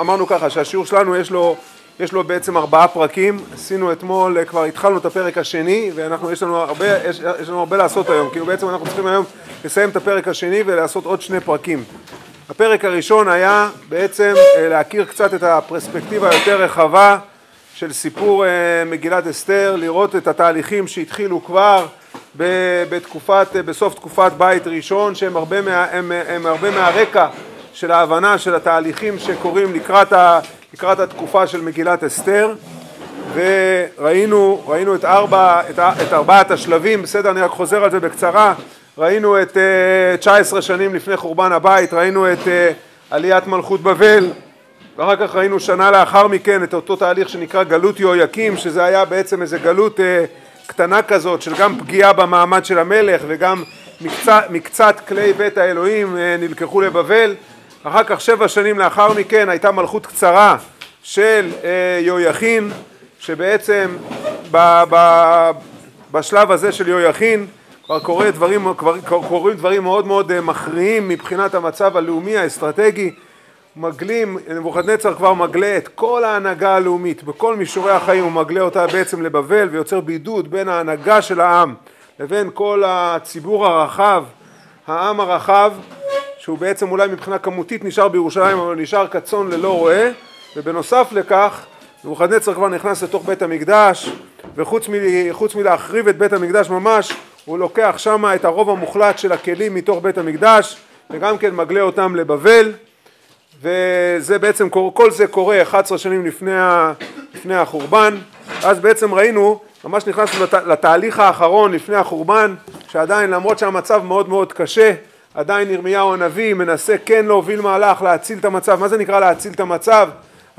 אמרנו ככה שהשיעור שלנו יש לו, יש לו בעצם ארבעה פרקים, עשינו אתמול, כבר התחלנו את הפרק השני ואנחנו, יש לנו הרבה, יש, יש לנו הרבה לעשות היום, כאילו בעצם אנחנו צריכים היום לסיים את הפרק השני ולעשות עוד שני פרקים. הפרק הראשון היה בעצם להכיר קצת את הפרספקטיבה היותר רחבה של סיפור מגילת אסתר, לראות את התהליכים שהתחילו כבר בתקופת, בסוף תקופת בית ראשון שהם הרבה, מה, הם, הם הרבה מהרקע של ההבנה של התהליכים שקורים לקראת, ה, לקראת התקופה של מגילת אסתר. וראינו ראינו את, ארבע, את, את ארבעת השלבים, בסדר אני רק חוזר על זה בקצרה, ראינו את uh, 19 שנים לפני חורבן הבית, ראינו את uh, עליית מלכות בבל ואחר כך ראינו שנה לאחר מכן את אותו תהליך שנקרא גלות יהויקים שזה היה בעצם איזה גלות uh, קטנה כזאת של גם פגיעה במעמד של המלך וגם מקצת, מקצת כלי בית האלוהים נלקחו לבבל אחר כך שבע שנים לאחר מכן הייתה מלכות קצרה של יהויכין שבעצם ב, ב, בשלב הזה של יהויכין כבר קורה דברים, כבר קורים דברים מאוד מאוד מכריעים מבחינת המצב הלאומי האסטרטגי. מגלים, נבוכדנצר כבר מגלה את כל ההנהגה הלאומית בכל מישורי החיים הוא מגלה אותה בעצם לבבל ויוצר בידוד בין ההנהגה של העם לבין כל הציבור הרחב, העם הרחב שהוא בעצם אולי מבחינה כמותית נשאר בירושלים אבל נשאר כצאן ללא רועה. ובנוסף לכך נבוכדנצר כבר נכנס לתוך בית המקדש וחוץ מלהחריב את בית המקדש ממש הוא לוקח שמה את הרוב המוחלט של הכלים מתוך בית המקדש וגם כן מגלה אותם לבבל. וזה בעצם, כל זה קורה 11 שנים לפני, לפני החורבן. אז בעצם ראינו, ממש נכנסנו לת, לתהליך האחרון לפני החורבן שעדיין למרות שהמצב מאוד מאוד קשה עדיין ירמיהו הנביא מנסה כן להוביל מהלך להציל את המצב, מה זה נקרא להציל את המצב?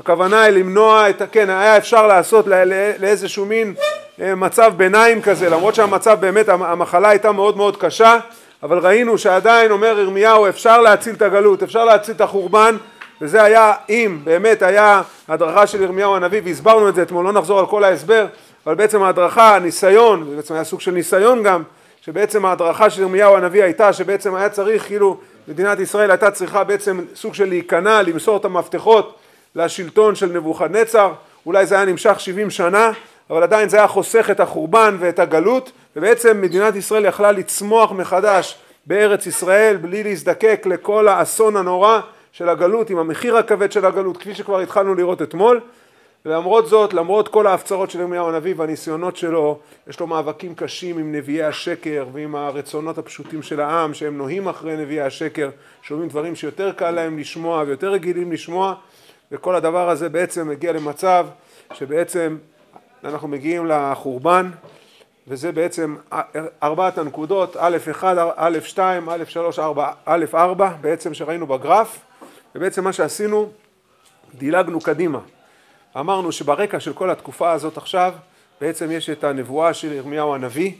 הכוונה היא למנוע את, כן היה אפשר לעשות לא, לאיזשהו מין מצב ביניים כזה למרות שהמצב באמת המחלה הייתה מאוד מאוד קשה אבל ראינו שעדיין אומר ירמיהו אפשר להציל את הגלות, אפשר להציל את החורבן וזה היה אם באמת היה הדרכה של ירמיהו הנביא והסברנו את זה אתמול לא נחזור על כל ההסבר אבל בעצם ההדרכה, הניסיון, בעצם היה סוג של ניסיון גם שבעצם ההדרכה של ירמיהו הנביא הייתה שבעצם היה צריך כאילו מדינת ישראל הייתה צריכה בעצם סוג של להיכנע, למסור את המפתחות לשלטון של נבוכדנצר, אולי זה היה נמשך 70 שנה אבל עדיין זה היה חוסך את החורבן ואת הגלות ובעצם מדינת ישראל יכלה לצמוח מחדש בארץ ישראל בלי להזדקק לכל האסון הנורא של הגלות עם המחיר הכבד של הגלות כפי שכבר התחלנו לראות אתמול ולמרות זאת, למרות כל ההפצרות של ירמיהו הנביא והניסיונות שלו, יש לו מאבקים קשים עם נביאי השקר ועם הרצונות הפשוטים של העם שהם נוהים אחרי נביאי השקר, שומעים דברים שיותר קל להם לשמוע ויותר רגילים לשמוע וכל הדבר הזה בעצם מגיע למצב שבעצם אנחנו מגיעים לחורבן וזה בעצם ארבעת הנקודות, א' 1, א' 2, א' 3, א' 4 בעצם שראינו בגרף ובעצם מה שעשינו דילגנו קדימה אמרנו שברקע של כל התקופה הזאת עכשיו בעצם יש את הנבואה של ירמיהו הנביא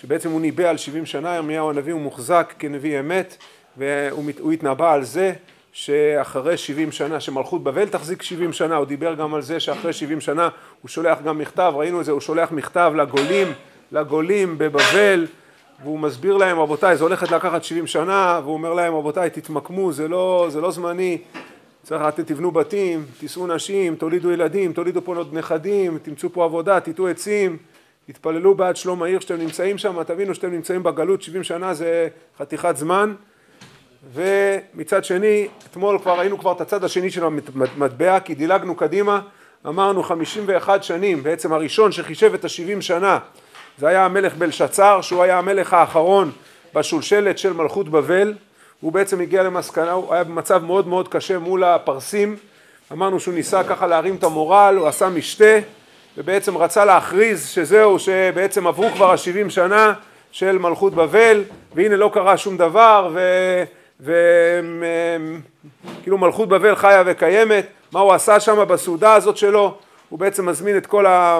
שבעצם הוא ניבא על 70 שנה, ירמיהו הנביא הוא מוחזק כנביא אמת והוא התנבא על זה שאחרי 70 שנה שמלכות בבל תחזיק 70 שנה, הוא דיבר גם על זה שאחרי 70 שנה הוא שולח גם מכתב, ראינו את זה, הוא שולח מכתב לגולים, לגולים בבבל והוא מסביר להם רבותיי זה הולכת לקחת 70 שנה והוא אומר להם רבותיי תתמקמו זה לא, זה לא זמני צריך לתת, תבנו בתים, תישאו נשים, תולידו ילדים, תולידו פה עוד נכדים, תמצאו פה עבודה, תיטעו עצים, תתפללו בעד שלום העיר שאתם נמצאים שם, תבינו שאתם נמצאים בגלות 70 שנה זה חתיכת זמן. ומצד שני אתמול כבר ראינו כבר את הצד השני של המטבע כי דילגנו קדימה אמרנו 51 שנים בעצם הראשון שחישב את ה-70 שנה זה היה המלך בלשצר שהוא היה המלך האחרון בשולשלת של מלכות בבל הוא בעצם הגיע למסקנה, הוא היה במצב מאוד מאוד קשה מול הפרסים, אמרנו שהוא ניסה ככה להרים את המורל, הוא עשה משתה ובעצם רצה להכריז שזהו, שבעצם עברו כבר השבעים שנה של מלכות בבל והנה לא קרה שום דבר וכאילו מלכות בבל חיה וקיימת, מה הוא עשה שם בסעודה הזאת שלו, הוא בעצם מזמין את כל, ה,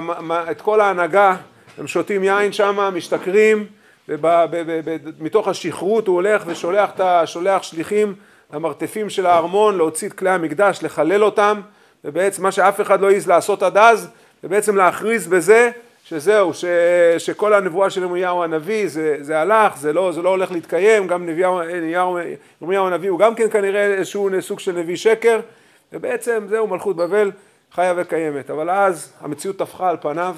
את כל ההנהגה, הם שותים יין שם, משתכרים ומתוך השכרות הוא הולך ושולח שולח שליחים למרתפים של הארמון להוציא את כלי המקדש, לחלל אותם ובעצם מה שאף אחד לא העז לעשות עד אז זה בעצם להכריז בזה שזהו, ש, שכל הנבואה של ירמיהו הנביא זה, זה הלך, זה לא, זה לא הולך להתקיים, גם ירמיהו הנביא הוא גם כן כנראה איזשהו סוג של נביא שקר ובעצם זהו מלכות בבל חיה וקיימת, אבל אז המציאות טפחה על פניו,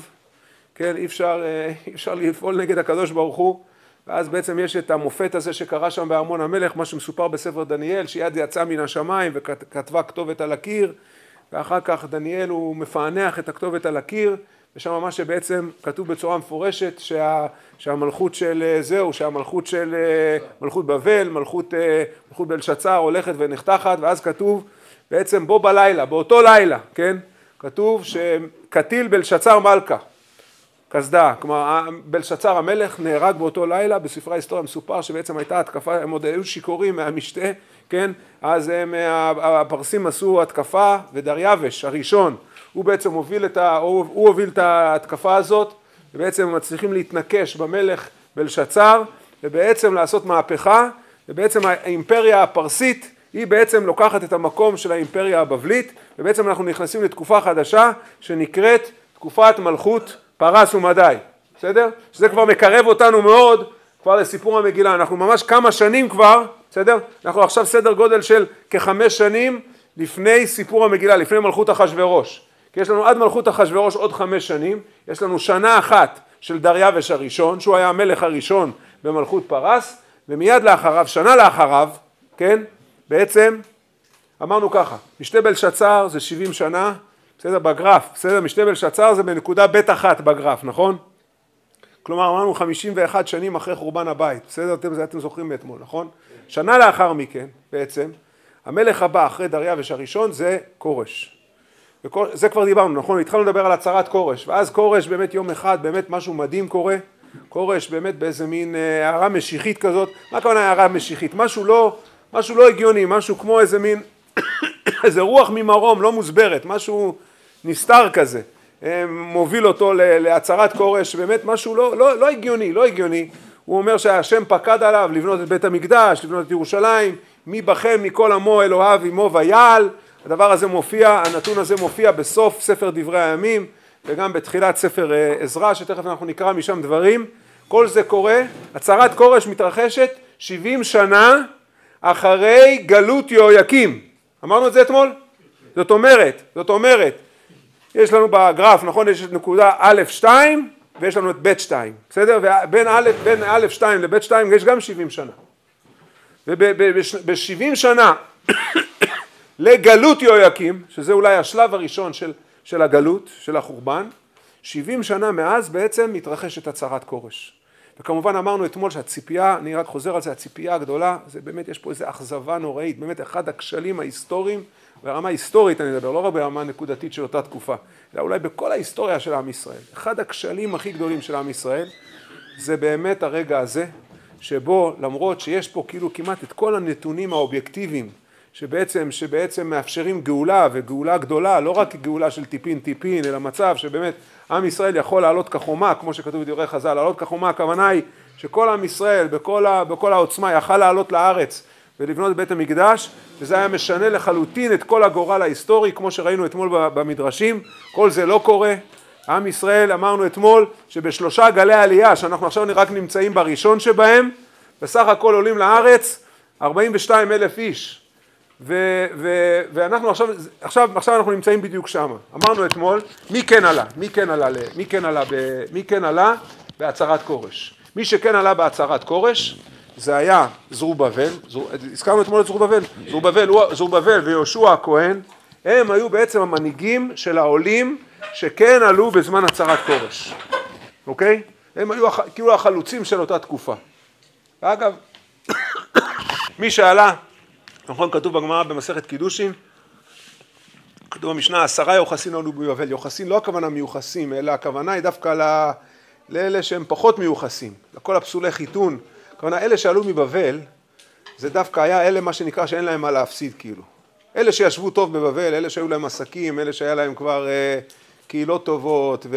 כן, אי אפשר, אה, אי אפשר לפעול נגד הקדוש ברוך הוא, ואז בעצם יש את המופת הזה שקרה שם בארמון המלך, מה שמסופר בספר דניאל, שיד יצאה מן השמיים וכתבה כתובת על הקיר, ואחר כך דניאל הוא מפענח את הכתובת על הקיר, ושם ממש שבעצם כתוב בצורה מפורשת שה, שהמלכות של אה, זהו, שהמלכות של אה, מלכות בבל, מלכות, מלכות בלשצר הולכת ונחתכת, ואז כתוב בעצם בו בלילה, באותו לילה, כן? כתוב שקטיל בלשצר מלכה, קסדה, כלומר בלשצר המלך נהרג באותו לילה, בספרי ההיסטוריה מסופר שבעצם הייתה התקפה, הם עוד היו שיכורים מהמשתה, כן? אז הם, הפרסים עשו התקפה ודריווש הראשון הוא בעצם הוביל את, ה, הוא, הוא הוביל את ההתקפה הזאת ובעצם הם מצליחים להתנקש במלך בלשצר ובעצם לעשות מהפכה ובעצם האימפריה הפרסית היא בעצם לוקחת את המקום של האימפריה הבבלית ובעצם אנחנו נכנסים לתקופה חדשה שנקראת תקופת מלכות פרס ומדי, בסדר? שזה כבר מקרב אותנו מאוד כבר לסיפור המגילה, אנחנו ממש כמה שנים כבר, בסדר? אנחנו עכשיו סדר גודל של כחמש שנים לפני סיפור המגילה, לפני מלכות אחשורוש. כי יש לנו עד מלכות אחשורוש עוד חמש שנים, יש לנו שנה אחת של דריווש הראשון, שהוא היה המלך הראשון במלכות פרס, ומיד לאחריו, שנה לאחריו, כן, בעצם אמרנו ככה, משתה בלשצר זה שבעים שנה, בסדר, בגרף, בסדר, משתה בלשצר זה בנקודה ב' אחת בגרף, נכון? כלומר אמרנו חמישים ואחת שנים אחרי חורבן הבית, בסדר? אתם, זה אתם זוכרים מאתמול, נכון? שנה לאחר מכן, בעצם, המלך הבא אחרי דריווש הראשון זה כורש. זה כבר דיברנו, נכון? התחלנו לדבר על הצהרת כורש, ואז כורש באמת יום אחד, באמת משהו מדהים קורה, כורש באמת באיזה מין אה, הערה משיחית כזאת, מה הכוונה הערה משיחית? משהו לא, משהו לא הגיוני, משהו כמו איזה מין, איזה רוח ממרום לא מוסברת, משהו נסתר כזה, אה, מוביל אותו להצהרת כורש, באמת משהו לא, לא, לא הגיוני, לא הגיוני, הוא אומר שהשם פקד עליו לבנות את בית המקדש, לבנות את ירושלים, מי בכם מכל עמו אלוהיו עמו ויעל? הדבר הזה מופיע, הנתון הזה מופיע בסוף ספר דברי הימים וגם בתחילת ספר אה, עזרא שתכף אנחנו נקרא משם דברים. כל זה קורה, הצהרת כורש מתרחשת 70 שנה אחרי גלות יהויקים. אמרנו את זה אתמול? זאת אומרת, זאת אומרת יש לנו בגרף, נכון, יש את נקודה א' 2 ויש לנו את ב' 2, בסדר? ובין א', בין א' 2 לב' 2 יש גם 70 שנה וב-70 שנה לגלות יהויקים, שזה אולי השלב הראשון של, של הגלות, של החורבן, 70 שנה מאז בעצם מתרחשת הצהרת כורש. וכמובן אמרנו אתמול שהציפייה, אני רק חוזר על זה, הציפייה הגדולה, זה באמת, יש פה איזו אכזבה נוראית, באמת אחד הכשלים ההיסטוריים, ברמה היסטורית אני מדבר, לא רק ברמה נקודתית של אותה תקופה, אלא אולי בכל ההיסטוריה של עם ישראל. אחד הכשלים הכי גדולים של עם ישראל, זה באמת הרגע הזה, שבו למרות שיש פה כאילו כמעט את כל הנתונים האובייקטיביים שבעצם, שבעצם מאפשרים גאולה וגאולה גדולה, לא רק גאולה של טיפין טיפין, אלא מצב שבאמת עם ישראל יכול לעלות כחומה, כמו שכתוב בדברי חז"ל, לעלות כחומה, הכוונה היא שכל עם ישראל בכל, ה, בכל העוצמה יכל לעלות לארץ ולבנות בית המקדש, וזה היה משנה לחלוטין את כל הגורל ההיסטורי, כמו שראינו אתמול במדרשים, כל זה לא קורה. עם ישראל, אמרנו אתמול, שבשלושה גלי עלייה, שאנחנו עכשיו רק נמצאים בראשון שבהם, בסך הכל עולים לארץ 42 אלף איש. ו, ו, ואנחנו עכשיו, עכשיו, עכשיו אנחנו נמצאים בדיוק שם. אמרנו אתמול, מי כן עלה? מי כן עלה, מי כן עלה, ב, מי כן עלה בהצהרת כורש? מי שכן עלה בהצהרת כורש זה היה זרובבל, הזכרנו אתמול את זרובבל, זרובבל, זרובבל ויהושע הכהן, הם היו בעצם המנהיגים של העולים שכן עלו בזמן הצהרת כורש, אוקיי? הם היו כאילו החלוצים של אותה תקופה. ואגב, מי שעלה נכון כתוב בגמרא במסכת קידושין, כתוב במשנה עשרה יוחסין עלו ביובל, יוחסין לא הכוונה מיוחסים אלא הכוונה היא דווקא. לאלה שהם פחות מיוחסים, לכל הפסולי חיתון, הכוונה אלה שעלו מבבל זה דווקא היה אלה מה שנקרא שאין להם מה להפסיד כאילו, אלה שישבו טוב בבבל, אלה שהיו להם עסקים, אלה שהיה להם כבר אה, קהילות טובות ו...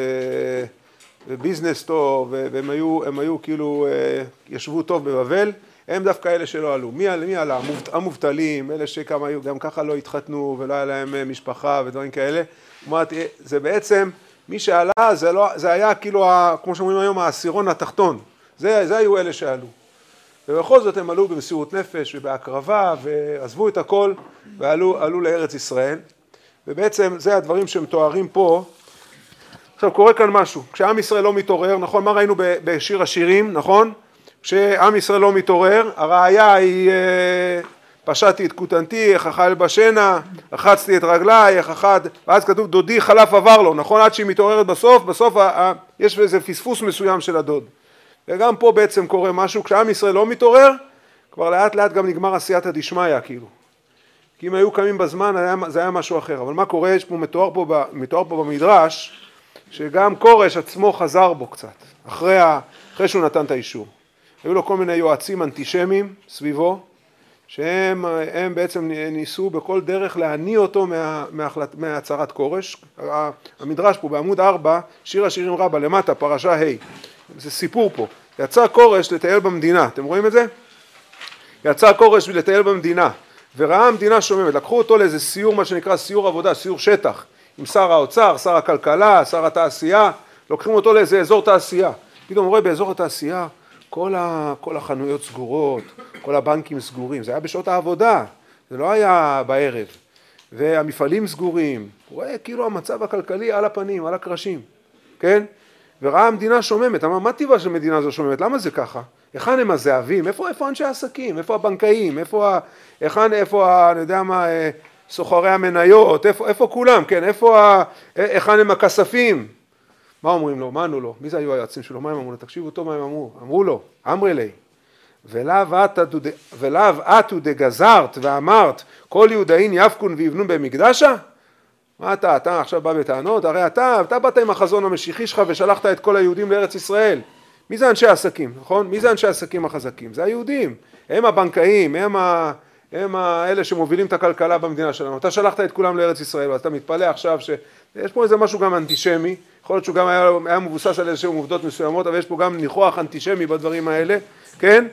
וביזנס טוב והם היו, היו כאילו אה, ישבו טוב בבבל הם דווקא אלה שלא עלו. מי, מי עלה? המובטלים, אלה שגם היו, גם ככה לא התחתנו ולא היה להם אה, משפחה ודברים כאלה. אומרת, אה, זה בעצם, מי שעלה זה, לא, זה היה כאילו, ה, כמו שאומרים היום, העשירון התחתון. זה, זה היו אלה שעלו. ובכל זאת הם עלו במסירות נפש ובהקרבה ועזבו את הכל ועלו לארץ ישראל ובעצם זה הדברים שמתוארים פה עכשיו קורה כאן משהו, כשעם ישראל לא מתעורר, נכון, מה ראינו בשיר השירים, נכון? כשעם ישראל לא מתעורר, הראיה היא אה, פשטתי את כותנתי, איך אכל בשינה, רחצתי את רגליי, איך אחד, ואז כתוב דודי חלף עבר לו, נכון? עד שהיא מתעוררת בסוף, בסוף יש איזה פספוס מסוים של הדוד. וגם פה בעצם קורה משהו, כשעם ישראל לא מתעורר, כבר לאט לאט גם נגמר עשייתא דשמיא כאילו. כי אם היו קמים בזמן היה, זה היה משהו אחר, אבל מה קורה, יש פה, מתואר פה, מתואר פה במדרש, שגם כורש עצמו חזר בו קצת, אחרי, ה, אחרי שהוא נתן את האישור. היו לו כל מיני יועצים אנטישמיים סביבו, שהם בעצם ניסו בכל דרך להניא אותו מה, מהחלט, מהצהרת כורש. המדרש פה בעמוד 4, שיר השירים רבה, למטה, פרשה ה', זה סיפור פה. יצא כורש לטייל במדינה, אתם רואים את זה? יצא כורש לטייל במדינה, וראה המדינה שוממת, לקחו אותו לאיזה סיור, מה שנקרא סיור עבודה, סיור שטח, עם שר האוצר, שר הכלכלה, שר התעשייה, לוקחים אותו לאיזה אזור תעשייה. פתאום הוא רואה באזור התעשייה כל, ה, כל החנויות סגורות, כל הבנקים סגורים, זה היה בשעות העבודה, זה לא היה בערב, והמפעלים סגורים, הוא רואה כאילו המצב הכלכלי על הפנים, על הקרשים, כן? וראה המדינה שוממת, אמר מה טיבה של מדינה זו שוממת, למה זה ככה? היכן הם הזהבים, איפה, איפה אנשי העסקים, איפה הבנקאים, איפה, היכן, איפה, אני יודע מה, אה, סוחרי המניות, איפה, איפה כולם, כן, איפה, היכן הם הכספים, מה אומרים לו? מה ענו לו? מי זה היו היועצים שלו? מה הם אמרו לו? תקשיבו טוב מה הם אמרו. אמרו לו, אמרי לי, ולאו אתו דגזרת ואמרת כל יהודאין יבקון ויבנו במקדשה? מה אתה, אתה עכשיו בא בטענות? הרי אתה, אתה באת עם החזון המשיחי שלך ושלחת את כל היהודים לארץ ישראל. מי זה אנשי העסקים, נכון? מי זה אנשי העסקים החזקים? זה היהודים. הם הבנקאים, הם, ה, הם האלה שמובילים את הכלכלה במדינה שלנו. אתה שלחת את כולם לארץ ישראל ואתה מתפלא עכשיו שיש פה איזה משהו גם אנטישמי יכול להיות שהוא גם היה, היה מבוסס על איזשהם עובדות מסוימות, אבל יש פה גם ניחוח אנטישמי בדברים האלה, כן?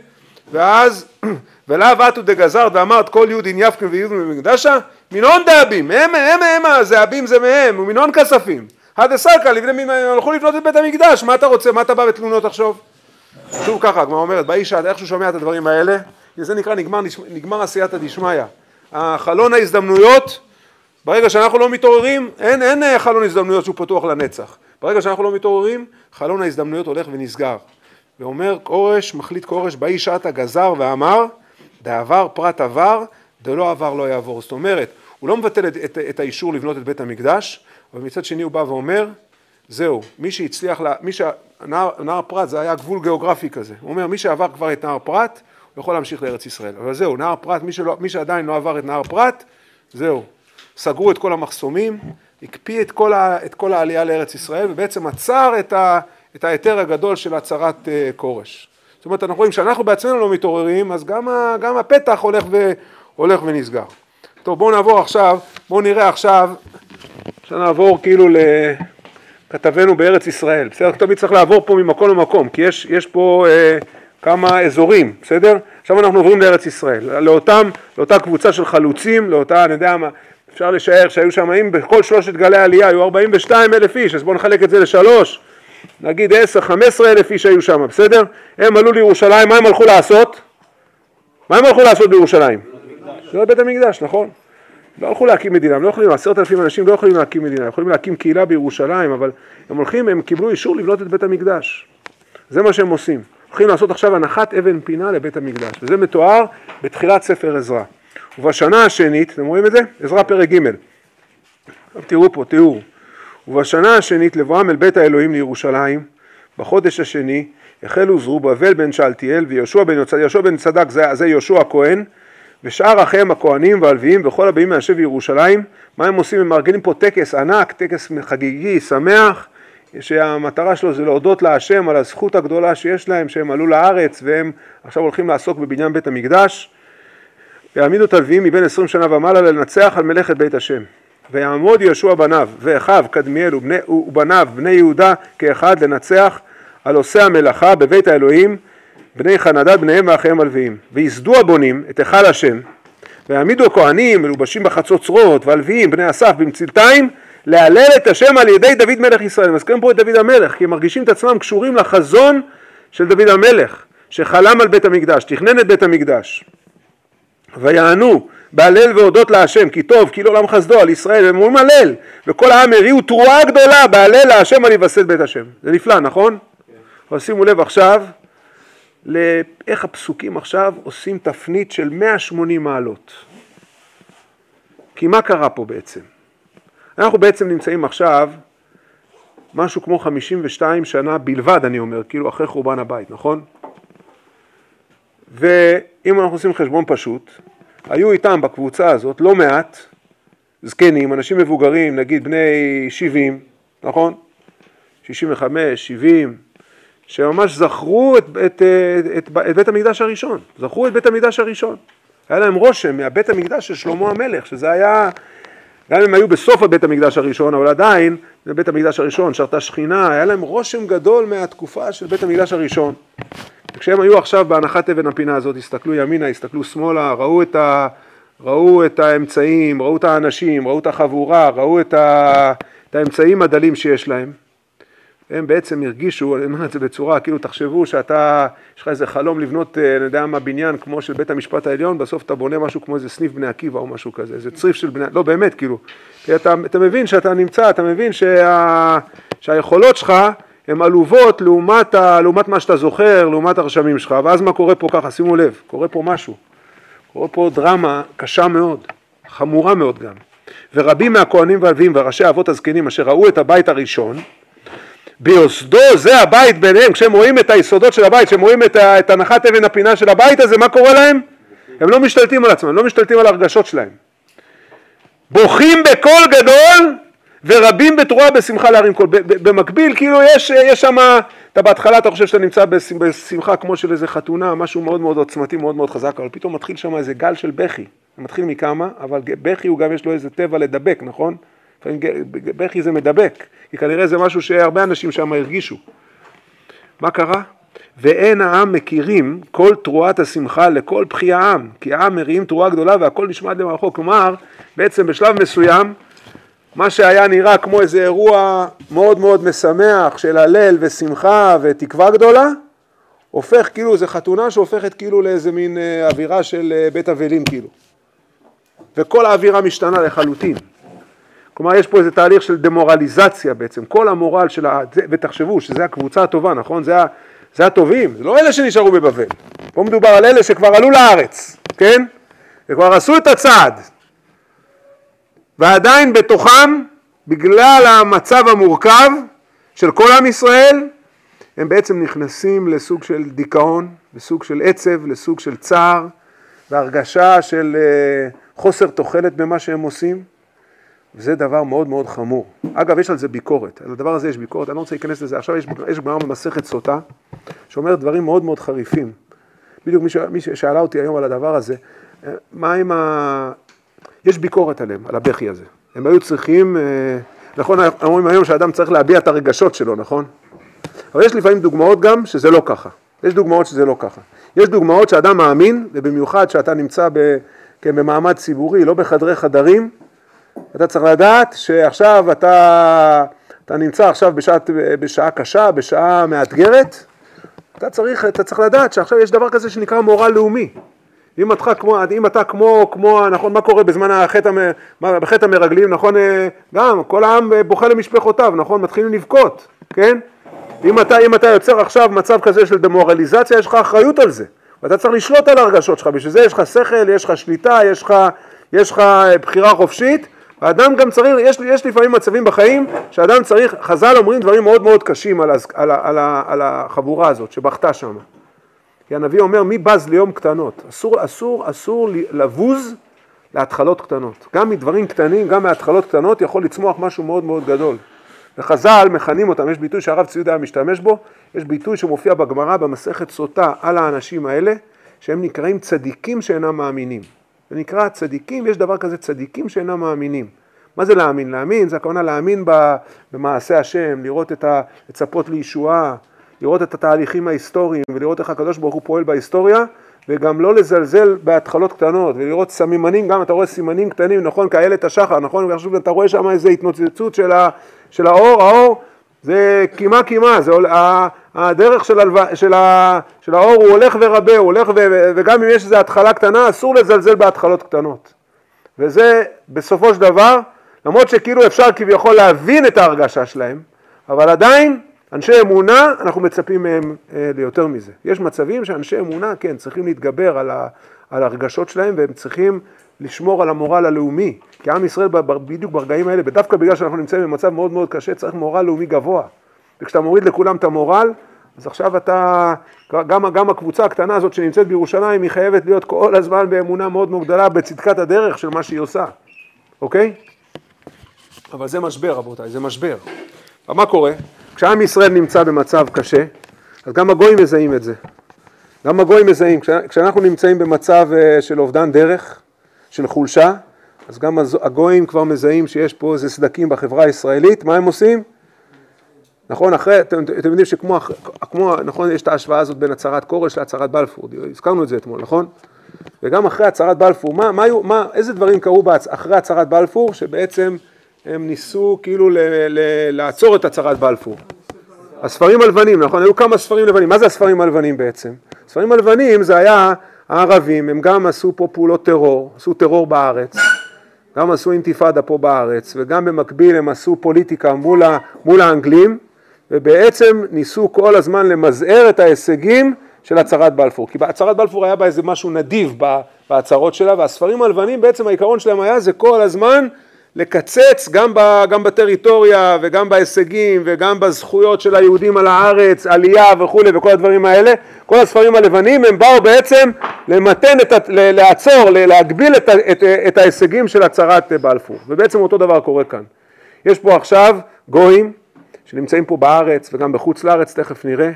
ואז, ולאו אתו דגזרת ואמרת כל יהודין יפקין ויהודין במקדשה, מינון דאבים, הם, הם, הם, הזאבים זה מהם, ומינון כספים. עד הסרקה, הלכו לבנות את בית המקדש, מה אתה רוצה, מה אתה בא בתלונות עכשיו? שוב ככה, הגמרא אומרת, באיש איך שהוא שומע את הדברים האלה, זה נקרא נגמר, נגמר עשייתא דשמיא. חלון ההזדמנויות ברגע שאנחנו לא מתעוררים, אין, אין אה, חלון הזדמנויות שהוא פתוח לנצח. ברגע שאנחנו לא מתעוררים, חלון ההזדמנויות הולך ונסגר. ואומר כורש, מחליט כורש, באי שעת הגזר ואמר, דעבר פרט עבר, דלא עבר לא יעבור. זאת אומרת, הוא לא מבטל את, את, את האישור לבנות את בית המקדש, אבל מצד שני הוא בא ואומר, זהו, מי שהצליח, לה, מי שנהר נהר פרת זה היה גבול גיאוגרפי כזה. הוא אומר, מי שעבר כבר את נהר פרת, הוא יכול להמשיך לארץ ישראל. אבל זהו, נהר פרת, מי, שלא, מי שעדיין לא עבר את נהר פרת, זהו, סגרו את כל המחסומים, הקפיא את כל, ה, את כל העלייה לארץ ישראל ובעצם עצר את, ה, את ההיתר הגדול של הצהרת uh, כורש. זאת אומרת, אנחנו רואים שאנחנו בעצמנו לא מתעוררים, אז גם, ה, גם הפתח הולך, ו, הולך ונסגר. טוב, בואו נעבור עכשיו, בואו נראה עכשיו, עכשיו נעבור כאילו לכתבנו בארץ ישראל. בסדר? תמיד צריך לעבור פה ממקום למקום, כי יש, יש פה אה, כמה אזורים, בסדר? עכשיו אנחנו עוברים לארץ ישראל, לאותם, לאותה קבוצה של חלוצים, לאותה, אני יודע מה, אפשר לשער שהיו שם, אם בכל שלושת גלי העלייה היו 42 אלף איש, אז בואו נחלק את זה לשלוש, נגיד 10-15 אלף איש היו שם, בסדר? הם עלו לירושלים, מה הם הלכו לעשות? מה הם הלכו לעשות בירושלים? זה בית המקדש, נכון? לא הלכו להקים מדינה, הם לא יכולים, עשרת אלפים אנשים לא יכולים להקים מדינה, הם יכולים להקים קהילה בירושלים, אבל הם הולכים, הם קיבלו אישור לבנות את בית המקדש. זה מה שהם עושים. הולכים לעשות עכשיו הנחת אבן פינה לבית המקדש, וזה מתואר בתחילת ספר עזרא. ובשנה השנית, אתם רואים את זה? עזרא פרק ג' תראו פה, תיאור. ובשנה השנית לבואם אל בית האלוהים לירושלים, בחודש השני, החלו זרובבל בן שאלתיאל ויהושע בן, בן צדק, זה, זה יהושע הכהן, ושאר אחיהם הכהנים והלוויים וכל הבאים מהשב בירושלים, מה הם עושים? הם מארגנים פה טקס ענק, טקס חגיגי, שמח, שהמטרה שלו זה להודות להשם על הזכות הגדולה שיש להם שהם עלו לארץ והם עכשיו הולכים לעסוק בבניין בית המקדש ויעמידו את הלוויים מבין עשרים שנה ומעלה לנצח על מלאכת בית השם. ויעמוד יהושע בניו ואחיו קדמיאל ובני, ובניו בני יהודה כאחד לנצח על עושי המלאכה בבית האלוהים בני חנדד בניהם ואחיהם הלוויים. וייסדו הבונים את היכל השם ויעמידו הכהנים מלובשים בחצוצרות והלוויים בני אסף במצלתיים להלל את השם על ידי דוד מלך ישראל. מזכירים פה את דוד המלך כי הם מרגישים את עצמם קשורים לחזון של דוד המלך שחלם על בית המקדש, תכנן את בית המקדש. ויענו בהלל והודות להשם כי טוב כי לעולם חסדו על ישראל והם אומרים הלל וכל העם הריעו תרועה גדולה בהלל להשם על יווסת בית השם זה נפלא נכון? כן. אבל שימו לב עכשיו לאיך הפסוקים עכשיו עושים תפנית של 180 מעלות כי מה קרה פה בעצם? אנחנו בעצם נמצאים עכשיו משהו כמו 52 שנה בלבד אני אומר כאילו אחרי חורבן הבית נכון? ואם אנחנו עושים חשבון פשוט היו איתם בקבוצה הזאת לא מעט זקנים, אנשים מבוגרים, נגיד בני 70, נכון? 65, 70, שממש זכרו את, את, את, את, את בית המקדש הראשון, זכרו את בית המקדש הראשון. היה להם רושם מהבית המקדש של שלמה המלך, שזה היה, גם אם היו בסוף הבית המקדש הראשון, אבל עדיין, זה בית המקדש הראשון, שרתה שכינה, היה להם רושם גדול מהתקופה של בית המקדש הראשון. כשהם היו עכשיו בהנחת אבן הפינה הזאת, הסתכלו ימינה, הסתכלו שמאלה, ראו את, ה, ראו את האמצעים, ראו את האנשים, ראו את החבורה, ראו את, ה, את האמצעים הדלים שיש להם. הם בעצם הרגישו, אני אומר את זה בצורה, כאילו תחשבו שאתה, יש לך איזה חלום לבנות, אה, אני יודע מה, בניין כמו של בית המשפט העליון, בסוף אתה בונה משהו כמו איזה סניף בני עקיבא או משהו כזה, איזה צריף של בני, לא באמת, כאילו, אתה, אתה מבין שאתה נמצא, אתה מבין שה, שהיכולות שלך הן עלובות לעומת, ה, לעומת מה שאתה זוכר, לעומת הרשמים שלך, ואז מה קורה פה ככה, שימו לב, קורה פה משהו, קורה פה דרמה קשה מאוד, חמורה מאוד גם, ורבים מהכהנים והלווים וראשי אבות הזקנים אשר ראו את הבית הראשון, ביוסדו זה הבית ביניהם, כשהם רואים את היסודות של הבית, כשהם רואים את, את הנחת אבן הפינה של הבית הזה, מה קורה להם? הם לא משתלטים על עצמם, לא משתלטים על הרגשות שלהם. בוכים בקול גדול ורבים בתרועה בשמחה להרים קול. במקביל, כאילו יש, יש שם, אתה בהתחלה אתה חושב שאתה נמצא בשמחה כמו של איזה חתונה, משהו מאוד מאוד עוצמתי, מאוד מאוד חזק, אבל פתאום מתחיל שם איזה גל של בכי. זה מתחיל מכמה, אבל בכי הוא גם יש לו איזה טבע לדבק, נכון? בכי זה מדבק, כי כנראה זה משהו שהרבה אנשים שם הרגישו. מה קרה? ואין העם מכירים כל תרועת השמחה לכל בכי העם, כי העם מריעים תרועה גדולה והכל נשמע למרחוק. כלומר, בעצם בשלב מסוים, מה שהיה נראה כמו איזה אירוע מאוד מאוד משמח של הלל ושמחה ותקווה גדולה, הופך כאילו, זה חתונה שהופכת כאילו לאיזה מין אה, אווירה של אה, בית אבלים כאילו. וכל האווירה משתנה לחלוטין. כלומר יש פה איזה תהליך של דמורליזציה בעצם, כל המורל של ה... ותחשבו שזה הקבוצה הטובה, נכון? זה, ה... זה הטובים, זה לא אלה שנשארו בבבל. פה מדובר על אלה שכבר עלו לארץ, כן? וכבר עשו את הצעד. ועדיין בתוכם, בגלל המצב המורכב של כל עם ישראל, הם בעצם נכנסים לסוג של דיכאון, לסוג של עצב, לסוג של צער, והרגשה של אה, חוסר תוחלת במה שהם עושים. וזה דבר מאוד מאוד חמור. אגב, יש על זה ביקורת, על הדבר הזה יש ביקורת, אני לא רוצה להיכנס לזה, עכשיו יש, יש גמרא במסכת סוטה, שאומרת דברים מאוד מאוד חריפים. בדיוק מי ששאלה אותי היום על הדבר הזה, אה, מה עם ה... יש ביקורת עליהם, על הבכי הזה. הם היו צריכים, אה, נכון, אומרים היום שאדם צריך להביע את הרגשות שלו, נכון? אבל יש לפעמים דוגמאות גם שזה לא ככה. יש דוגמאות שזה לא ככה. יש דוגמאות שאדם מאמין, ובמיוחד שאתה נמצא ב, כן, במעמד ציבורי, לא בחדרי חדרים, אתה צריך לדעת שעכשיו אתה, אתה נמצא עכשיו בשעת, בשעה קשה, בשעה מאתגרת, אתה צריך, אתה צריך לדעת שעכשיו יש דבר כזה שנקרא מורל לאומי. אם אתה כמו, אם אתה כמו, כמו, נכון, מה קורה בזמן החטא, בחטא המרגלים, נכון, גם כל העם בוכה למשפחותיו, נכון, מתחילים לבכות, כן? אם אתה, אם אתה יוצר עכשיו מצב כזה של דמורליזציה, יש לך אחריות על זה, ואתה צריך לשלוט על הרגשות שלך, בשביל זה יש לך שכל, יש לך שליטה, יש לך, יש לך בחירה חופשית, האדם גם צריך, יש, יש לפעמים מצבים בחיים שאדם צריך, חז"ל אומרים דברים מאוד מאוד קשים על, על, על, על החבורה הזאת שבכתה שם. כי הנביא אומר מי בז ליום קטנות, אסור, אסור, אסור לבוז להתחלות קטנות. גם מדברים קטנים, גם מהתחלות קטנות יכול לצמוח משהו מאוד מאוד גדול. וחז"ל מכנים אותם, יש ביטוי שהרב ציודה משתמש בו, יש ביטוי שמופיע בגמרא במסכת סוטה על האנשים האלה, שהם נקראים צדיקים שאינם מאמינים. זה נקרא צדיקים, יש דבר כזה צדיקים שאינם מאמינים. מה זה להאמין? להאמין זה הכוונה להאמין במעשה השם, לראות את ה... לצפות לישועה, לראות את התהליכים ההיסטוריים ולראות איך הקדוש ברוך הוא פועל בהיסטוריה וגם לא לזלזל בהתחלות קטנות ולראות סמימנים, גם אתה רואה סימנים קטנים, נכון, כאיילת השחר, נכון, ועכשיו אתה רואה שם איזו התנוצצות של, ה... של האור, האור זה קימה קימה, זה הדרך של, הלו... של, ה... של האור הוא הולך ורבה, הוא הולך ו... וגם אם יש איזו התחלה קטנה, אסור לזלזל בהתחלות קטנות. וזה בסופו של דבר, למרות שכאילו אפשר כביכול להבין את ההרגשה שלהם, אבל עדיין אנשי אמונה, אנחנו מצפים מהם אה, ליותר מזה. יש מצבים שאנשי אמונה, כן, צריכים להתגבר על, ה... על הרגשות שלהם והם צריכים לשמור על המורל הלאומי, כי עם ישראל בדיוק ברגעים האלה, ודווקא בגלל שאנחנו נמצאים במצב מאוד מאוד קשה, צריך מורל לאומי גבוה. וכשאתה מוריד לכולם את המורל, אז עכשיו אתה, גם, גם הקבוצה הקטנה הזאת שנמצאת בירושלים, היא חייבת להיות כל הזמן באמונה מאוד מאוד גדולה בצדקת הדרך של מה שהיא עושה, אוקיי? אבל זה משבר רבותיי, זה משבר. מה קורה? כשעם ישראל נמצא במצב קשה, אז גם הגויים מזהים את זה. גם הגויים מזהים, כשאנחנו נמצאים במצב אה, של אובדן דרך, של חולשה, אז גם הגויים כבר מזהים שיש פה איזה סדקים בחברה הישראלית, מה הם עושים? נכון, אחרי, אתם, אתם יודעים שכמו, כמו, נכון, יש את ההשוואה הזאת בין הצהרת כורש להצהרת בלפור, הזכרנו את זה אתמול, נכון? וגם אחרי הצהרת בלפור, מה, מה, מה, איזה דברים קרו בהצ... אחרי הצהרת בלפור שבעצם הם ניסו כאילו ל, ל, לעצור את הצהרת בלפור? הספרים הלבנים, נכון? היו כמה ספרים לבנים, מה זה הספרים הלבנים בעצם? הספרים הלבנים זה היה הערבים, הם גם עשו פה פעולות טרור, עשו טרור בארץ, גם עשו אינתיפאדה פה בארץ, וגם במקביל הם עשו פוליטיקה מול, ה, מול האנגלים, ובעצם ניסו כל הזמן למזער את ההישגים של הצהרת בלפור. כי הצהרת בלפור היה בה איזה משהו נדיב בהצהרות שלה, והספרים הלבנים בעצם העיקרון שלהם היה זה כל הזמן לקצץ גם, ב, גם בטריטוריה וגם בהישגים וגם בזכויות של היהודים על הארץ, עלייה וכולי וכל הדברים האלה, כל הספרים הלבנים הם באו בעצם למתן, את, לעצור, להגביל את, את, את ההישגים של הצהרת בלפור, ובעצם אותו דבר קורה כאן. יש פה עכשיו גויים שנמצאים פה בארץ וגם בחוץ לארץ, תכף נראה,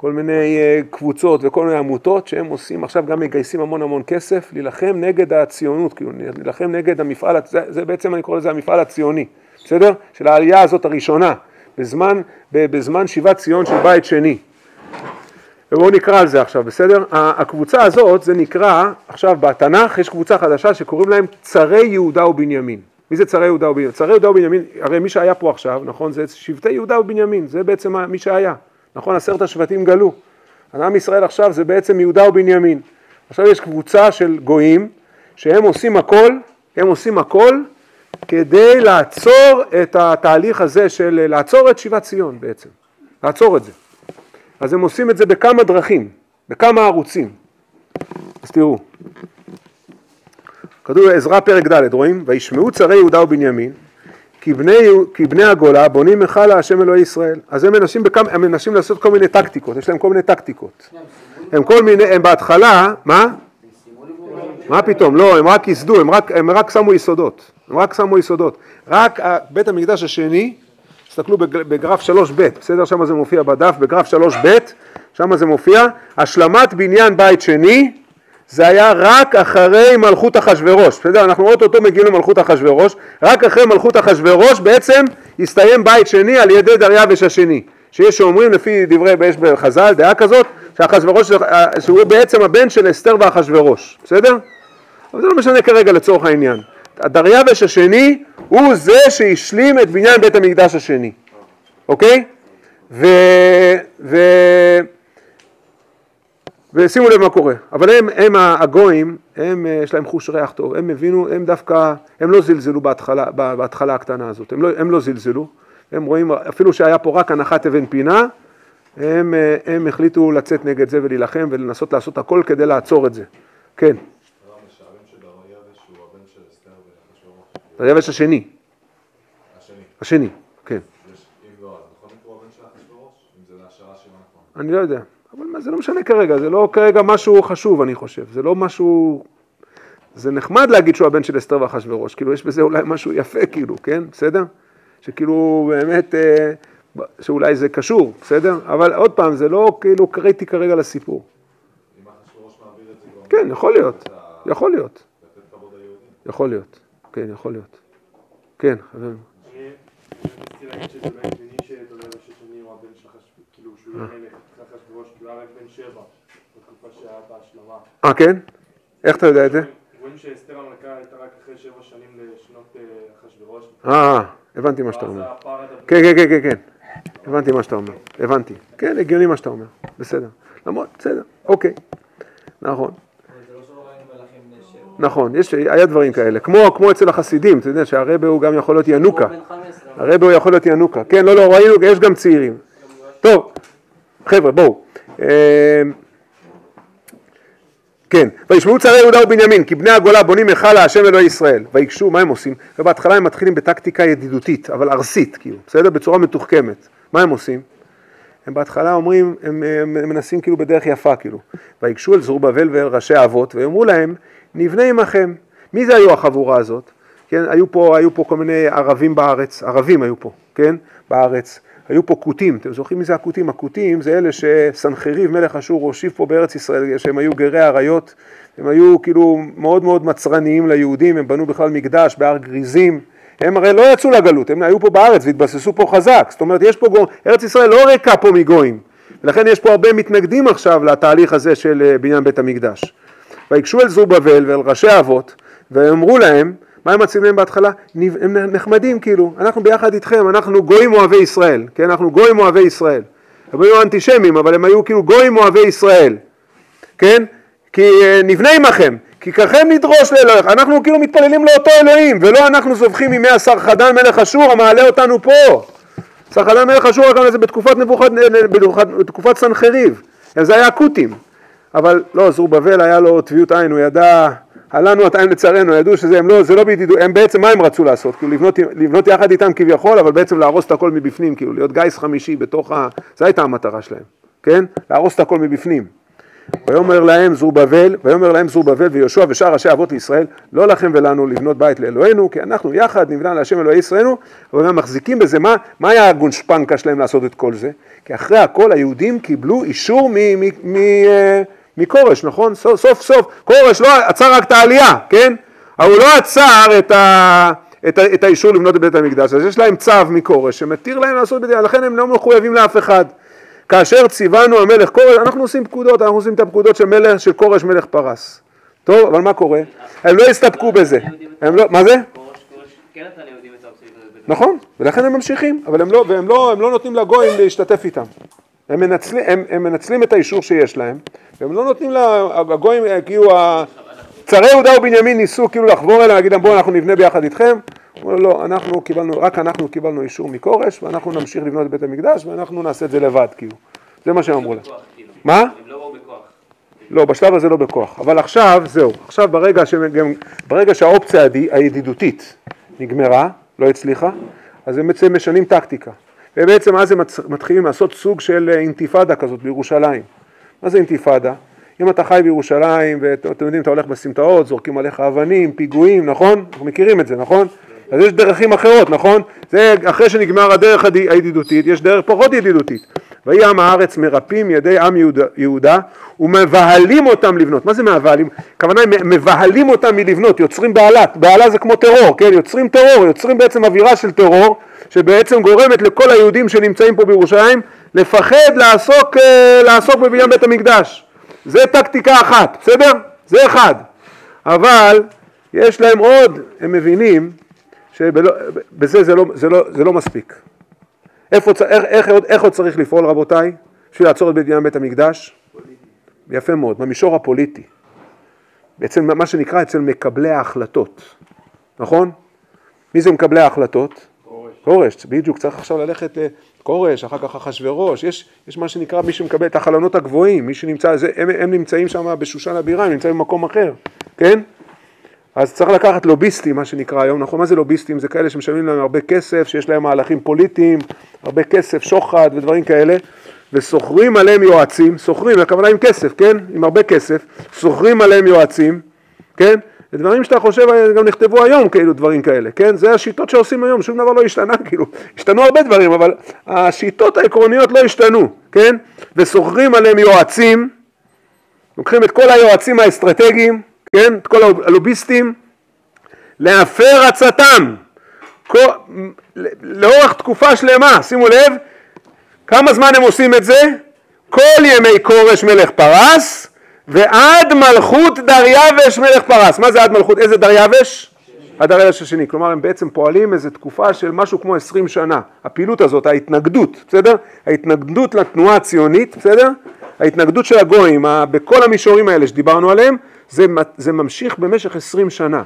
כל מיני אה, קבוצות וכל מיני עמותות שהם עושים, עכשיו גם מגייסים המון המון כסף, להילחם נגד הציונות, כאילו, להילחם נגד המפעל, זה, זה בעצם אני קורא לזה המפעל הציוני, בסדר? של העלייה הזאת הראשונה, בזמן, בזמן שיבת ציון של בית שני. ובואו נקרא על זה עכשיו, בסדר? הקבוצה הזאת, זה נקרא, עכשיו בתנ"ך יש קבוצה חדשה שקוראים להם צרי יהודה ובנימין. מי זה צרי יהודה ובנימין? צרי יהודה ובנימין, הרי מי שהיה פה עכשיו, נכון? זה שבטי יהודה ובנימין, זה בעצם מי שהיה. נכון, עשרת השבטים גלו. אז עם ישראל עכשיו זה בעצם יהודה ובנימין. עכשיו יש קבוצה של גויים שהם עושים הכל, הם עושים הכל כדי לעצור את התהליך הזה של, לעצור את שיבת ציון בעצם, לעצור את זה. אז הם עושים את זה בכמה דרכים, בכמה ערוצים. אז תראו, כתוב עזרא פרק ד', רואים? וישמעו צרי יהודה ובנימין כי בני, כי בני הגולה בונים היכל להשם אלוהי ישראל. אז הם מנסים, בכמה, הם מנסים לעשות כל מיני טקטיקות, יש להם כל מיני טקטיקות. הם כל מיני, הם בהתחלה, מה? מה פתאום? לא, הם רק ייסדו, הם רק, הם רק שמו יסודות. הם רק שמו יסודות. רק בית המקדש השני, תסתכלו בגרף 3ב, בסדר? שם זה מופיע בדף, בגרף 3ב, שם זה מופיע, השלמת בניין בית שני, זה היה רק אחרי מלכות אחשורוש, בסדר? אנחנו אוטוטו מגיעים למלכות אחשורוש, רק אחרי מלכות אחשורוש בעצם הסתיים בית שני על ידי דריווש השני, שיש שאומרים לפי דברי, יש בחז"ל דעה כזאת, שאחשורוש, שהוא בעצם הבן של אסתר ואחשורוש, בסדר? אבל זה לא משנה כרגע לצורך העניין. דריווש השני הוא זה שהשלים את בניין בית המקדש השני, אוקיי? ו... ו... ושימו לב מה קורה, אבל הם, הם הגויים, הם, אה, יש להם חוש ריח טוב, הם הבינו, הם דווקא, הם לא זלזלו בהתחלה, בהתחלה הקטנה הזאת, הם לא, הם לא זלזלו, הם רואים, אפילו שהיה פה רק הנחת אבן פינה, הם, אה, הם החליטו לצאת נגד זה ולהילחם ולנסות לעשות הכל כדי לעצור את זה, כן. דריווש השני. השני. השני, כן. לא, אני לא יודע. אבל מה, זה לא משנה כרגע, זה לא כרגע משהו חשוב אני חושב, זה לא משהו, זה נחמד להגיד שהוא הבן של אסתר ואחשוורוש, כאילו יש בזה אולי משהו יפה כאילו, כן, בסדר? שכאילו באמת, אה, שאולי זה קשור, בסדר? אבל עוד פעם, זה לא כאילו קריטי כרגע לסיפור. כן, יכול להיות, יכול להיות. יכול להיות, כן, יכול להיות. כן, חברים. אני רציתי להגיד שזה בן שני שאתה יודע ששני הוא הבן שלך, כאילו שהוא מלך. הוא היה רק בן שבע, בתקופה שהיה בהשלמה. אה, כן? איך אתה יודע את זה? רואים שאסתר המלכה הייתה רק אחרי שבע שנים לשנות אה, אחשוורוש. אה, הבנתי מה שאתה אומר. כן, כן, כן, כן. הבנתי מה שאתה אומר, הבנתי. כן, הגיוני מה שאתה אומר, בסדר. למרות, בסדר, אוקיי, נכון. נכון, יש, היה דברים כאלה, כמו, כמו אצל החסידים, אתה יודע שהרבה הוא גם יכול להיות ינוקה, הרבה הוא יכול להיות ינוקה, כן, לא, לא, ראינו, יש גם צעירים. טוב, חבר'ה, בואו. אה, כן, וישמעו צערי יהודה ובנימין, כי בני הגולה בונים היכל להשם אלוהי ישראל. וייגשו, מה הם עושים? ובהתחלה הם מתחילים בטקטיקה ידידותית, אבל ארסית, כאילו, בסדר? בצורה מתוחכמת. מה הם עושים? הם בהתחלה אומרים, הם, הם, הם מנסים כאילו בדרך יפה, כאילו. ויגשו אל זרובבל ואל ראשי האבות, ויאמרו להם, נבנה עמכם. מי זה היו החבורה הזאת? כן, היו פה, היו פה כל מיני ערבים בארץ, ערבים היו פה, כן, בארץ. היו פה כותים, אתם זוכרים מי זה הכותים? הכותים זה אלה שסנחריב מלך אשור הושיב פה בארץ ישראל, שהם היו גרי אריות, הם היו כאילו מאוד מאוד מצרניים ליהודים, הם בנו בכלל מקדש בהר גריזים, הם הרי לא יצאו לגלות, הם היו פה בארץ והתבססו פה חזק, זאת אומרת יש פה, גו... ארץ ישראל לא ריקה פה מגויים, ולכן יש פה הרבה מתנגדים עכשיו לתהליך הזה של אה, בניין בית המקדש. ויגשו אל זרובבל ואל ראשי האבות, ואמרו להם, מה הם מציעים להם בהתחלה? הם נחמדים כאילו, אנחנו ביחד איתכם, אנחנו גויים אוהבי ישראל, כן? אנחנו גויים אוהבי ישראל. הם היו אנטישמים, אבל הם היו כאילו גויים אוהבי ישראל, כן? כי אה, נבנה עמכם, כי ככם נדרוש לאלוהיך, אנחנו כאילו מתפללים לאותו אלוהים, ולא אנחנו זובחים מימי הסרחדן מלך אשור המעלה אותנו פה. סרחדן מלך אשור רק זה בתקופת נבוכת, בתקופת סנחריב, זה היה הכותים, אבל לא, זרובבל היה לו טביעות עין, הוא ידע הלנו עתיים לצערנו, ידעו שזה הם לא, זה לא בידידות, הם בעצם מה הם רצו לעשות? כאילו לבנות, לבנות יחד איתם כביכול, אבל בעצם להרוס את הכל מבפנים, כאילו להיות גיס חמישי בתוך ה... זו הייתה המטרה שלהם, כן? להרוס את הכל מבפנים. ויאמר להם זרובבל, ויאמר להם זרובבל ויהושע ושאר ראשי אבות לישראל, לא לכם ולנו לבנות בית לאלוהינו, כי אנחנו יחד נבנה להשם אלוהי ישראלנו, אבל הם מחזיקים בזה, מה, מה היה הגונשפנקה שלהם לעשות את כל זה? כי אחרי הכל היהודים קיבלו אישור מ... מ, מ אה, מכורש, נכון? סוף סוף, סוף כורש לא עצר רק את העלייה, כן? אבל הוא לא עצר את, ה, את, ה, את האישור לבנות את בית המקדש, אז יש להם צו מכורש שמתיר להם לעשות בדיוק, לכן הם לא מחויבים לאף אחד. כאשר ציוונו המלך כורש, אנחנו עושים פקודות, אנחנו עושים את הפקודות של, מלך, של כורש מלך פרס. טוב, אבל מה קורה? הם לא הסתפקו בזה. הם לא, מה זה? נכון, ולכן הם ממשיכים, אבל הם לא, והם לא, הם לא נותנים לגויים להשתתף איתם. הם מנצלים, הם, הם מנצלים את האישור שיש להם, והם לא נותנים לגויים, כאילו, צרי יהודה ובנימין ניסו כאילו לחבור אליהם, להגיד להם בואו אנחנו נבנה ביחד איתכם, הוא אומר לא, אנחנו קיבלנו, רק אנחנו קיבלנו אישור מכורש, ואנחנו נמשיך לבנות את בית המקדש, ואנחנו נעשה את זה לבד, כאילו. זה מה שהם אמרו להם. מה? לא, לא, בשלב הזה לא בכוח, אבל עכשיו, זהו, עכשיו ברגע, שגם, ברגע שהאופציה הידידותית נגמרה, לא הצליחה, אז הם בעצם משנים טקטיקה. ובעצם אז הם מתחילים לעשות סוג של אה, אינתיפאדה כזאת בירושלים. מה זה אינתיפאדה? אם אתה חי בירושלים ואתם יודעים, אתה הולך בסמטאות, זורקים עליך אבנים, פיגועים, נכון? אנחנו מכירים את זה, נכון? אז יש דרכים אחרות, נכון? זה אחרי שנגמר הדרך הידידותית, יש דרך פחות ידידותית. ויהי עם הארץ מרפים ידי עם יהודה, יהודה ומבהלים אותם לבנות. מה זה מבהלים? הכוונה היא מבהלים אותם מלבנות, יוצרים בהלה, בהלה זה כמו טרור, כן? יוצרים טרור, יוצרים בעצם אווירה של טרור שבעצם גורמת לכל היהודים שנמצאים פה בירושלים לפחד לעסוק, אה, לעסוק בבניין בית המקדש. זה טקטיקה אחת, בסדר? זה אחד. אבל יש להם עוד, הם מבינים שבזה זה לא, זה לא, זה לא מספיק. איפה, איך, איך, איך עוד צריך לפעול רבותיי בשביל לעצור את בניין בית המקדש? יפה מאוד, במישור הפוליטי. בעצם מה שנקרא אצל מקבלי ההחלטות, נכון? מי זה מקבלי ההחלטות? כורש, בדיוק צריך עכשיו ללכת לכורש, אחר כך אחשוורוש, יש, יש מה שנקרא מי שמקבל את החלונות הגבוהים, מי שנמצא, זה, הם, הם נמצאים שם בשושן הבירה, הם נמצאים במקום אחר, כן? אז צריך לקחת לוביסטים, מה שנקרא היום, נכון? מה זה לוביסטים? זה כאלה שמשלמים להם הרבה כסף, שיש להם מהלכים פוליטיים, הרבה כסף, שוחד ודברים כאלה, וסוחרים עליהם יועצים, סוחרים, הכוונה עם כסף, כן? עם הרבה כסף, סוחרים עליהם יועצים, כן? דברים שאתה חושב גם נכתבו היום כאילו דברים כאלה, כן? זה השיטות שעושים היום, שום דבר לא השתנה כאילו, השתנו הרבה דברים אבל השיטות העקרוניות לא השתנו, כן? וסוחרים עליהם יועצים, לוקחים את כל היועצים האסטרטגיים, כן? את כל הלוביסטים, להפר עצתם כל, לאורך תקופה שלמה, שימו לב, כמה זמן הם עושים את זה? כל ימי כורש מלך פרס ועד מלכות דריווש מלך פרס. מה זה עד מלכות? איזה דריווש? הרגש השני, כלומר הם בעצם פועלים איזו תקופה של משהו כמו עשרים שנה, הפעילות הזאת, ההתנגדות, בסדר? ההתנגדות לתנועה הציונית, בסדר? ההתנגדות של הגויים, בכל המישורים האלה שדיברנו עליהם, זה, זה ממשיך במשך עשרים שנה,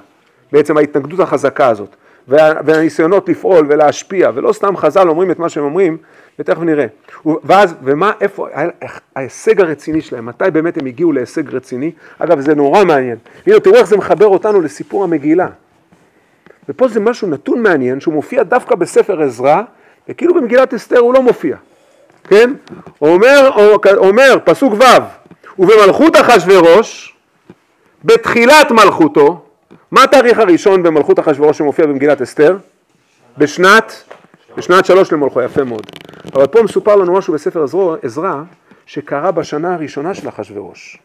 בעצם ההתנגדות החזקה הזאת, וה, והניסיונות לפעול ולהשפיע, ולא סתם חז"ל אומרים את מה שהם אומרים, ותכף נראה. ואז, ומה, איפה, ההישג הרציני שלהם, מתי באמת הם הגיעו להישג רציני? אגב, זה נורא מעניין. הנה, תראו איך זה מחבר אותנו לסיפור המגילה. ופה זה משהו נתון מעניין, שהוא מופיע דווקא בספר עזרא, וכאילו במגילת אסתר הוא לא מופיע, כן? אומר, אומר פסוק ו', ובמלכות אחשורוש, בתחילת מלכותו, מה התאריך הראשון במלכות אחשורוש שמופיע במגילת אסתר? בשנת, בשנת שלוש למולכו, יפה מאוד. אבל פה מסופר לנו משהו בספר עזרא, שקרה בשנה הראשונה של אחשורוש.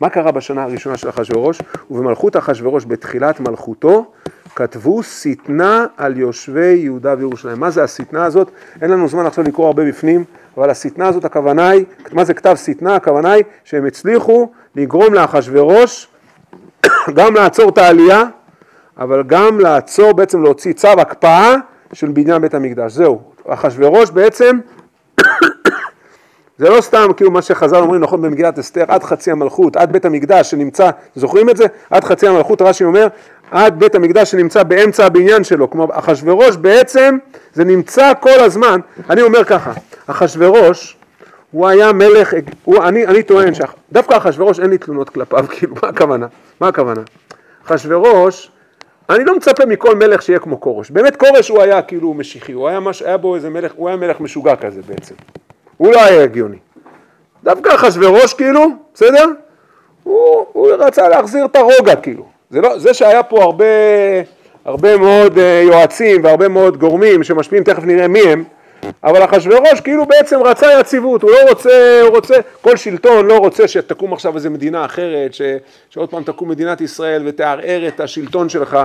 מה קרה בשנה הראשונה של אחשורוש? ובמלכות אחשורוש בתחילת מלכותו כתבו שטנה על יושבי יהודה וירושלים. מה זה השטנה הזאת? אין לנו זמן עכשיו לקרוא הרבה בפנים, אבל השטנה הזאת הכוונה היא, מה זה כתב שטנה? הכוונה היא שהם הצליחו לגרום לאחשורוש גם לעצור את העלייה, אבל גם לעצור, בעצם להוציא צו הקפאה של בניין בית המקדש. זהו, אחשורוש בעצם זה לא סתם כאילו מה שחז"ל אומרים נכון במגילת אסתר, עד חצי המלכות, עד בית המקדש שנמצא, זוכרים את זה? עד חצי המלכות, רש"י אומר, עד בית המקדש שנמצא באמצע הבניין שלו, כלומר אחשורוש בעצם זה נמצא כל הזמן, אני אומר ככה, אחשורוש הוא היה מלך, הוא, אני, אני טוען שדווקא אחשורוש אין לי תלונות כלפיו, כאילו מה הכוונה? מה הכוונה? אחשורוש, אני לא מצפה מכל מלך שיהיה כמו כורש, באמת כורש הוא היה כאילו משיחי, הוא היה, מש, היה בו איזה מלך, הוא היה מלך משוגע כזה בעצם, הוא לא היה הגיוני. דווקא אחשורוש כאילו, בסדר? הוא, הוא רצה להחזיר את הרוגע כאילו. זה, לא, זה שהיה פה הרבה, הרבה מאוד אה, יועצים והרבה מאוד גורמים שמשפיעים, תכף נראה מי הם, אבל אחשוורוש כאילו בעצם רצה יציבות, הוא לא רוצה, הוא רוצה, כל שלטון לא רוצה שתקום עכשיו איזה מדינה אחרת, ש, שעוד פעם תקום מדינת ישראל ותערער את השלטון שלך,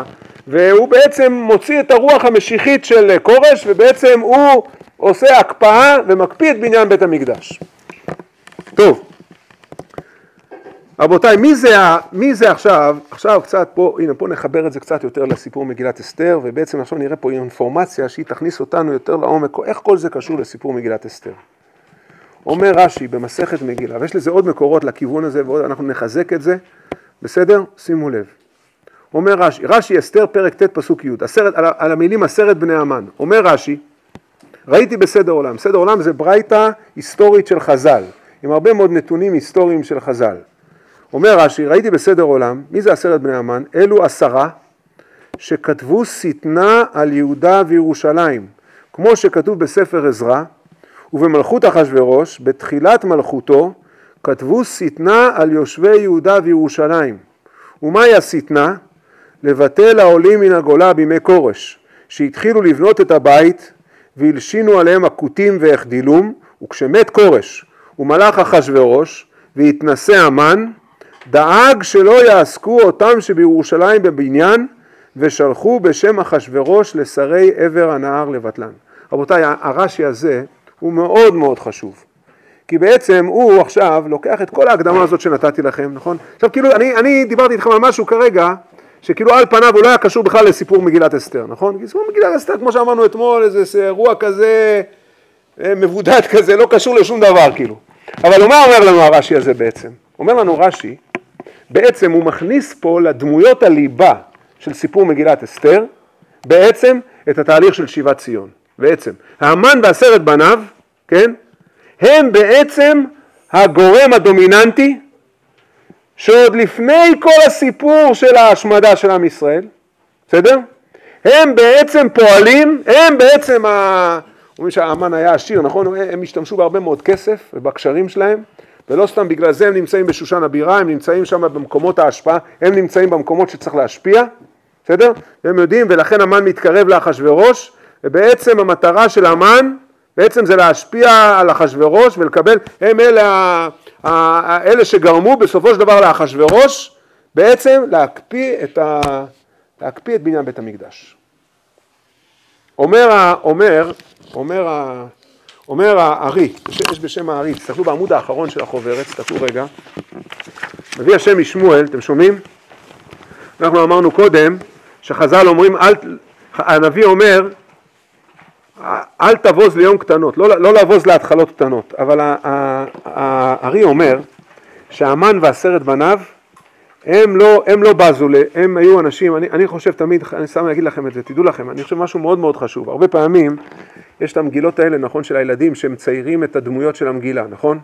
והוא בעצם מוציא את הרוח המשיחית של כורש ובעצם הוא עושה הקפאה ומקפיא את בניין בית המקדש. טוב, רבותיי, מי זה, מי זה עכשיו, עכשיו קצת פה, הנה פה נחבר את זה קצת יותר לסיפור מגילת אסתר, ובעצם עכשיו נראה פה אינפורמציה שהיא תכניס אותנו יותר לעומק, איך כל זה קשור לסיפור מגילת אסתר. אומר רש"י במסכת מגילה, ויש לזה עוד מקורות לכיוון הזה, ועוד אנחנו נחזק את זה, בסדר? שימו לב. אומר רש"י, רש"י אסתר פרק ט' פסוק י', הסרט, על, על המילים עשרת בני המן. אומר רש"י, ראיתי בסדר עולם, סדר עולם זה ברייתא היסטורית של חז"ל, עם הרבה מאוד נתונים היסטוריים של חז"ל. אומר רש"י, ראיתי בסדר עולם, מי זה עשרת בני המן? אלו עשרה שכתבו שטנה על יהודה וירושלים, כמו שכתוב בספר עזרא, ובמלכות אחשורוש, בתחילת מלכותו, כתבו שטנה על יושבי יהודה וירושלים. ומהי השטנה? לבטל העולים מן הגולה בימי כורש, שהתחילו לבנות את הבית והלשינו עליהם הכותים והחדילום, וכשמת כורש ומלך אחשורוש והתנשא המן, דאג שלא יעסקו אותם שבירושלים בבניין ושלחו בשם אחשורוש לשרי עבר הנהר לבטלן. רבותיי, הרש"י הזה הוא מאוד מאוד חשוב. כי בעצם הוא עכשיו לוקח את כל ההקדמה הזאת שנתתי לכם, נכון? עכשיו כאילו אני, אני דיברתי איתכם על משהו כרגע שכאילו על פניו הוא לא היה קשור בכלל לסיפור מגילת אסתר, נכון? כי סיפור מגילת אסתר כמו שאמרנו אתמול איזה אירוע כזה אה, מבודד כזה, לא קשור לשום דבר כאילו. אבל מה אומר לנו הרש"י הזה בעצם? אומר לנו רש"י בעצם הוא מכניס פה לדמויות הליבה של סיפור מגילת אסתר, בעצם את התהליך של שיבת ציון. בעצם, האמן ועשרת בניו, כן, הם בעצם הגורם הדומיננטי שעוד לפני כל הסיפור של ההשמדה של עם ישראל, בסדר? הם בעצם פועלים, הם בעצם, ה... אומרים שהאמן היה עשיר, נכון? הם השתמשו בהרבה מאוד כסף ובקשרים שלהם, ולא סתם בגלל זה הם נמצאים בשושן הבירה, הם נמצאים שם במקומות ההשפעה, הם נמצאים במקומות שצריך להשפיע, בסדר? והם יודעים, ולכן המן מתקרב לאחשוורוש, ובעצם המטרה של המן, בעצם זה להשפיע על אחשוורוש ולקבל, הם אלה, אלה שגרמו בסופו של דבר לאחשוורוש, בעצם להקפיא את, ה, להקפיא את בניין בית המקדש. אומר, אומר, אומר אומר הארי, יש בשם הארי, תסתכלו בעמוד האחרון של החוברת, תסתכלו רגע, מביא השם משמואל, אתם שומעים? אנחנו אמרנו קודם שחז"ל אומרים, אל, הנביא אומר, אל תבוז ליום קטנות, לא, לא לבוז להתחלות קטנות, אבל הארי אומר שהמן ועשרת בניו הם לא, הם לא בזו, הם היו אנשים, אני, אני חושב תמיד, אני סתם אגיד לכם את זה, תדעו לכם, אני חושב משהו מאוד מאוד חשוב, הרבה פעמים יש את המגילות האלה, נכון, של הילדים שמציירים את הדמויות של המגילה, נכון?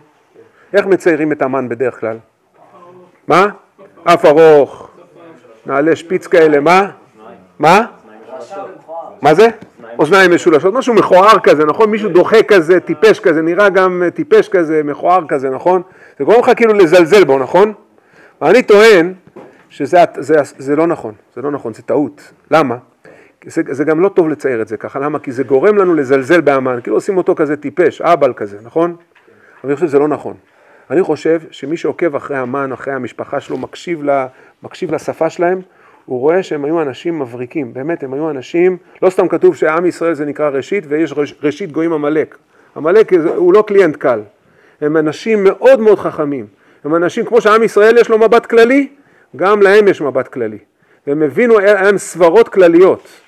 איך מציירים את המן בדרך כלל? מה? אף ארוך, נעלי שפיץ כאלה, מה? מה? מה זה? אוזניים משולשות, משהו מכוער כזה, נכון? מישהו דוחה כזה, טיפש כזה, נראה גם טיפש כזה, מכוער כזה, נכון? זה גורם לך כאילו לזלזל בו, נכון? ואני טוען שזה זה, זה לא נכון, זה לא נכון, זה טעות. למה? זה, זה גם לא טוב לצייר את זה ככה, למה? כי זה גורם לנו לזלזל באמן, כאילו עושים אותו כזה טיפש, אהבל כזה, נכון? אבל אני חושב שזה לא נכון. אני חושב שמי שעוקב אחרי המן, אחרי המשפחה שלו, מקשיב, לה, מקשיב לשפה שלהם, הוא רואה שהם היו אנשים מבריקים, באמת, הם היו אנשים, לא סתם כתוב שעם ישראל זה נקרא ראשית, ויש ראשית גויים עמלק. עמלק הוא לא קליינט קל, הם אנשים מאוד מאוד חכמים, הם אנשים, כמו שעם ישראל יש לו מבט כללי, גם להם יש מבט כללי. והם הבינו, היה להם סברות כלליות.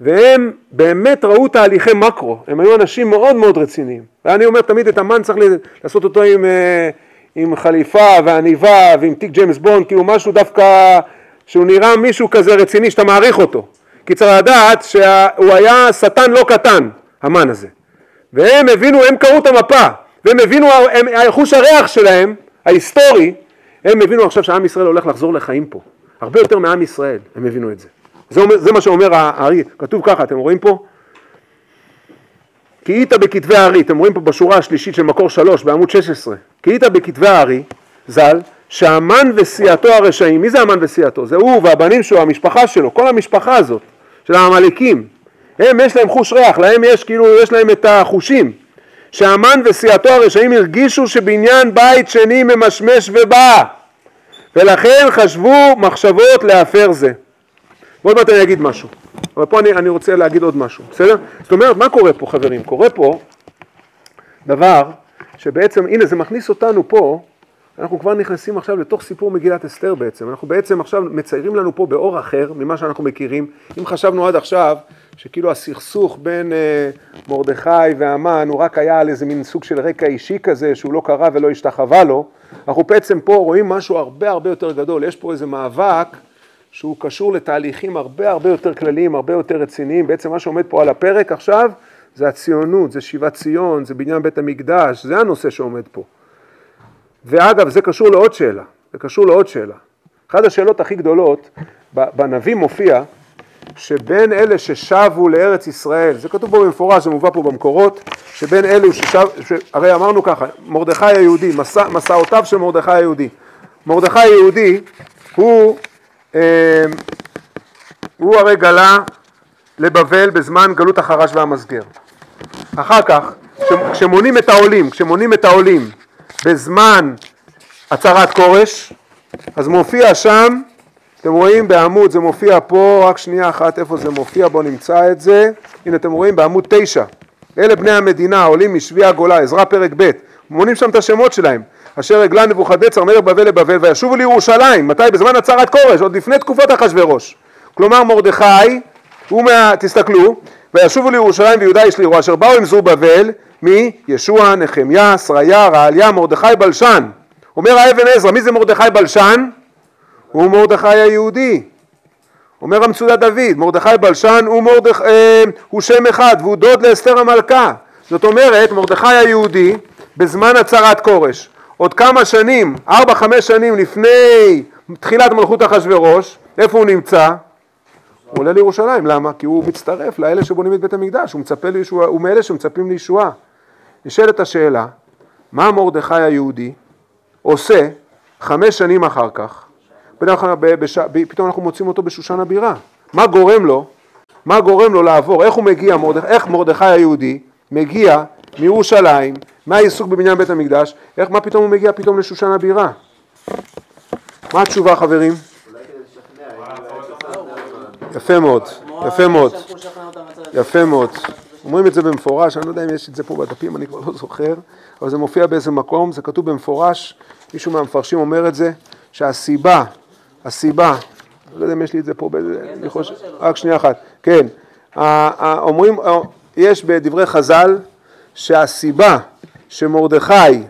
והם באמת ראו תהליכי מקרו, הם היו אנשים מאוד מאוד רציניים. ואני אומר תמיד את המן צריך לעשות אותו עם, אה, עם חליפה ועניבה ועם תיק ג'יימס בונד, כאילו משהו דווקא שהוא נראה מישהו כזה רציני שאתה מעריך אותו. כי צריך לדעת שהוא היה שטן לא קטן, המן הזה. והם הבינו, הם קראו את המפה, והם הבינו, הם, חוש הריח שלהם, ההיסטורי, הם הבינו עכשיו שעם ישראל הולך לחזור לחיים פה. הרבה יותר מעם ישראל, הם הבינו את זה. זה, אומר, זה מה שאומר הארי, כתוב ככה, אתם רואים פה? כי היית בכתבי הארי, אתם רואים פה בשורה השלישית של מקור שלוש בעמוד 16, כי היית בכתבי הארי, ז"ל, שהמן וסיעתו הרשעים, מי זה המן וסיעתו? זה הוא והבנים שלו, המשפחה שלו, כל המשפחה הזאת, של העמלקים, הם יש להם חוש ריח, להם יש כאילו, יש להם את החושים, שהמן וסיעתו הרשעים הרגישו שבניין בית שני ממשמש ובא, ולכן חשבו מחשבות להפר זה. ועוד מעט אני אגיד משהו, אבל פה אני, אני רוצה להגיד עוד משהו, בסדר? זאת אומרת, מה קורה פה חברים? קורה פה דבר שבעצם, הנה זה מכניס אותנו פה אנחנו כבר נכנסים עכשיו לתוך סיפור מגילת אסתר בעצם, אנחנו בעצם עכשיו מציירים לנו פה באור אחר ממה שאנחנו מכירים, אם חשבנו עד עכשיו שכאילו הסכסוך בין אה, מרדכי והמן הוא רק היה על איזה מין סוג של רקע אישי כזה שהוא לא קרא ולא השתחווה לו, אנחנו בעצם פה רואים משהו הרבה הרבה יותר גדול, יש פה איזה מאבק שהוא קשור לתהליכים הרבה הרבה יותר כלליים, הרבה יותר רציניים, בעצם מה שעומד פה על הפרק עכשיו זה הציונות, זה שיבת ציון, זה בניין בית המקדש, זה הנושא שעומד פה. ואגב, זה קשור לעוד שאלה, זה קשור לעוד שאלה. אחת השאלות הכי גדולות, בנביא מופיע שבין אלה ששבו לארץ ישראל, זה כתוב פה במפורש, זה מובא פה במקורות, שבין אלו ששב, ש... הרי אמרנו ככה, מרדכי היהודי, מסע, מסעותיו של מרדכי היהודי. מרדכי היהודי הוא, הוא הרי גלה לבבל בזמן גלות החרש והמסגר. אחר כך, כשמונים את העולים, כשמונים את העולים בזמן הצהרת כורש, אז מופיע שם, אתם רואים בעמוד, זה מופיע פה, רק שנייה אחת איפה זה מופיע, בואו נמצא את זה, הנה אתם רואים בעמוד תשע, אלה בני המדינה עולים משבי הגולה, עזרא פרק ב', מונים שם את השמות שלהם, אשר הגלה נבוכדנצר מלך בבל לבבל וישובו לירושלים, מתי? בזמן הצהרת כורש, עוד לפני תקופת אחשורוש, כלומר מרדכי, הוא מה... תסתכלו, וישובו לירושלים ויהודה יש לירו, אשר באו עם זו בבל מי? ישוע, נחמיה, שריה, רעליה, מרדכי בלשן. אומר האבן עזרא, מי זה מרדכי בלשן? הוא מרדכי היהודי. אומר המצודה דוד, מרדכי בלשן הוא, מרדכ... אה, הוא שם אחד והוא דוד לאסתר המלכה. זאת אומרת, מרדכי היהודי בזמן הצהרת כורש, עוד כמה שנים, ארבע חמש שנים לפני תחילת מלכות אחשורוש, איפה הוא נמצא? הוא עולה לירושלים, למה? כי הוא מצטרף לאלה שבונים את בית המקדש, הוא מצפה לישועה, הוא מאלה שמצפים לישועה. נשאלת השאלה, מה מרדכי היהודי עושה חמש שנים אחר כך, פתאום אנחנו מוצאים אותו בשושן הבירה, מה גורם לו, מה גורם לו לעבור, איך הוא מגיע, איך מרדכי היהודי מגיע מירושלים, מהעיסוק בבניין בית המקדש, איך, מה פתאום הוא מגיע פתאום לשושן הבירה? מה התשובה חברים? יפה מאוד, יפה מאוד, יפה מאוד. אומרים את זה במפורש, אני לא יודע אם יש את זה פה בדפים, אני כבר לא זוכר, אבל זה מופיע באיזה מקום, זה כתוב במפורש, מישהו מהמפרשים אומר את זה, שהסיבה, הסיבה לא יודע אם יש לי את זה פה, באיזה, אני חושב, רק שנייה אחת, כן, אומרים, יש בדברי חז"ל שהסיבה שמרדכי,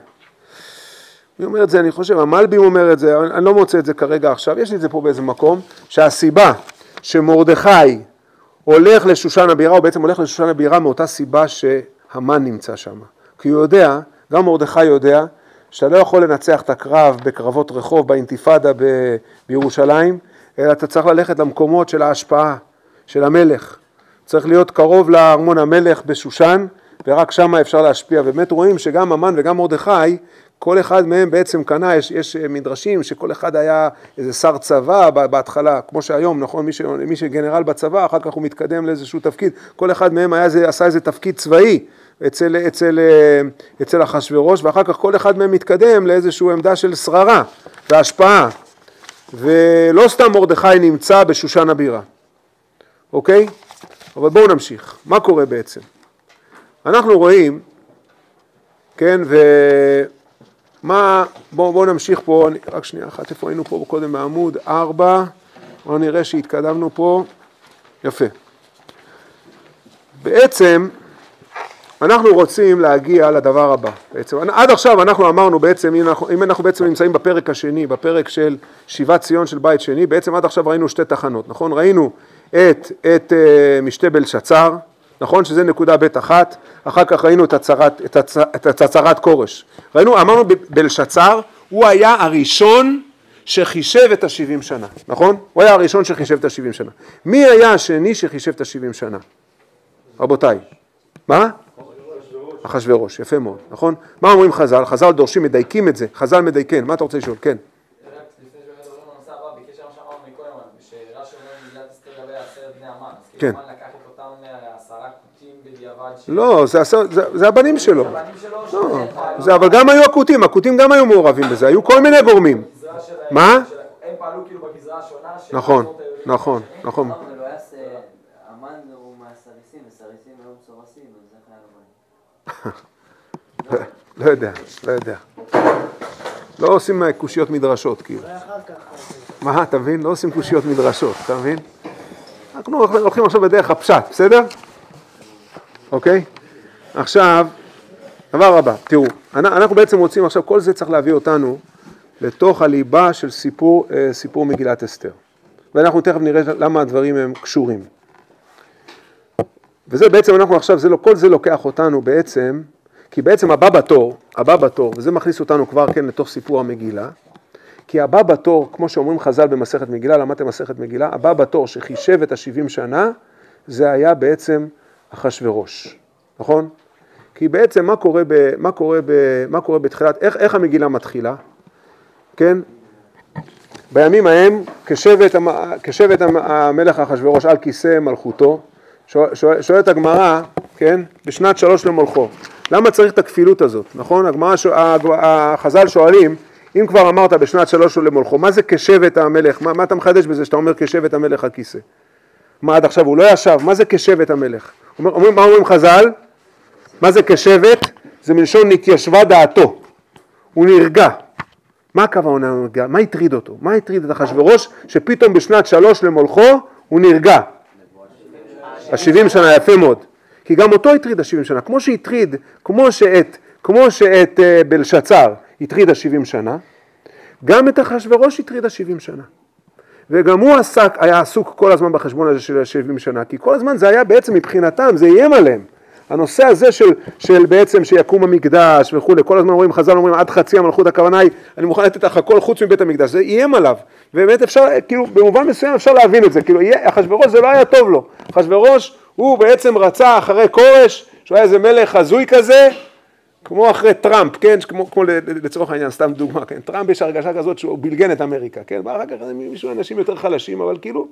מי אומר את זה, אני חושב, המלבים אומר את זה, אני לא מוצא את זה כרגע עכשיו, יש לי את זה פה באיזה מקום, שהסיבה שמרדכי הולך לשושן הבירה, הוא בעצם הולך לשושן הבירה מאותה סיבה שהמן נמצא שם. כי הוא יודע, גם מרדכי יודע, שאתה לא יכול לנצח את הקרב בקרבות רחוב, באינתיפאדה ב- בירושלים, אלא אתה צריך ללכת למקומות של ההשפעה, של המלך. צריך להיות קרוב לארמון המלך בשושן, ורק שם אפשר להשפיע. ובאמת רואים שגם המן וגם מרדכי, כל אחד מהם בעצם קנה, יש, יש מדרשים שכל אחד היה איזה שר צבא בהתחלה, כמו שהיום, נכון? מי, ש, מי שגנרל בצבא, אחר כך הוא מתקדם לאיזשהו תפקיד, כל אחד מהם היה, עשה איזה תפקיד צבאי אצל, אצל, אצל אחשוורוש, ואחר כך כל אחד מהם מתקדם לאיזושהי עמדה של שררה והשפעה. ולא סתם מרדכי נמצא בשושן הבירה, אוקיי? אבל בואו נמשיך. מה קורה בעצם? אנחנו רואים, כן, ומה, בואו בוא נמשיך פה, אני, רק שנייה אחת, איפה היינו פה קודם בעמוד 4, בואו נראה שהתקדמנו פה, יפה. בעצם אנחנו רוצים להגיע לדבר הבא, בעצם עד עכשיו אנחנו אמרנו בעצם, אם אנחנו, אם אנחנו בעצם נמצאים בפרק השני, בפרק של שיבת ציון של בית שני, בעצם עד עכשיו ראינו שתי תחנות, נכון? ראינו את, את uh, משתה בלשצר, נכון שזה נקודה ב' אחת, אחר כך ראינו את הצהרת, את הצ, את הצהרת כורש, ראינו, אמרנו בלשצר, הוא היה הראשון שחישב את השבעים שנה, נכון? הוא היה הראשון שחישב את השבעים שנה. מי היה השני שחישב את השבעים שנה? רבותיי, מה? אחשוורוש, יפה מאוד, נכון? מה אומרים חז"ל? חז"ל דורשים, מדייקים את זה, חז"ל מדייקים, מה אתה רוצה לשאול? כן. כן. לא, זה, זה, זה הבנים שלו. לא, זה, אבל גם היו הכותים, הכותים גם היו מעורבים בזה, היו כל מיני גורמים. מה? הם פעלו כאילו בגזרה השונה. נכון, נכון, נכון. לא יודע, לא יודע. לא עושים קושיות מדרשות, כאילו. מה, אתה מבין? לא עושים קושיות מדרשות, אתה מבין? אנחנו הולכים עכשיו בדרך הפשט, בסדר? אוקיי? עכשיו, דבר הבא, תראו, אנחנו בעצם רוצים עכשיו, כל זה צריך להביא אותנו לתוך הליבה של סיפור, אה, סיפור מגילת אסתר. ואנחנו תכף נראה למה הדברים הם קשורים. וזה בעצם אנחנו עכשיו, זה לא, כל זה לוקח אותנו בעצם, כי בעצם הבא בתור, הבא בתור, וזה מכניס אותנו כבר כן לתוך סיפור המגילה, כי הבא בתור, כמו שאומרים חז"ל במסכת מגילה, למדתם מסכת מגילה, הבא בתור שחישב את השבעים שנה, זה היה בעצם אחשורוש, נכון? כי בעצם מה קורה, ב, מה קורה, ב, מה קורה בתחילת, איך, איך המגילה מתחילה, כן? בימים ההם כשבט, כשבט המלך אחשורוש על כיסא מלכותו, שואלת הגמרא, כן, בשנת שלוש למולכו, למה צריך את הכפילות הזאת, נכון? הגמרא, החז"ל שואלים, אם כבר אמרת בשנת שלוש למולכו, מה זה כשבט המלך? מה, מה אתה מחדש בזה שאתה אומר כשבט המלך הכיסא? מה עד עכשיו הוא לא ישב, מה זה כשבט המלך? אומר, אומר, מה אומרים חז"ל? מה זה כשבט? זה מלשון נתיישבה דעתו, הוא נרגע. מה הכוונה הוא נרגע? מה הטריד אותו? מה הטריד את אחשוורוש שפתאום בשנת שלוש למולכו הוא נרגע? השבעים שנה, יפה מאוד. כי גם אותו הטריד השבעים שנה, כמו שהטריד, כמו שאת, כמו שאת uh, בלשצר הטריד השבעים שנה, גם את אחשוורוש הטריד השבעים שנה. וגם הוא עסק, היה עסוק כל הזמן בחשבון הזה של השבעים שנה, כי כל הזמן זה היה בעצם מבחינתם, זה איים עליהם. הנושא הזה של, של בעצם שיקום המקדש וכולי, כל הזמן אומרים, חז"ל אומרים עד חצי המלכות, הכוונה היא, אני מוכן לתת לך הכל חוץ מבית המקדש, זה איים עליו, ובאמת אפשר, כאילו, במובן מסוים אפשר להבין את זה, כאילו, אחשוורוש זה לא היה טוב לו, אחשוורוש הוא בעצם רצה אחרי כורש, שהוא היה איזה מלך הזוי כזה, כמו אחרי טראמפ, כן, כמו, כמו לצורך העניין, סתם דוגמה, כן, טראמפ יש הרגשה כזאת שהוא בלגן את אמריקה, כן, ואחר כך מישהו, אנשים יותר חלשים, אבל כאילו,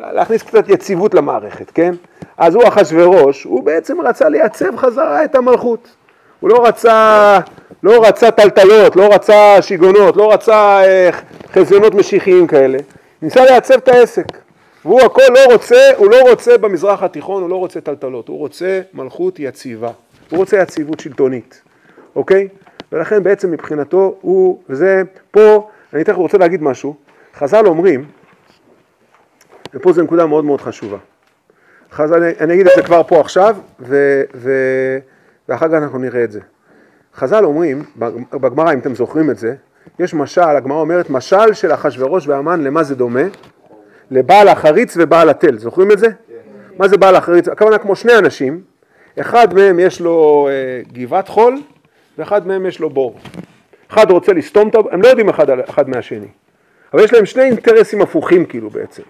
להכניס קצת יציבות למערכת, כן? אז הוא אחשוורוש, הוא בעצם רצה לייצב חזרה את המלכות. הוא לא רצה, לא רצה טלטלות, לא רצה שיגעונות, לא רצה אה, חזיונות משיחיים כאלה. ניסה לייצב את העסק. והוא הכל לא רוצה, הוא לא רוצה במזרח התיכון, הוא לא רוצה טלטלות, הוא רוצה מלכות יציבה. הוא רוצה יציבות שלטונית, אוקיי? ולכן בעצם מבחינתו הוא, וזה, פה, אני תכף רוצה להגיד משהו, חז"ל אומרים, ופה זו נקודה מאוד מאוד חשובה. אני, אני אגיד את זה כבר פה עכשיו, ו, ו, ואחר כך אנחנו נראה את זה. חז"ל אומרים, בגמרא, אם אתם זוכרים את זה, יש משל, הגמרא אומרת, משל של אחשורוש והמן, למה זה דומה? לבעל החריץ ובעל התל, זוכרים את זה? כן. מה זה בעל החריץ? הכוונה כמו שני אנשים, אחד מהם יש לו אה, גבעת חול, ואחד מהם יש לו בור. אחד רוצה לסתום את הבור, הם לא יודעים אחד, אחד מהשני, אבל יש להם שני אינטרסים הפוכים כאילו בעצם.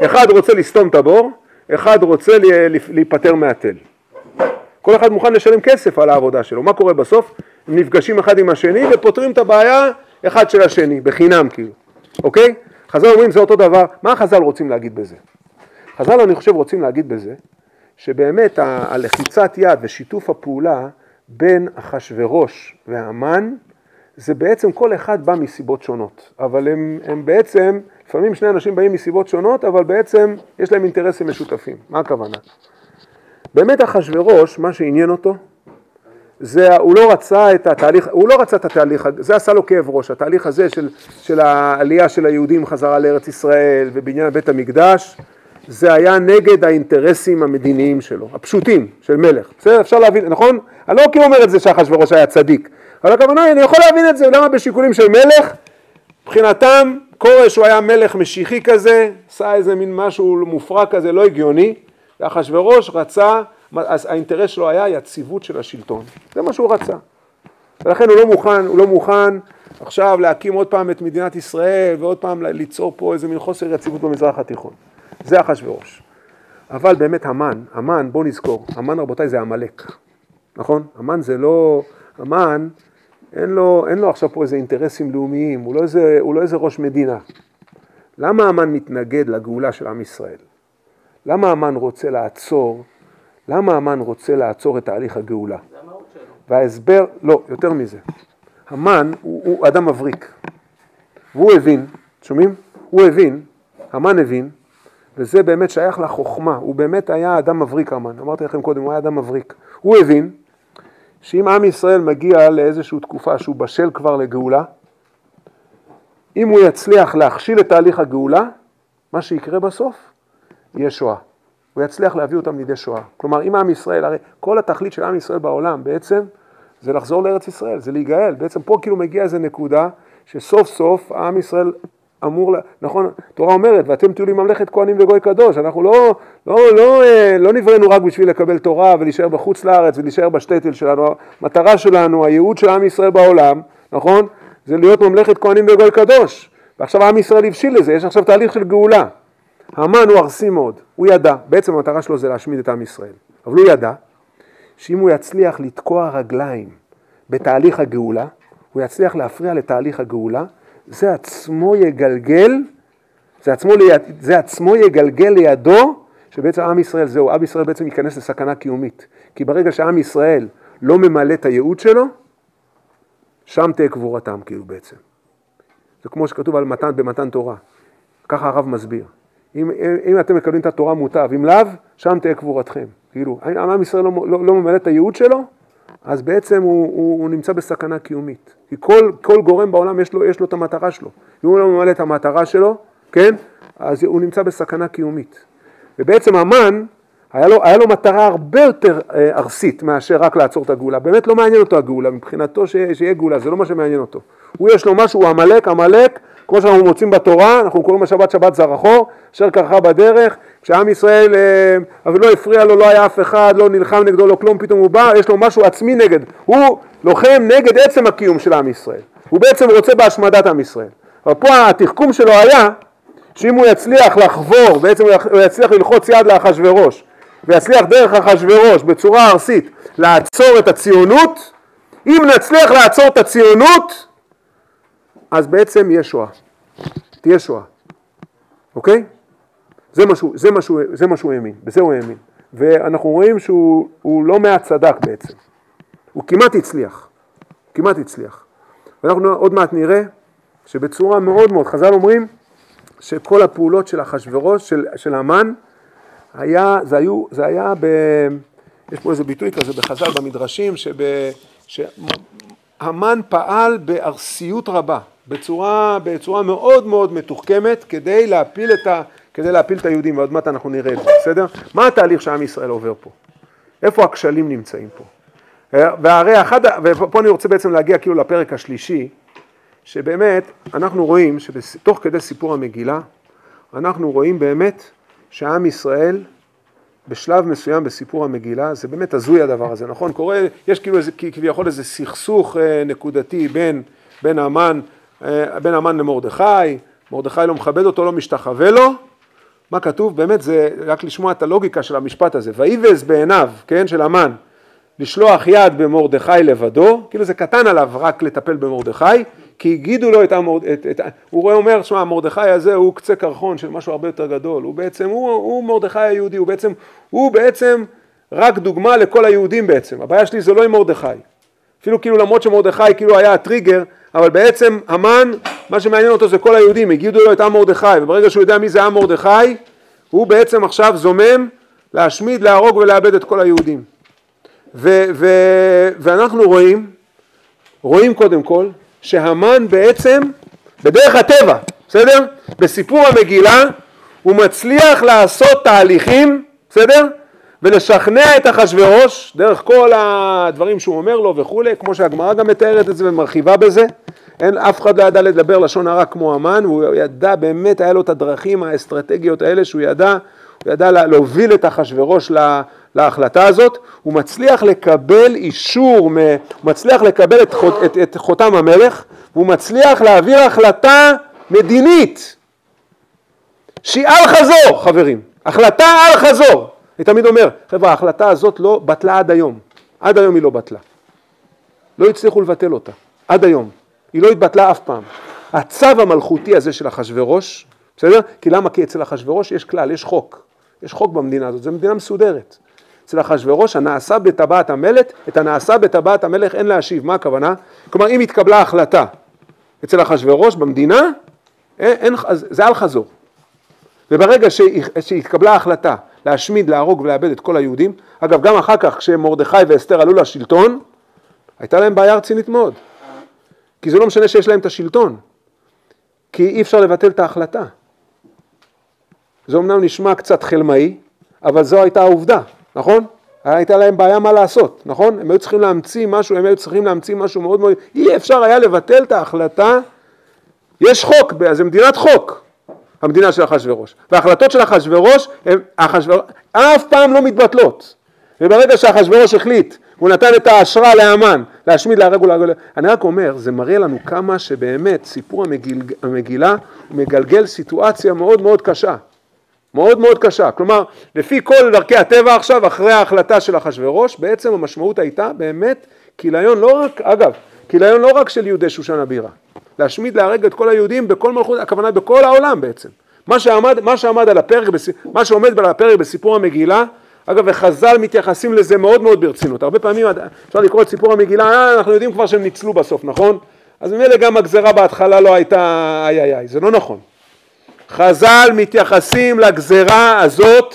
אחד רוצה לסתום את הבור, אחד רוצה להיפטר מהתל. כל אחד מוכן לשלם כסף על העבודה שלו. מה קורה בסוף? הם נפגשים אחד עם השני ופותרים את הבעיה אחד של השני, בחינם כאילו, אוקיי? חז"ל אומרים זה אותו דבר, מה חז"ל רוצים להגיד בזה? חז"ל אני חושב רוצים להגיד בזה שבאמת הלחיצת יד ושיתוף הפעולה בין אחשורוש והמן זה בעצם כל אחד בא מסיבות שונות, אבל הם, הם בעצם, לפעמים שני אנשים באים מסיבות שונות, אבל בעצם יש להם אינטרסים משותפים. מה הכוונה? באמת אחשורוש, מה שעניין אותו, זה, הוא לא רצה את התהליך, הוא לא רצה את התהליך, זה עשה לו כאב ראש, התהליך הזה של, של העלייה של היהודים חזרה לארץ ישראל ובעניין בית המקדש, זה היה נגד האינטרסים המדיניים שלו, הפשוטים, של מלך. בסדר, אפשר להבין, נכון? אני לא כאילו אומר את זה שאחשוורוש היה צדיק, אבל הכוונה היא, אני יכול להבין את זה, למה בשיקולים של מלך, מבחינתם, כורש הוא היה מלך משיחי כזה, עשה איזה מין משהו מופרע כזה, לא הגיוני, ואחשוורוש רצה, אז האינטרס שלו היה יציבות של השלטון, זה מה שהוא רצה. ולכן הוא לא מוכן, הוא לא מוכן עכשיו להקים עוד פעם את מדינת ישראל ועוד פעם ליצור פה איזה מין חוסר יציבות במזרח התיכון. זה אחשוורוש. אבל באמת המן, המן, בואו נזכור, המן רבותיי זה עמלק, נכון? המן זה לא, המן אין לו, אין לו עכשיו פה איזה אינטרסים לאומיים, הוא לא איזה, הוא לא איזה ראש מדינה. למה המן מתנגד לגאולה של עם ישראל? למה המן רוצה לעצור, למה המן רוצה לעצור את תהליך הגאולה? וההסבר, לא, יותר מזה. המן הוא, הוא אדם מבריק, והוא הבין, שומעים? הוא הבין, המן הבין, וזה באמת שייך לחוכמה, הוא באמת היה אדם מבריק המן, אמרתי לכם קודם, הוא היה אדם מבריק. הוא הבין שאם עם ישראל מגיע לאיזושהי תקופה שהוא בשל כבר לגאולה, אם הוא יצליח להכשיל את תהליך הגאולה, מה שיקרה בסוף, יהיה שואה. הוא יצליח להביא אותם לידי שואה. כלומר, אם עם ישראל, הרי כל התכלית של עם ישראל בעולם בעצם זה לחזור לארץ ישראל, זה להיגאל. בעצם פה כאילו מגיע איזה נקודה שסוף סוף עם ישראל אמור, נכון, התורה אומרת, ואתם תהיו לי ממלכת כהנים וגוי קדוש, אנחנו לא, לא, לא, לא, לא נבראנו רק בשביל לקבל תורה ולהישאר בחוץ לארץ ולהישאר בשטייטל שלנו, המטרה שלנו, הייעוד של עם ישראל בעולם, נכון, זה להיות ממלכת כהנים וגוי קדוש, ועכשיו עם ישראל הבשיל לזה, יש עכשיו תהליך של גאולה. המן הוא ארסי מאוד, הוא ידע, בעצם המטרה שלו זה להשמיד את עם ישראל, אבל הוא ידע שאם הוא יצליח לתקוע רגליים בתהליך הגאולה, הוא יצליח להפריע לתהליך הגאולה, זה עצמו יגלגל, זה עצמו, ליד, זה עצמו יגלגל לידו, שבעצם עם ישראל זהו, עם ישראל בעצם ייכנס לסכנה קיומית. כי ברגע שעם ישראל לא ממלא את הייעוד שלו, שם תהיה קבורתם כאילו בעצם. זה כמו שכתוב על מתן במתן תורה. ככה הרב מסביר. אם, אם אתם מקבלים את התורה מוטב, אם לאו, שם תהיה קבורתכם. כאילו, עם ישראל לא, לא, לא ממלא את הייעוד שלו, אז בעצם הוא, הוא, הוא נמצא בסכנה קיומית. כי כל, כל גורם בעולם יש לו, יש לו את המטרה שלו. אם הוא לא ממלא את המטרה שלו, כן, אז הוא נמצא בסכנה קיומית. ובעצם המן, היה לו, היה לו מטרה הרבה יותר אה, ארסית מאשר רק לעצור את הגאולה. באמת לא מעניין אותו הגאולה, מבחינתו ש, שיהיה גאולה, זה לא מה שמעניין אותו. הוא יש לו משהו, הוא עמלק, עמלק, כמו שאנחנו מוצאים בתורה, אנחנו קוראים בשבת שבת זרחו, אשר קרחה בדרך, כשעם ישראל, אה, אבל לא הפריע לו, לא היה אף אחד, לא נלחם נגדו, לא כלום, פתאום הוא בא, יש לו משהו עצמי נגד, הוא לוחם נגד עצם הקיום של עם ישראל, הוא בעצם רוצה בהשמדת עם ישראל. אבל פה התחכום שלו היה, שאם הוא יצליח לחבור, בעצם הוא יצליח ללחוץ יד לאחשוורוש, ויצליח דרך אחשוורוש בצורה ארסית לעצור את הציונות, אם נצליח לעצור את הציונות, אז בעצם יהיה שואה, תהיה שואה, אוקיי? זה מה שהוא, זה מה שהוא, זה מה שהוא האמין, בזה הוא האמין. ואנחנו רואים שהוא לא מעט צדק בעצם, הוא כמעט הצליח, כמעט הצליח. ואנחנו עוד מעט נראה שבצורה מאוד מאוד, חז"ל אומרים שכל הפעולות של אחשוורוש, של, של המן, היה, זה, היו, זה היה ב... יש פה איזה ביטוי כזה בחז"ל במדרשים, שב, שהמן פעל בארסיות רבה, בצורה, בצורה מאוד מאוד מתוחכמת כדי להפיל את, ה, כדי להפיל את היהודים, ועוד מעט אנחנו נראה את זה, בסדר? מה התהליך שעם ישראל עובר פה? איפה הכשלים נמצאים פה? והרי אחד, ופה אני רוצה בעצם להגיע כאילו לפרק השלישי, שבאמת אנחנו רואים שתוך כדי סיפור המגילה, אנחנו רואים באמת שעם ישראל בשלב מסוים בסיפור המגילה, זה באמת הזוי הדבר הזה, נכון? קורה, יש כאילו איזה, כביכול איזה סכסוך אה, נקודתי בין, בין המן, אה, בין המן למרדכי, מרדכי לא מכבד אותו, לא משתחווה לו, מה כתוב? באמת זה רק לשמוע את הלוגיקה של המשפט הזה, ויבז בעיניו, כן, של המן, לשלוח יד במרדכי לבדו, כאילו זה קטן עליו רק לטפל במרדכי, כי הגידו לו את המורד... את, את, הוא רואה אומר, שמע, מרדכי הזה הוא קצה קרחון של משהו הרבה יותר גדול, הוא בעצם, הוא, הוא מרדכי היהודי, הוא בעצם, הוא בעצם רק דוגמה לכל היהודים בעצם, הבעיה שלי זה לא עם מרדכי, אפילו כאילו למרות שמרדכי כאילו היה הטריגר, אבל בעצם המן, מה שמעניין אותו זה כל היהודים, הגידו לו את עם מרדכי, וברגע שהוא יודע מי זה עם מרדכי, הוא בעצם עכשיו זומם להשמיד, להרוג ולאבד את כל היהודים. ו, ו, ואנחנו רואים, רואים קודם כל, שהמן בעצם, בדרך הטבע, בסדר? בסיפור המגילה, הוא מצליח לעשות תהליכים, בסדר? ולשכנע את אחשורוש, דרך כל הדברים שהוא אומר לו וכולי, כמו שהגמרא גם מתארת את זה ומרחיבה בזה. אין, אף אחד לא ידע לדבר לשון הרע כמו המן, הוא ידע באמת, היה לו את הדרכים האסטרטגיות האלה שהוא ידע, הוא ידע להוביל את אחשורוש לה, להחלטה הזאת, הוא מצליח לקבל אישור, הוא מצליח לקבל את, את, את חותם המלך, והוא מצליח להעביר החלטה מדינית שהיא על חזור, חברים, החלטה על חזור. אני תמיד אומר, חבר'ה, ההחלטה הזאת לא בטלה עד היום, עד היום היא לא בטלה. לא הצליחו לבטל אותה, עד היום. היא לא התבטלה אף פעם. הצו המלכותי הזה של אחשורוש, בסדר? כי למה? כי אצל אחשורוש יש כלל, יש חוק. יש חוק במדינה הזאת, זו מדינה מסודרת. אצל אחשורוש הנעשה בטבעת המלך, את הנעשה בטבעת המלך אין להשיב, מה הכוונה? כלומר אם התקבלה החלטה אצל אחשורוש במדינה, אין, אין, זה אל חזור. וברגע שהתקבלה החלטה להשמיד, להרוג ולאבד את כל היהודים, אגב גם אחר כך כשמרדכי ואסתר עלו לשלטון, הייתה להם בעיה רצינית מאוד. כי זה לא משנה שיש להם את השלטון, כי אי אפשר לבטל את ההחלטה. זה אמנם נשמע קצת חלמאי, אבל זו הייתה העובדה. נכון? הייתה להם בעיה מה לעשות, נכון? הם היו צריכים להמציא משהו, הם היו צריכים להמציא משהו מאוד מאוד, אי אפשר היה לבטל את ההחלטה, יש חוק, זה מדינת חוק, המדינה של אחשוורוש, וההחלטות של אחשוורוש, אף פעם לא מתבטלות, וברגע שאחשוורוש החליט, הוא נתן את האשרה לאמן, להשמיד, להרג ולהרג, אני רק אומר, זה מראה לנו כמה שבאמת סיפור המגיל, המגילה מגלגל סיטואציה מאוד מאוד קשה. מאוד מאוד קשה. כלומר, לפי כל דרכי הטבע עכשיו, אחרי ההחלטה של אחשורוש, בעצם המשמעות הייתה באמת כיליון לא רק, אגב, כיליון לא רק של יהודי שושן הבירה, להשמיד, להרג את כל היהודים בכל מלכות, הכוונה בכל העולם בעצם. מה שעמד, מה שעמד על הפרק, מה שעומד על הפרק בסיפור המגילה, אגב, וחז"ל מתייחסים לזה מאוד מאוד ברצינות. הרבה פעמים אפשר לקרוא את סיפור המגילה, אה, אנחנו יודעים כבר שהם ניצלו בסוף, נכון? אז ממילא גם הגזרה בהתחלה לא הייתה איי איי איי, זה לא נכון. חז"ל מתייחסים לגזרה הזאת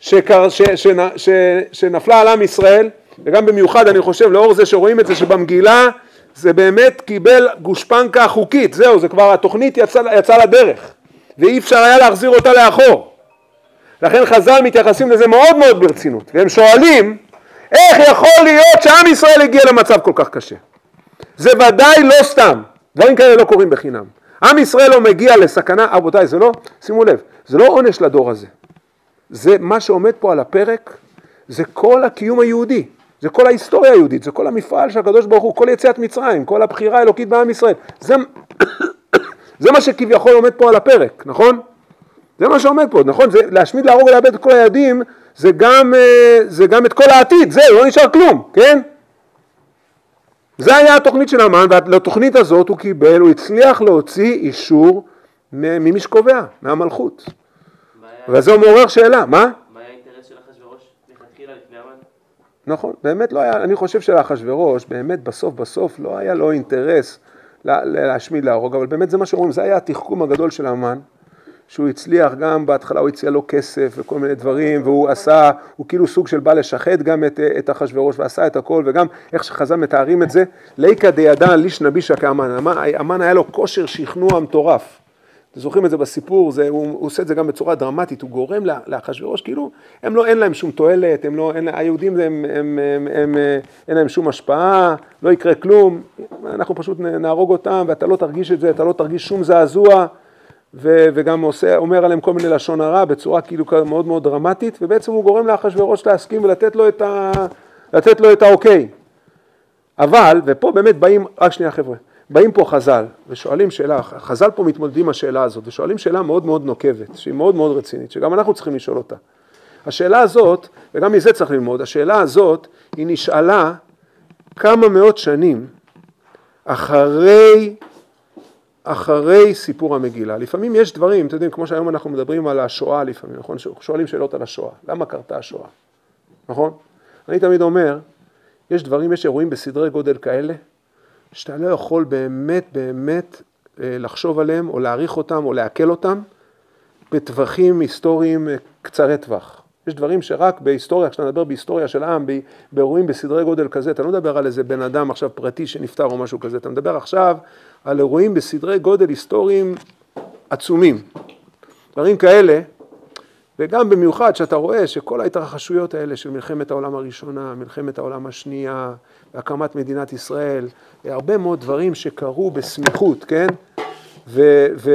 שקר, ש, ש, ש, שנפלה על עם ישראל, וגם במיוחד אני חושב לאור זה שרואים את זה שבמגילה זה באמת קיבל גושפנקה חוקית, זהו, זה כבר התוכנית יצאה יצא לדרך, ואי אפשר היה להחזיר אותה לאחור. לכן חז"ל מתייחסים לזה מאוד מאוד ברצינות, והם שואלים איך יכול להיות שעם ישראל הגיע למצב כל כך קשה. זה ודאי לא סתם, דברים כאלה לא קורים בחינם. עם ישראל לא מגיע לסכנה, רבותיי, זה לא, שימו לב, זה לא עונש לדור הזה. זה מה שעומד פה על הפרק, זה כל הקיום היהודי, זה כל ההיסטוריה היהודית, זה כל המפעל של הקדוש ברוך הוא, כל יציאת מצרים, כל הבחירה האלוקית בעם ישראל. זה, זה מה שכביכול עומד פה על הפרק, נכון? זה מה שעומד פה, נכון? זה להשמיד, להרוג ולאבד את כל היעדים, זה גם, אה, זה גם את כל העתיד, זהו, לא נשאר כלום, כן? זה היה התוכנית של המן, ולתוכנית הזאת הוא קיבל, הוא הצליח להוציא אישור ממי שקובע, מהמלכות. וזה מעורר שאלה, מה? מה היה האינטרס של אחשוורוש מלכתחילה לפני המן? נכון, באמת לא היה, אני חושב שלאחשוורוש, באמת בסוף בסוף לא היה לו אינטרס להשמיד, להרוג, אבל באמת זה מה שאומרים, זה היה התחכום הגדול של המן. שהוא הצליח גם בהתחלה הוא הציע לו כסף וכל מיני דברים והוא עשה, הוא כאילו סוג של בא לשחד גם את, את אחשוורוש ועשה את הכל וגם איך שחז"ל מתארים את זה, ליקא דידן ליש נבישה כאמן, המן היה לו כושר שכנוע מטורף. אתם זוכרים את זה בסיפור, זה, הוא, הוא עושה את זה גם בצורה דרמטית, הוא גורם לאחשוורוש, כאילו, הם לא, אין להם שום תועלת, הם לא, אין, היהודים הם, הם, הם, הם, הם, אין להם שום השפעה, לא יקרה כלום, אנחנו פשוט נהרוג אותם ואתה לא תרגיש את זה, אתה לא תרגיש שום זעזוע, ו, וגם עושה, אומר עליהם כל מיני לשון הרע בצורה כאילו מאוד מאוד דרמטית, ובעצם הוא גורם לאחשוורוש להסכים ולתת לו את, ה, לתת לו את האוקיי. אבל, ופה באמת באים, רק שנייה חבר'ה, באים פה חז"ל ושואלים שאלה, חז"ל פה מתמודדים עם השאלה הזאת ושואלים שאלה מאוד מאוד נוקבת, שהיא מאוד מאוד רצינית, שגם אנחנו צריכים לשאול אותה. השאלה הזאת, וגם מזה צריך ללמוד, השאלה הזאת היא נשאלה כמה מאות שנים אחרי, אחרי סיפור המגילה. לפעמים יש דברים, אתם יודעים, כמו שהיום אנחנו מדברים על השואה לפעמים, נכון? שואלים שאלות על השואה, למה קרתה השואה, נכון? אני תמיד אומר, יש דברים, יש אירועים בסדרי גודל כאלה, שאתה לא יכול באמת באמת אה, לחשוב עליהם או להעריך אותם או לעכל אותם בטווחים היסטוריים אה, קצרי טווח. יש דברים שרק בהיסטוריה, כשאתה מדבר בהיסטוריה של עם, באירועים בסדרי גודל כזה, אתה לא מדבר על איזה בן אדם עכשיו פרטי שנפטר או משהו כזה, אתה מדבר עכשיו על אירועים בסדרי גודל היסטוריים עצומים. דברים כאלה, וגם במיוחד שאתה רואה שכל ההתרחשויות האלה של מלחמת העולם הראשונה, מלחמת העולם השנייה, הקמת מדינת ישראל, הרבה מאוד דברים שקרו בסמיכות, כן? ו, ו,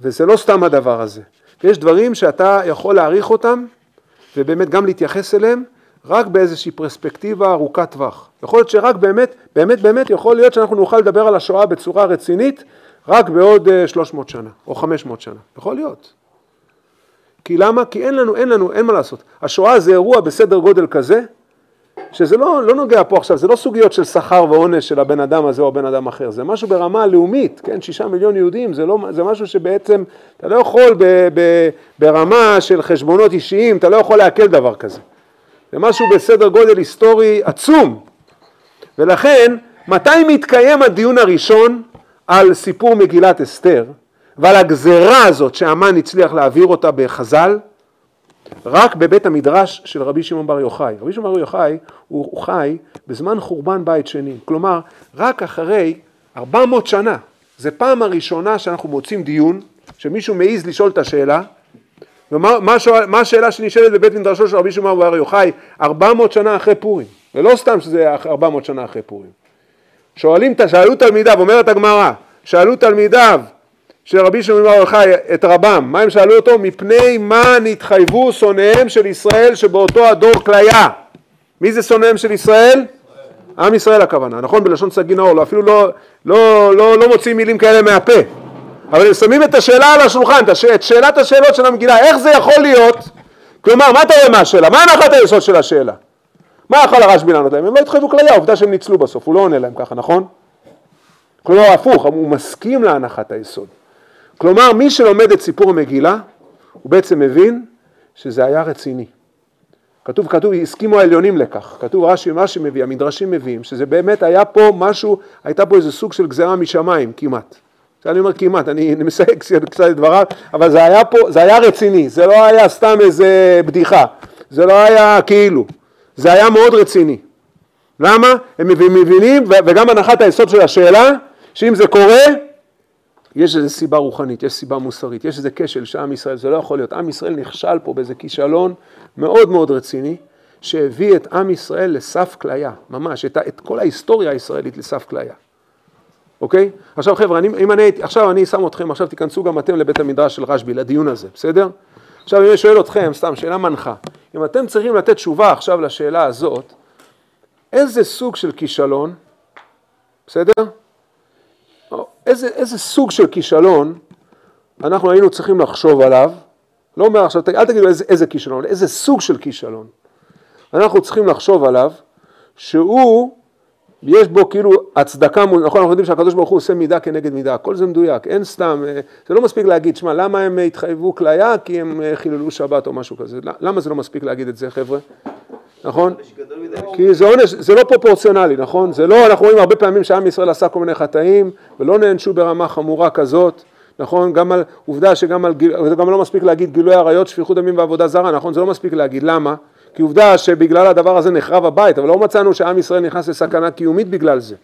וזה לא סתם הדבר הזה. יש דברים שאתה יכול להעריך אותם ובאמת גם להתייחס אליהם רק באיזושהי פרספקטיבה ארוכת טווח. יכול להיות שרק באמת, באמת באמת יכול להיות שאנחנו נוכל לדבר על השואה בצורה רצינית רק בעוד 300 אה, שנה או 500 שנה. יכול להיות. כי למה? כי אין לנו, אין לנו, אין מה לעשות. השואה זה אירוע בסדר גודל כזה, שזה לא, לא נוגע פה עכשיו, זה לא סוגיות של שכר ועונש של הבן אדם הזה או הבן אדם אחר, זה משהו ברמה לאומית, כן, שישה מיליון יהודים, זה, לא, זה משהו שבעצם אתה לא יכול ב, ב, ברמה של חשבונות אישיים, אתה לא יכול לעכל דבר כזה. זה משהו בסדר גודל היסטורי עצום. ולכן, מתי מתקיים הדיון הראשון על סיפור מגילת אסתר ועל הגזרה הזאת שהמן הצליח להעביר אותה בחז"ל? רק בבית המדרש של רבי שמעון בר יוחאי. רבי שמעון בר יוחאי הוא, הוא חי בזמן חורבן בית שני, כלומר רק אחרי 400 שנה, זה פעם הראשונה שאנחנו מוצאים דיון, שמישהו מעז לשאול את השאלה, ומה מה, מה השאלה שנשאלת בבית מדרשו של רבי שמעון בר יוחאי 400 שנה אחרי פורים, ולא סתם שזה 400 שנה אחרי פורים. שואלים, שאלו תלמידיו, אומרת הגמרא, שאלו תלמידיו של רבי שמעון בר יוחאי את רבם, מה הם שאלו אותו? מפני מה נתחייבו שונאיהם של ישראל שבאותו הדור כליה. מי זה שונאיהם של ישראל? עם ישראל הכוונה, נכון? בלשון סגי נאור, לא, אפילו לא, לא, לא, לא מוציאים מילים כאלה מהפה. אבל הם שמים את השאלה על השולחן, את שאלת השאלות של המגילה, איך זה יכול להיות? כלומר, מה אתה רואה מהשאלה? מה הנחת היסוד של השאלה? מה יכול הרשב"י לענות להם? הם לא התחייבו כליה, עובדה שהם ניצלו בסוף, הוא לא עונה להם ככה, נכון? כלומר, הפוך, הוא מסכים להנחת היסוד. כלומר, מי שלומד את סיפור המגילה, הוא בעצם מבין שזה היה רציני. כתוב, כתוב, הסכימו העליונים לכך, כתוב רש"י, מה שמביא, המדרשים מביאים, שזה באמת היה פה משהו, הייתה פה איזה סוג של גזירה משמיים, כמעט. אני אומר כמעט, אני מסייג קצת את דבריו, אבל זה היה פה, זה היה רציני, זה לא היה סתם איזה בדיחה, זה לא היה כאילו, זה היה מאוד רציני. למה? הם מבינים, וגם הנחת היסוד של השאלה, שאם זה קורה, יש איזו סיבה רוחנית, יש סיבה מוסרית, יש איזה כשל שעם ישראל, זה לא יכול להיות. עם ישראל נכשל פה באיזה כישלון מאוד מאוד רציני, שהביא את עם ישראל לסף כליה, ממש, את, את כל ההיסטוריה הישראלית לסף כליה. אוקיי? עכשיו חבר'ה, אני, אם אני הייתי, עכשיו אני שם אתכם, עכשיו תיכנסו גם אתם לבית המדרש של רשב"י, לדיון הזה, בסדר? עכשיו אני שואל אתכם, סתם, שאלה מנחה, אם אתם צריכים לתת תשובה עכשיו לשאלה הזאת, איזה סוג של כישלון, בסדר? איזה, איזה סוג של כישלון אנחנו היינו צריכים לחשוב עליו, לא אומר עכשיו, אל תגידו איזה, איזה כישלון, איזה סוג של כישלון. אנחנו צריכים לחשוב עליו שהוא, יש בו כאילו הצדקה, נכון, אנחנו יודעים שהקדוש ברוך הוא עושה מידה כנגד מידה, הכל זה מדויק, אין סתם, אה, זה לא מספיק להגיד, שמע, למה הם התחייבו כליה? כי הם אה, חיללו שבת או משהו כזה, למה זה לא מספיק להגיד את זה חבר'ה? נכון? כי זה עונש, זה לא פרופורציונלי, נכון? זה לא, אנחנו רואים הרבה פעמים שעם ישראל עשה כל מיני חטאים ולא נענשו ברמה חמורה כזאת, נכון? גם על, עובדה שגם על, זה גם לא מספיק להגיד גילוי עריות, שפיכות דמים ועבודה זרה, נכון? זה לא מספיק להגיד, למה? כי עובדה שבגלל הדבר הזה נחרב הבית, אבל לא מצאנו שעם ישראל נכנס לסכנה קיומית בגלל זה.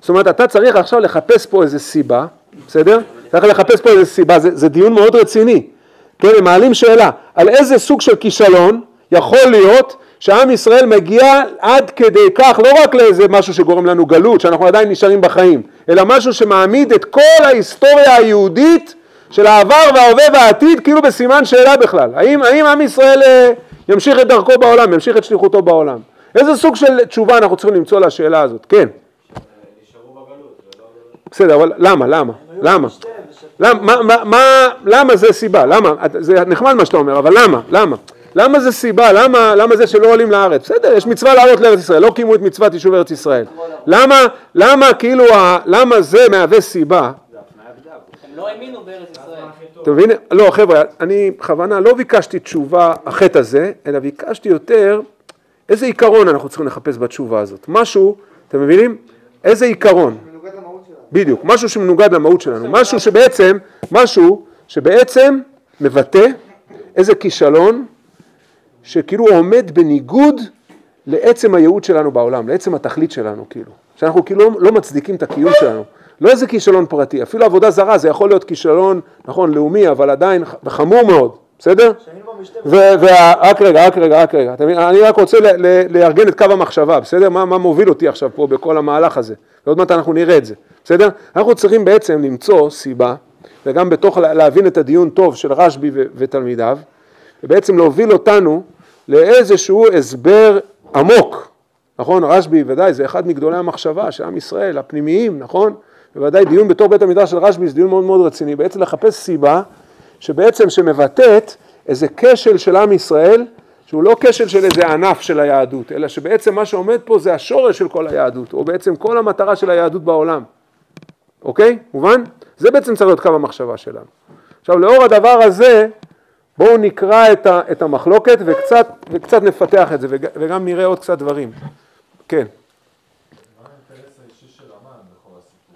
זאת אומרת, אתה צריך עכשיו לחפש פה איזה סיבה, בסדר? צריך לחפש פה איזה סיבה, זה, זה דיון מאוד רציני. כן, הם מעלים שאלה, על איזה סוג של כישלון יכול להיות שעם ישראל מגיע עד כדי כך, לא רק לאיזה משהו שגורם לנו גלות, שאנחנו עדיין נשארים בחיים, אלא משהו שמעמיד את כל ההיסטוריה היהודית של העבר וההווה והעתיד כאילו בסימן שאלה בכלל. האם, האם עם ישראל אה, ימשיך את דרכו בעולם, ימשיך את שליחותו בעולם? איזה סוג של תשובה אנחנו צריכים למצוא לשאלה הזאת? כן. בסדר, אבל למה? למה? למה? למה, מה, מה, מה, למה זה סיבה? למה? זה נחמד מה שאתה אומר, אבל למה? למה? למה זה סיבה? למה, למה זה שלא עולים לארץ? בסדר, יש מצווה לעלות לארץ ישראל, לא קיימו את מצוות יישוב ארץ ישראל. למה, למה כאילו, למה זה מהווה סיבה? הם לא האמינו בארץ ישראל. אתה מבין? לא, חבר'ה, אני בכוונה לא ביקשתי תשובה החטא הזה, אלא ביקשתי יותר איזה עיקרון אנחנו צריכים לחפש בתשובה הזאת. משהו, אתם מבינים? איזה עיקרון? בדיוק, משהו שמנוגד למהות שלנו, משהו שבעצם, משהו שבעצם מבטא איזה כישלון שכאילו עומד בניגוד לעצם הייעוד שלנו בעולם, לעצם התכלית שלנו כאילו, שאנחנו כאילו לא מצדיקים את הקיום שלנו, לא איזה כישלון פרטי, אפילו עבודה זרה זה יכול להיות כישלון, נכון, לאומי, אבל עדיין חמור מאוד, בסדר? ורק רגע, רק רגע, רק רגע, אני רק רוצה לארגן את קו המחשבה, בסדר? מה, מה מוביל אותי עכשיו פה בכל המהלך הזה, ועוד מעט אנחנו נראה את זה, בסדר? אנחנו צריכים בעצם למצוא סיבה, וגם בתוך להבין את הדיון טוב של רשב"י ותלמידיו, ובעצם להוביל אותנו לאיזשהו הסבר עמוק, נכון? רשב"י ודאי זה אחד מגדולי המחשבה של עם ישראל, הפנימיים, נכון? בוודאי דיון בתור בית המדרש של רשב"י זה דיון מאוד מאוד רציני, בעצם לחפש סיבה שבעצם שמבטאת איזה כשל של עם ישראל, שהוא לא כשל של איזה ענף של היהדות, אלא שבעצם מה שעומד פה זה השורש של כל היהדות, או בעצם כל המטרה של היהדות בעולם, אוקיי? מובן? זה בעצם צריך להיות קו המחשבה שלנו. עכשיו לאור הדבר הזה, בואו נקרא את, ה, את המחלוקת וקצת, וקצת נפתח את זה וגם נראה עוד קצת דברים. כן.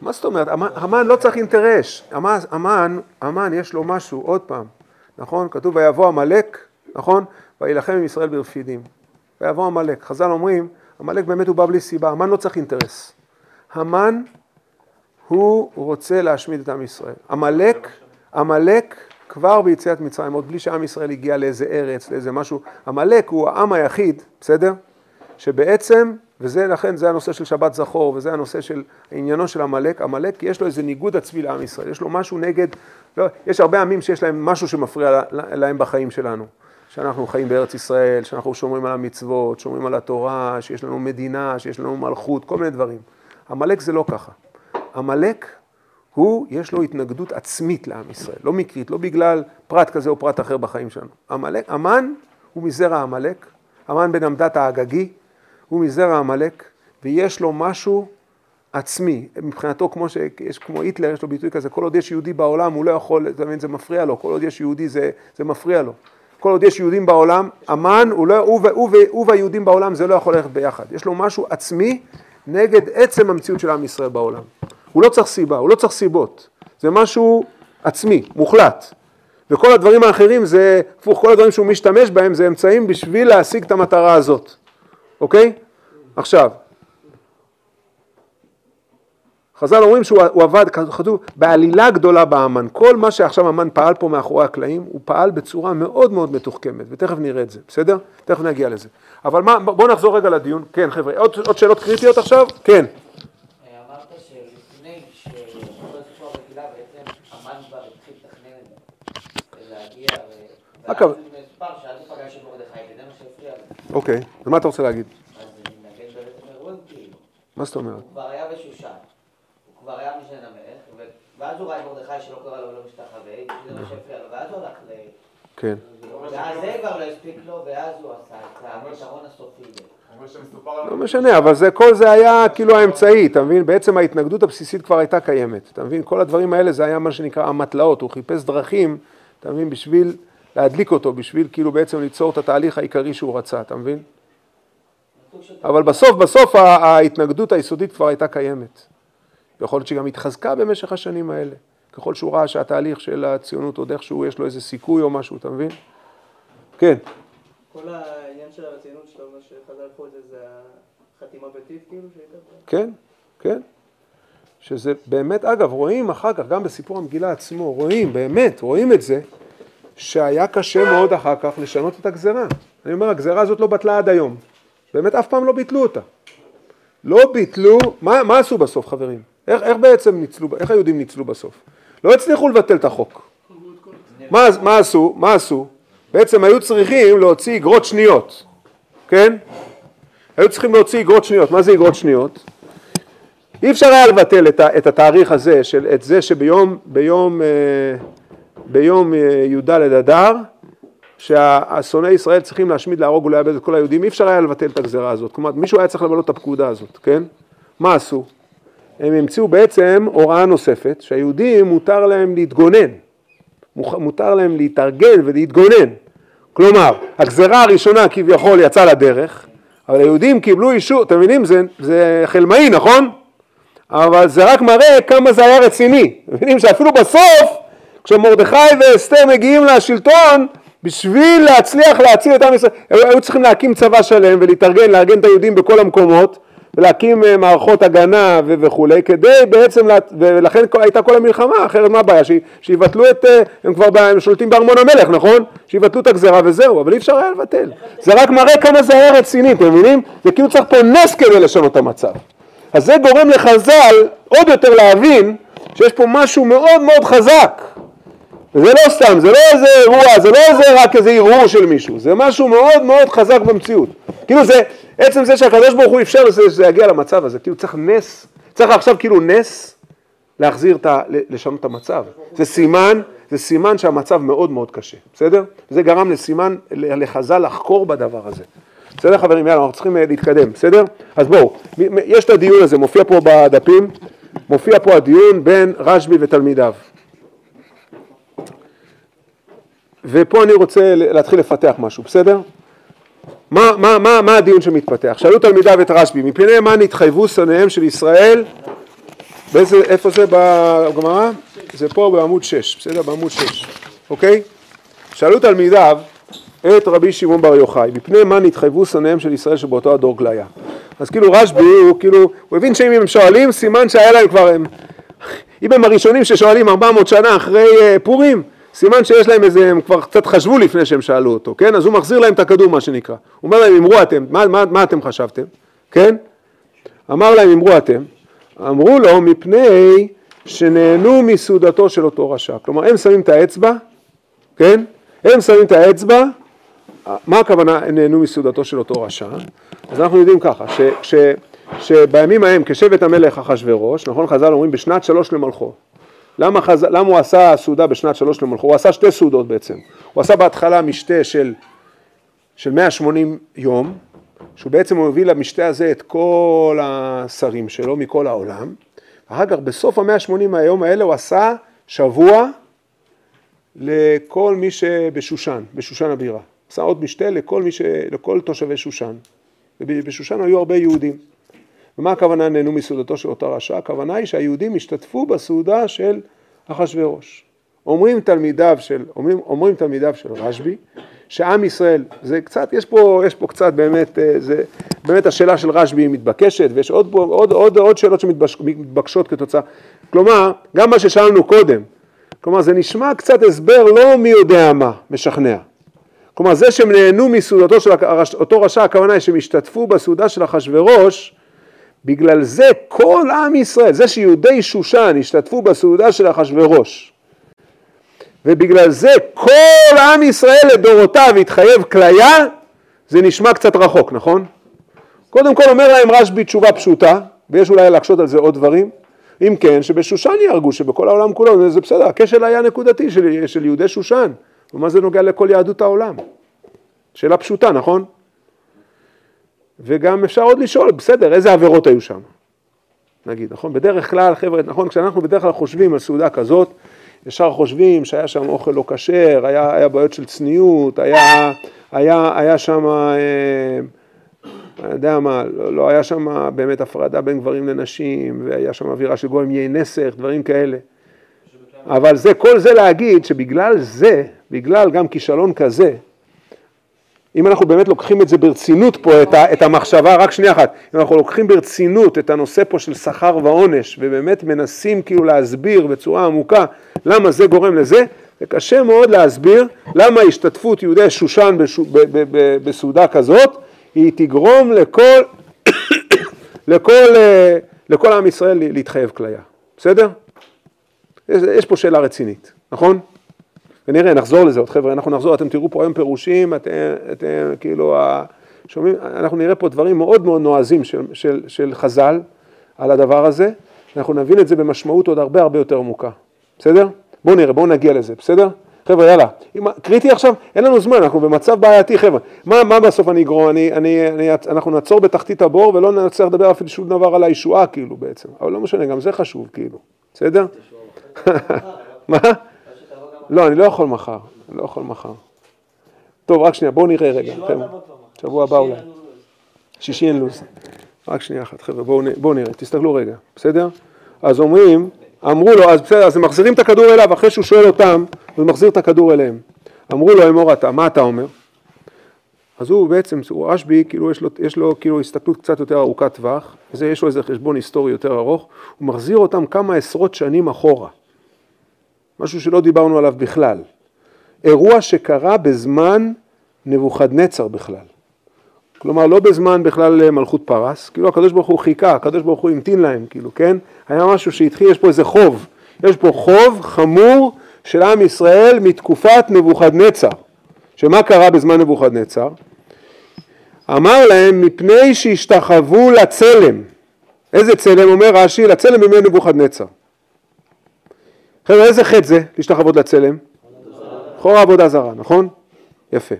מה זאת אומרת? המן לא צריך אינטרס, המן, המן יש לו משהו, עוד פעם, נכון? כתוב ויבוא עמלק, נכון? וילחם עם ישראל ברפידים. ויבוא עמלק. חז"ל אומרים, עמלק באמת הוא בא בלי סיבה, המן לא צריך אינטרס. המן הוא רוצה להשמיד את עם ישראל. עמלק, עמלק כבר ביציאת מצרים, עוד בלי שעם ישראל הגיע לאיזה ארץ, לאיזה משהו, עמלק הוא העם היחיד, בסדר? שבעצם, וזה לכן, זה הנושא של שבת זכור, וזה הנושא של עניינו של עמלק, עמלק יש לו איזה ניגוד עצמי לעם ישראל, יש לו משהו נגד, לא, יש הרבה עמים שיש להם משהו שמפריע להם בחיים שלנו, שאנחנו חיים בארץ ישראל, שאנחנו שומרים על המצוות, שומרים על התורה, שיש לנו מדינה, שיש לנו מלכות, כל מיני דברים. עמלק זה לא ככה. עמלק הוא, יש לו התנגדות עצמית לעם ישראל, לא מקרית, לא בגלל פרט כזה או פרט אחר בחיים שלנו. עמלק, המן הוא מזרע עמלק, המן בן עמדת האגגי, הוא מזרע עמלק, ויש לו משהו עצמי, מבחינתו כמו שיש, כמו היטלר, יש לו ביטוי כזה, כל עוד יש יהודי בעולם הוא לא יכול, אתה מבין, זה מפריע לו, כל עוד יש יהודי זה, זה מפריע לו. כל עוד יש יהודים בעולם, המן, הוא, לא, הוא, הוא, הוא, הוא והיהודים בעולם זה לא יכול ללכת ביחד. יש לו משהו עצמי נגד עצם המציאות של עם ישראל בעולם. הוא לא צריך סיבה, הוא לא צריך סיבות. זה משהו עצמי, מוחלט. וכל הדברים האחרים זה, הפוך, כל הדברים שהוא משתמש בהם זה אמצעים בשביל להשיג את המטרה הזאת. אוקיי? עכשיו, חז"ל אומרים שהוא עבד, כתוב, בעלילה גדולה באמן. כל מה שעכשיו המן פעל פה מאחורי הקלעים, הוא פעל בצורה מאוד מאוד מתוחכמת, ותכף נראה את זה, בסדר? תכף נגיע לזה. אבל מה, בואו נחזור רגע לדיון. כן, חבר'ה, עוד, עוד שאלות קריטיות עכשיו? כן. אמרת שלפני שכל הספר בקהילה בעצם המן כבר התחיל לתכנן להגיע, אגב. ואז מספר שאז הוא פגש את מרדכי, וזה מה שהפריע לו. אוקיי, אז מה אתה רוצה להגיד? כאילו. מה זאת אומרת? הוא כבר היה בשושן, הוא כבר היה משנה למלך, ו- ואז הוא ראה את מרדכי שלא קרא לו ולא משתחווה, שזה מה שהפריע לו, ואז הוא הלך ל... כן. ואז זה כבר לא הספיק לו, ואז הוא עשה את הפתרון הסופי. לא משנה, אבל זה, כל זה היה כאילו האמצעי, אתה מבין? בעצם ההתנגדות הבסיסית כבר הייתה קיימת, אתה מבין? כל הדברים האלה זה היה מה שנקרא המטלאות, הוא חיפש דרכים, אתה מבין? בשביל להדליק אותו, בשביל כאילו בעצם ליצור את התהליך העיקרי שהוא רצה, אתה מבין? אבל בסוף, בסוף ההתנגדות היסודית כבר הייתה קיימת. יכול להיות שהיא גם התחזקה במשך השנים האלה. ככל שהוא ראה שהתהליך של הציונות עוד איכשהו יש לו איזה סיכוי או משהו, אתה מבין? כן. כל העניין של הציונות שאתה אומר שחז"ל פה זה, זה החתימה בטיב כאילו? כן, כן. שזה באמת, אגב, רואים אחר כך, גם בסיפור המגילה עצמו, רואים, באמת, רואים את זה, שהיה קשה מאוד אחר כך לשנות את הגזרה. אני אומר, הגזרה הזאת לא בטלה עד היום. באמת אף פעם לא ביטלו אותה. לא ביטלו, מה, מה עשו בסוף חברים? איך, איך בעצם ניצלו, איך היהודים ניצלו בסוף? לא הצליחו לבטל את החוק. מה, מה עשו? מה עשו? בעצם היו צריכים להוציא אגרות שניות, כן? היו צריכים להוציא אגרות שניות. מה זה אגרות שניות? אי אפשר היה לבטל את, ה, את התאריך הזה, של, את זה שביום ביום, אה, ביום אה, י"ד אדר, שהשונאי ישראל צריכים להשמיד, להרוג ולאבד את כל היהודים, אי אפשר היה לבטל את הגזרה הזאת. כלומר, מישהו היה צריך למלא את הפקודה הזאת, כן? מה עשו? הם המציאו בעצם הוראה נוספת, שהיהודים מותר להם להתגונן, מותר להם להתארגן ולהתגונן. כלומר, הגזרה הראשונה כביכול יצאה לדרך, אבל היהודים קיבלו אישור, אתם מבינים, זה, זה חלמאי, נכון? אבל זה רק מראה כמה זה היה רציני. מבינים שאפילו בסוף, כשמרדכי ואסתר מגיעים לשלטון, בשביל להצליח להציל את עם ישראל, היו צריכים להקים צבא שלם ולהתארגן, לארגן את היהודים בכל המקומות, ולהקים אה, מערכות הגנה ו- וכולי, כדי בעצם, לה... ולכן הייתה כל המלחמה, אחרת מה הבעיה? ש... שיבטלו את, אה, הם כבר הם שולטים בארמון המלך, נכון? שיבטלו את הגזרה וזהו, אבל אי אפשר היה לבטל. זה רק מראה כמה זה היה רציני, אתם מבינים? זה כאילו צריך פה נס כדי לשנות את המצב. אז זה גורם לחז"ל עוד יותר להבין שיש פה משהו מאוד מאוד חזק. וזה לא סתם, זה לא איזה אירוע, זה לא איזה רק איזה ערעור של מישהו, זה משהו מאוד מאוד חזק במציאות. כאילו זה, עצם זה שהקדוש ברוך הוא אפשר לזה שזה יגיע למצב הזה, כאילו צריך נס, צריך עכשיו כאילו נס להחזיר את ה... לשנות את המצב. זה סימן, זה סימן שהמצב מאוד מאוד קשה, בסדר? זה גרם לסימן, לחז"ל לחקור בדבר הזה. בסדר חברים, יאללה, אנחנו צריכים אה, להתקדם, בסדר? אז בואו, יש את הדיון הזה, מופיע פה בדפים, מופיע פה הדיון בין רשב"י ותלמידיו. ופה אני רוצה להתחיל לפתח משהו, בסדר? מה, מה, מה, מה הדיון שמתפתח? שאלו תלמידיו את רשב"י, מפני מה נתחייבו שונאיהם של ישראל? באיזה, איפה זה בגמרא? זה פה בעמוד 6, בסדר? בעמוד 6, אוקיי? שאלו תלמידיו את רבי שמעון בר יוחאי, מפני מה נתחייבו שונאיהם של ישראל שבאותו הדור כליה. אז כאילו רשב"י, הוא כאילו, הוא הבין שאם הם שואלים, סימן שהיה להם כבר, הם, אם הם הראשונים ששואלים 400 שנה אחרי uh, פורים, סימן שיש להם איזה, הם כבר קצת חשבו לפני שהם שאלו אותו, כן? אז הוא מחזיר להם את הכדור, מה שנקרא. הוא אומר להם, אמרו אתם, מה, מה, מה אתם חשבתם? כן? אמר להם, אמרו אתם. אמרו לו, מפני שנהנו מסעודתו של אותו רשע. כלומר, הם שמים את האצבע, כן? הם שמים את האצבע, מה הכוונה נהנו מסעודתו של אותו רשע? אז אנחנו יודעים ככה, ש, ש, שבימים ההם כשבט המלך אחשורוש, נכון חז"ל אומרים בשנת שלוש למלכו, למה, חז... למה הוא עשה סעודה בשנת שלוש למלכו? הוא עשה שתי סעודות בעצם. הוא עשה בהתחלה משתה של, של 180 יום, שהוא בעצם הוא הביא למשתה הזה את כל השרים שלו מכל העולם. אחר כך בסוף המאה שמונים היום האלה הוא עשה שבוע לכל מי שבשושן, בשושן הבירה. עשה עוד משתה לכל, ש... לכל תושבי שושן. ובשושן היו הרבה יהודים. ומה הכוונה נהנו מסעודתו של אותה רשע? הכוונה היא שהיהודים השתתפו בסעודה של אחשורוש. אומרים תלמידיו של, אומרים, אומרים תלמידיו של רשב"י, שעם ישראל, זה קצת, יש פה, יש פה קצת באמת, אה, זה, באמת השאלה של רשב"י היא מתבקשת, ויש עוד, עוד, עוד, עוד שאלות שמתבקשות כתוצאה, כלומר, גם מה ששאלנו קודם, כלומר זה נשמע קצת הסבר לא מי יודע מה, משכנע. כלומר זה שהם נהנו מסעודתו של אותו רשע, הכוונה היא שהם השתתפו בסעודה של אחשורוש, בגלל זה כל עם ישראל, זה שיהודי שושן השתתפו בסעודה של אחשורוש, ובגלל זה כל עם ישראל לדורותיו התחייב כליה, זה נשמע קצת רחוק, נכון? קודם כל אומר להם רשב"י תשובה פשוטה, ויש אולי להקשות על זה עוד דברים, אם כן, שבשושן יהרגו, שבכל העולם כולו, זה בסדר, הכשל היה נקודתי של, של יהודי שושן, ומה זה נוגע לכל יהדות העולם? שאלה פשוטה, נכון? וגם אפשר עוד לשאול, בסדר, איזה עבירות היו שם? נגיד, נכון? בדרך כלל, חבר'ה, נכון, כשאנחנו בדרך כלל חושבים על סעודה כזאת, ישר חושבים שהיה שם אוכל לא כשר, היה, היה בעיות של צניעות, היה, היה, היה שם, אה, אני יודע מה, לא, לא היה שם באמת הפרדה בין גברים לנשים, והיה שם אווירה של גויים יהיה נסך, דברים כאלה. אבל זה, כל זה להגיד שבגלל זה, בגלל גם כישלון כזה, אם אנחנו באמת לוקחים את זה ברצינות פה, את, ה, את המחשבה, רק שנייה אחת, אם אנחנו לוקחים ברצינות את הנושא פה של שכר ועונש, ובאמת מנסים כאילו להסביר בצורה עמוקה למה זה גורם לזה, זה קשה מאוד להסביר למה השתתפות יהודי שושן בשו- ב- ב- ב- בסעודה כזאת, היא תגרום לכל, לכל, אה, לכל עם ישראל להתחייב כליה, בסדר? יש, יש פה שאלה רצינית, נכון? ונראה, נחזור לזה עוד חבר'ה, אנחנו נחזור, אתם תראו פה היום פירושים, אתם, אתם כאילו, שומעים, אנחנו נראה פה דברים מאוד מאוד נועזים של, של, של חז"ל על הדבר הזה, אנחנו נבין את זה במשמעות עוד הרבה הרבה יותר עמוקה, בסדר? בואו נראה, בואו נגיע לזה, בסדר? חבר'ה, יאללה, קריטי עכשיו, אין לנו זמן, אנחנו במצב בעייתי, חבר'ה. מה, מה בסוף אני אגרום? אני, אני, אני, אנחנו נעצור בתחתית הבור ולא נצליח לדבר אפילו שום דבר על הישועה, כאילו, בעצם. אבל לא משנה, גם זה חשוב, כאילו, בסדר? מה? לא, אני לא יכול מחר, אני לא יכול מחר. טוב, רק שנייה, בואו נראה רגע. שבוע הבא אולי. שישי אין לו"ז. רק שנייה אחת, חבר'ה, בואו נראה, תסתכלו רגע, בסדר? אז אומרים, אמרו לו, אז בסדר, אז הם מחזירים את הכדור אליו, אחרי שהוא שואל אותם, הוא מחזיר את הכדור אליהם. אמרו לו, אמור אתה, מה אתה אומר? אז הוא בעצם, הוא רשב"י, כאילו יש לו, יש לו כאילו הסתכלות קצת יותר ארוכת טווח, וזה יש לו איזה חשבון היסטורי יותר ארוך, הוא מחזיר אותם כמה עשרות שנים אחורה. משהו שלא דיברנו עליו בכלל. אירוע שקרה בזמן נבוכדנצר בכלל. כלומר, לא בזמן בכלל מלכות פרס, כאילו הקדוש ברוך הוא חיכה, הקדוש ברוך הוא המתין להם, כאילו, כן? היה משהו שהתחיל, יש פה איזה חוב. יש פה חוב חמור של עם ישראל מתקופת נבוכדנצר. שמה קרה בזמן נבוכדנצר? אמר להם, מפני שהשתחוו לצלם. איזה צלם? אומר רש"י, לצלם בימי נבוכדנצר. חבר'ה, איזה חטא זה להשתחוות לצלם? לכאורה עבודה זרה, נכון? יפה.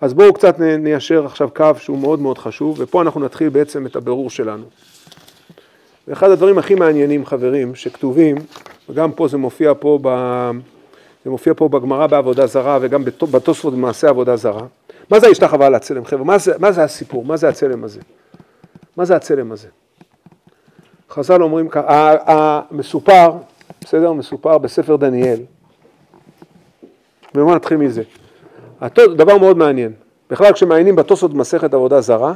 אז בואו קצת ניישר עכשיו קו שהוא מאוד מאוד חשוב, ופה אנחנו נתחיל בעצם את הבירור שלנו. ואחד הדברים הכי מעניינים, חברים, שכתובים, וגם פה זה מופיע פה, ב... זה מופיע פה בגמרא בעבודה זרה, וגם בת- בתוספות במעשה עבודה זרה. מה זה ההשתחווה לצלם, חבר'ה? מה מה זה הסיפור? מה זה הצלם הזה? מה זה הצלם הזה? חז"ל אומרים ככה, המסופר, בסדר? מסופר בספר דניאל. ובואו נתחיל מזה. דבר מאוד מעניין. בכלל כשמעיינים בתוספות במסכת עבודה זרה,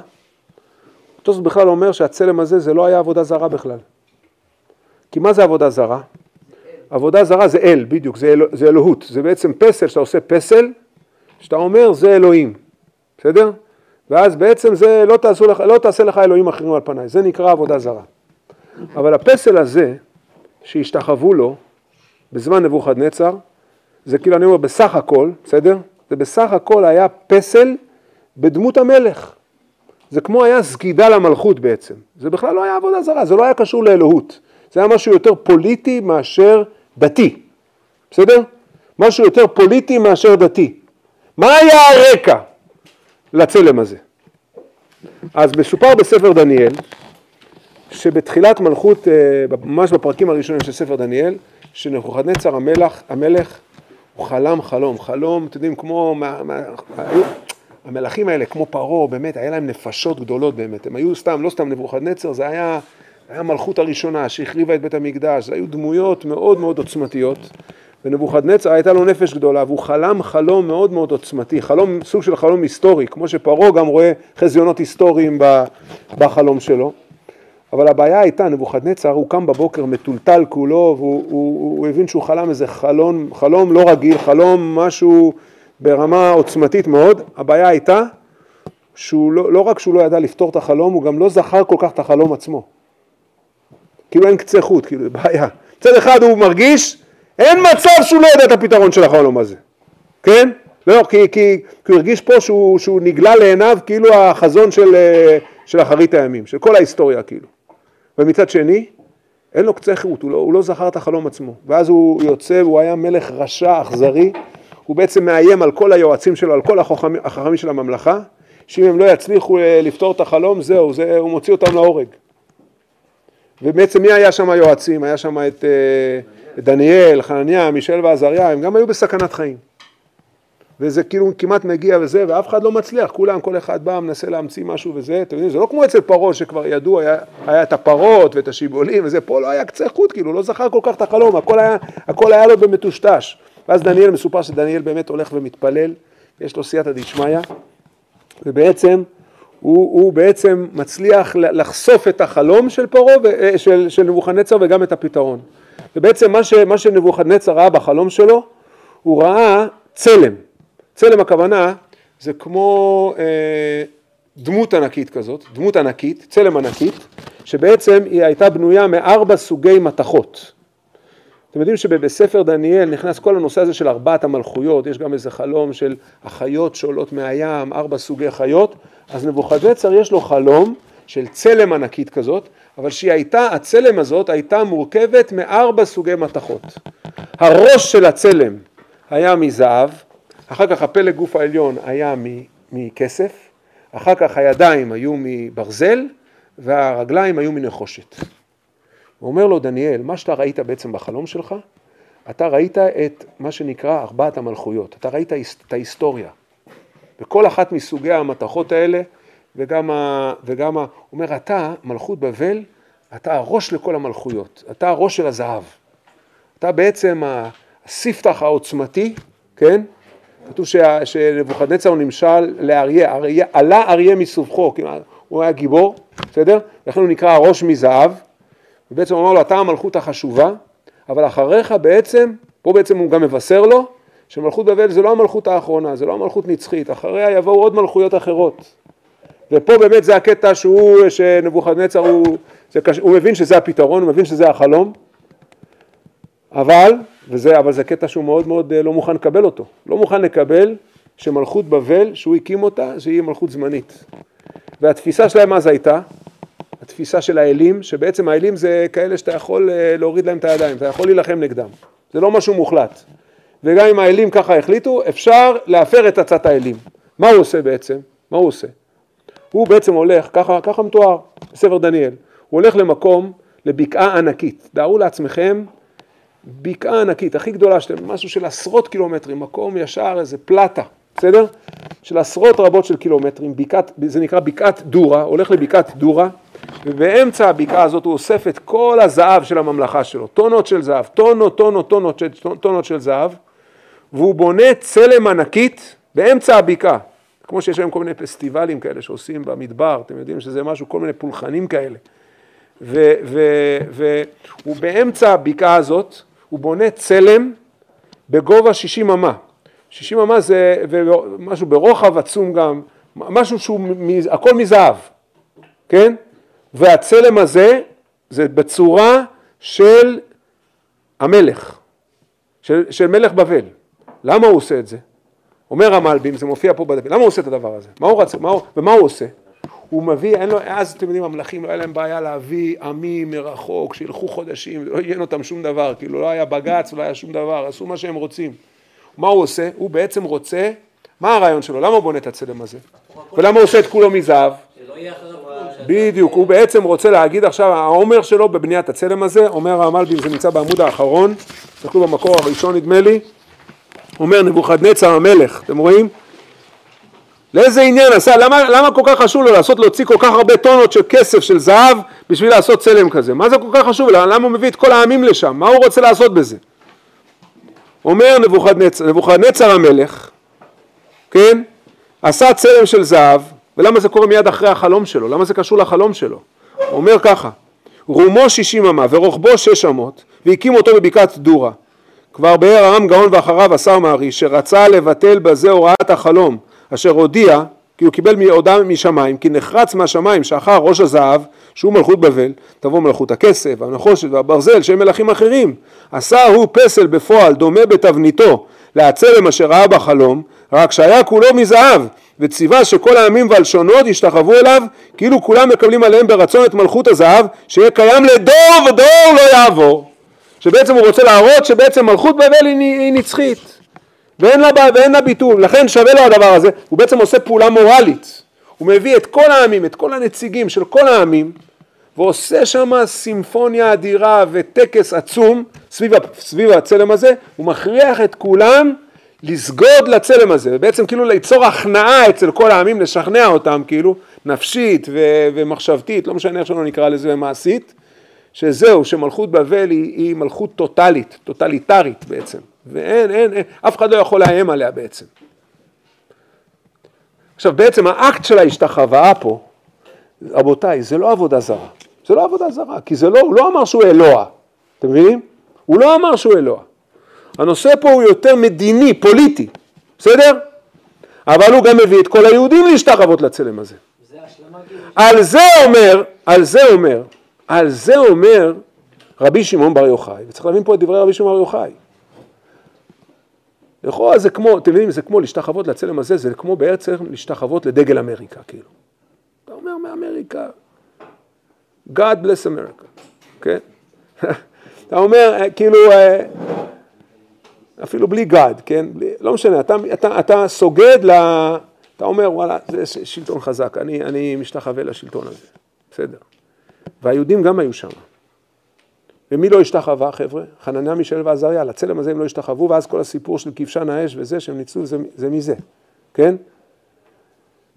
התוספות בכלל אומר שהצלם הזה זה לא היה עבודה זרה בכלל. כי מה זה עבודה זרה? עבודה זרה זה אל, בדיוק, זה, אל, זה אלוהות. זה בעצם פסל, שאתה עושה פסל, שאתה אומר זה אלוהים, בסדר? ואז בעצם זה לא, לך, לא תעשה לך אלוהים אחרים על פניי, זה נקרא עבודה זרה. אבל הפסל הזה, שהשתחוו לו בזמן נבוכדנצר, זה כאילו אני אומר בסך הכל, בסדר? זה בסך הכל היה פסל בדמות המלך. זה כמו היה סגידה למלכות בעצם. זה בכלל לא היה עבודה זרה, זה לא היה קשור לאלוהות. זה היה משהו יותר פוליטי מאשר דתי. בסדר? משהו יותר פוליטי מאשר דתי. מה היה הרקע לצלם הזה? אז מסופר בספר דניאל, שבתחילת מלכות, אה, ממש בפרקים הראשונים של ספר דניאל, שנבוכדנצר המלך, המלך הוא חלם חלום, חלום, אתם יודעים, כמו, מה, מה, היו, המלכים האלה, כמו פרעה, באמת, היה להם נפשות גדולות באמת, הם היו סתם, לא סתם נבוכדנצר, זה היה, היה המלכות הראשונה שהחריבה את בית המקדש, זה היו דמויות מאוד מאוד עוצמתיות, ונבוכדנצר הייתה לו נפש גדולה, והוא חלם חלום מאוד מאוד עוצמתי, חלום, סוג של חלום היסטורי, כמו שפרעה גם רואה חזיונות היסטוריים בחלום שלו. אבל הבעיה הייתה, נבוכדנצר, הוא קם בבוקר מטולטל כולו, והוא הוא, הוא הבין שהוא חלם איזה חלום, חלום לא רגיל, חלום משהו ברמה עוצמתית מאוד. הבעיה הייתה שהוא לא, לא רק שהוא לא ידע לפתור את החלום, הוא גם לא זכר כל כך את החלום עצמו. כאילו אין קצה חוט, כאילו, בעיה. מצד אחד הוא מרגיש, אין מצב שהוא לא יודע את הפתרון של החלום הזה, כן? לא, כי, כי, כי הוא הרגיש פה שהוא, שהוא נגלה לעיניו כאילו החזון של, אה, של אחרית הימים, של כל ההיסטוריה כאילו. ומצד שני, אין לו קצה חירות, הוא לא, הוא לא זכר את החלום עצמו. ואז הוא יוצא, הוא היה מלך רשע, אכזרי, הוא בעצם מאיים על כל היועצים שלו, על כל החכמים, החכמים של הממלכה, שאם הם לא יצליחו אה, לפתור את החלום, זהו, זה, הוא מוציא אותם להורג. ובעצם מי היה שם היועצים? היה שם את, אה, את דניאל, חנניה, מישל ועזריה, הם גם היו בסכנת חיים. וזה כאילו כמעט מגיע וזה, ואף אחד לא מצליח, כולם, כל אחד בא, מנסה להמציא משהו וזה, אתם יודעים, זה לא כמו אצל פרעה שכבר ידעו, היה, היה את הפרות ואת השיבולים וזה, פה לא היה קצה חוט, כאילו, לא זכר כל כך את החלום, הכל היה, הכל היה לו במטושטש. ואז דניאל, מסופר שדניאל באמת הולך ומתפלל, יש לו סייעתא דשמיא, ובעצם הוא, הוא בעצם מצליח לחשוף את החלום של פרעה, ו- של, של נבוכדנצר וגם את הפתרון. ובעצם מה, מה שנבוכדנצר ראה בחלום שלו, הוא ראה צלם. צלם הכוונה זה כמו אה, דמות ענקית כזאת, דמות ענקית, צלם ענקית, שבעצם היא הייתה בנויה מארבע סוגי מתכות. אתם יודעים שבספר דניאל נכנס כל הנושא הזה של ארבעת המלכויות, יש גם איזה חלום של החיות שעולות מהים, ארבע סוגי חיות, אז נבוכדנצר יש לו חלום של צלם ענקית כזאת, אבל שהיא הייתה, הצלם הזאת הייתה מורכבת מארבע סוגי מתכות. הראש של הצלם היה מזהב, אחר כך הפלג גוף העליון היה מכסף, אחר כך הידיים היו מברזל והרגליים היו מנחושת. הוא אומר לו, דניאל, מה שאתה ראית בעצם בחלום שלך, אתה ראית את מה שנקרא ארבעת המלכויות, אתה ראית את ההיסטוריה. וכל אחת מסוגי המתכות האלה, וגם, ה, וגם ה, הוא אומר, אתה, מלכות בבל, אתה הראש לכל המלכויות, אתה הראש של הזהב. אתה בעצם הספתח העוצמתי, כן? כתוב שנבוכדנצר הוא נמשל לאריה, אריה, עלה אריה מסובכו, הוא היה גיבור, בסדר? לכן הוא נקרא הראש מזהב, ובעצם הוא אמר לו, אתה המלכות החשובה, אבל אחריך בעצם, פה בעצם הוא גם מבשר לו, שמלכות בבל זה לא המלכות האחרונה, זה לא המלכות נצחית, אחריה יבואו עוד מלכויות אחרות. ופה באמת זה הקטע שהוא, שנבוכדנצר הוא, זה, הוא מבין שזה הפתרון, הוא מבין שזה החלום, אבל, וזה, אבל זה קטע שהוא מאוד מאוד אה, לא מוכן לקבל אותו, לא מוכן לקבל שמלכות בבל, שהוא הקים אותה, שהיא מלכות זמנית. והתפיסה שלהם אז הייתה, התפיסה של האלים, שבעצם האלים זה כאלה שאתה יכול אה, להוריד להם את הידיים, אתה יכול להילחם נגדם, זה לא משהו מוחלט. וגם אם האלים ככה החליטו, אפשר להפר את עצת האלים. מה הוא עושה בעצם? מה הוא עושה? הוא בעצם הולך, ככה, ככה מתואר בספר דניאל, הוא הולך למקום, לבקעה ענקית. דארו לעצמכם בקעה ענקית, הכי גדולה שלהם, משהו של עשרות קילומטרים, מקום ישר, איזה פלטה, בסדר? של עשרות רבות של קילומטרים, בקעת, זה נקרא בקעת דורה, הולך לבקעת דורה, ובאמצע הבקעה הזאת הוא אוסף את כל הזהב של הממלכה שלו, טונות של זהב, טונות, טונות, טונות, טונות, טונות של זהב, והוא בונה צלם ענקית באמצע הבקעה, כמו שיש היום כל מיני פסטיבלים כאלה שעושים במדבר, אתם יודעים שזה משהו, כל מיני פולחנים כאלה. והוא באמצע הבקעה הזאת, הוא בונה צלם בגובה 60 אמה. 60 אמה זה משהו ברוחב עצום גם, משהו שהוא, הכל מזהב, כן? והצלם הזה זה בצורה של המלך, של, של מלך בבל. למה הוא עושה את זה? אומר המלבים, זה מופיע פה בדפים, למה הוא עושה את הדבר הזה? מה הוא רצה, מה הוא, ומה הוא עושה? הוא מביא, אין לו, אז אתם יודעים, המלכים לא היה להם בעיה להביא עמים מרחוק, שילכו חודשים, לא עניין אותם שום דבר, כאילו לא היה בג"ץ, לא היה שום דבר, עשו מה שהם רוצים. מה הוא עושה? הוא בעצם רוצה, מה הרעיון שלו? למה הוא בונה את הצלם הזה? ולמה הוא עושה את כולו מזהב? בדיוק, הוא בעצם רוצה להגיד עכשיו, העומר שלו בבניית הצלם הזה, אומר המלבים, זה נמצא בעמוד האחרון, תסתכלו במקור הראשון נדמה לי, אומר נבוכדנצר המלך, אתם רואים? לאיזה עניין עשה, למה, למה כל כך חשוב לו לעשות, להוציא כל כך הרבה טונות של כסף, של זהב, בשביל לעשות צלם כזה? מה זה כל כך חשוב? למה הוא מביא את כל העמים לשם? מה הוא רוצה לעשות בזה? אומר נבוכדנצר, נבוכדנצר המלך, כן? עשה צלם של זהב, ולמה זה קורה מיד אחרי החלום שלו? למה זה קשור לחלום שלו? הוא אומר ככה, רומו שישים אמה ורוחבו שש אמות, והקים אותו בבקעת דורה. כבר באר העם גאון ואחריו השר מערי, שרצה לבטל בזה הוראת החלום, אשר הודיע, כי הוא קיבל הודעה משמיים, כי נחרץ מהשמיים שאחר ראש הזהב, שהוא מלכות בבל, תבוא מלכות הכסף, הנחושת והברזל, שהם מלכים אחרים. עשה הוא פסל בפועל, דומה בתבניתו, להצלם אשר ראה בחלום, רק שהיה כולו מזהב, וציווה שכל העמים והלשונות ישתחוו אליו, כאילו כולם מקבלים עליהם ברצון את מלכות הזהב, שיהיה קיים לדור ודור לא יעבור. שבעצם הוא רוצה להראות שבעצם מלכות בבל היא נצחית. ואין לה, ואין לה ביטול, לכן שווה לו הדבר הזה, הוא בעצם עושה פעולה מורלית, הוא מביא את כל העמים, את כל הנציגים של כל העמים, ועושה שם סימפוניה אדירה וטקס עצום סביב, סביב הצלם הזה, הוא מכריח את כולם לסגוד לצלם הזה, ובעצם כאילו ליצור הכנעה אצל כל העמים, לשכנע אותם כאילו, נפשית ו- ומחשבתית, לא משנה איך שלא נקרא לזה, מעשית, שזהו, שמלכות בבל היא, היא מלכות טוטאלית, טוטליטרית בעצם. ואין, אין, אין, אף אחד לא יכול לאיים עליה בעצם. עכשיו בעצם האקט של ההשתחוואה פה, רבותיי, זה לא עבודה זרה. זה לא עבודה זרה, כי זה לא, הוא לא אמר שהוא אלוה, אתם מבינים? הוא לא אמר שהוא אלוה. הנושא פה הוא יותר מדיני, פוליטי, בסדר? אבל הוא גם מביא את כל היהודים להשתחוות לצלם הזה. זה. על זה אומר, על זה אומר, על זה אומר רבי שמעון בר יוחאי, וצריך להבין פה את דברי רבי שמעון בר יוחאי. לכאורה זה כמו, אתם מבינים, זה כמו להשתחוות לצלם הזה, זה כמו בעצם להשתחוות לדגל אמריקה, כאילו. אתה אומר מאמריקה, God bless America, כן? אתה אומר, אה, כאילו, אה, אפילו בלי God, כן? בלי, לא משנה, אתה, אתה, אתה סוגד ל... אתה אומר, וואלה, זה שלטון חזק, אני, אני משתחווה לשלטון הזה, בסדר. והיהודים גם היו שם. ומי לא השתחווה, חבר'ה? חנניה, מישאל ועזריה, לצלם הזה הם לא השתחוו, ואז כל הסיפור של כבשן האש וזה שהם ניצלו, זה, זה מזה, כן?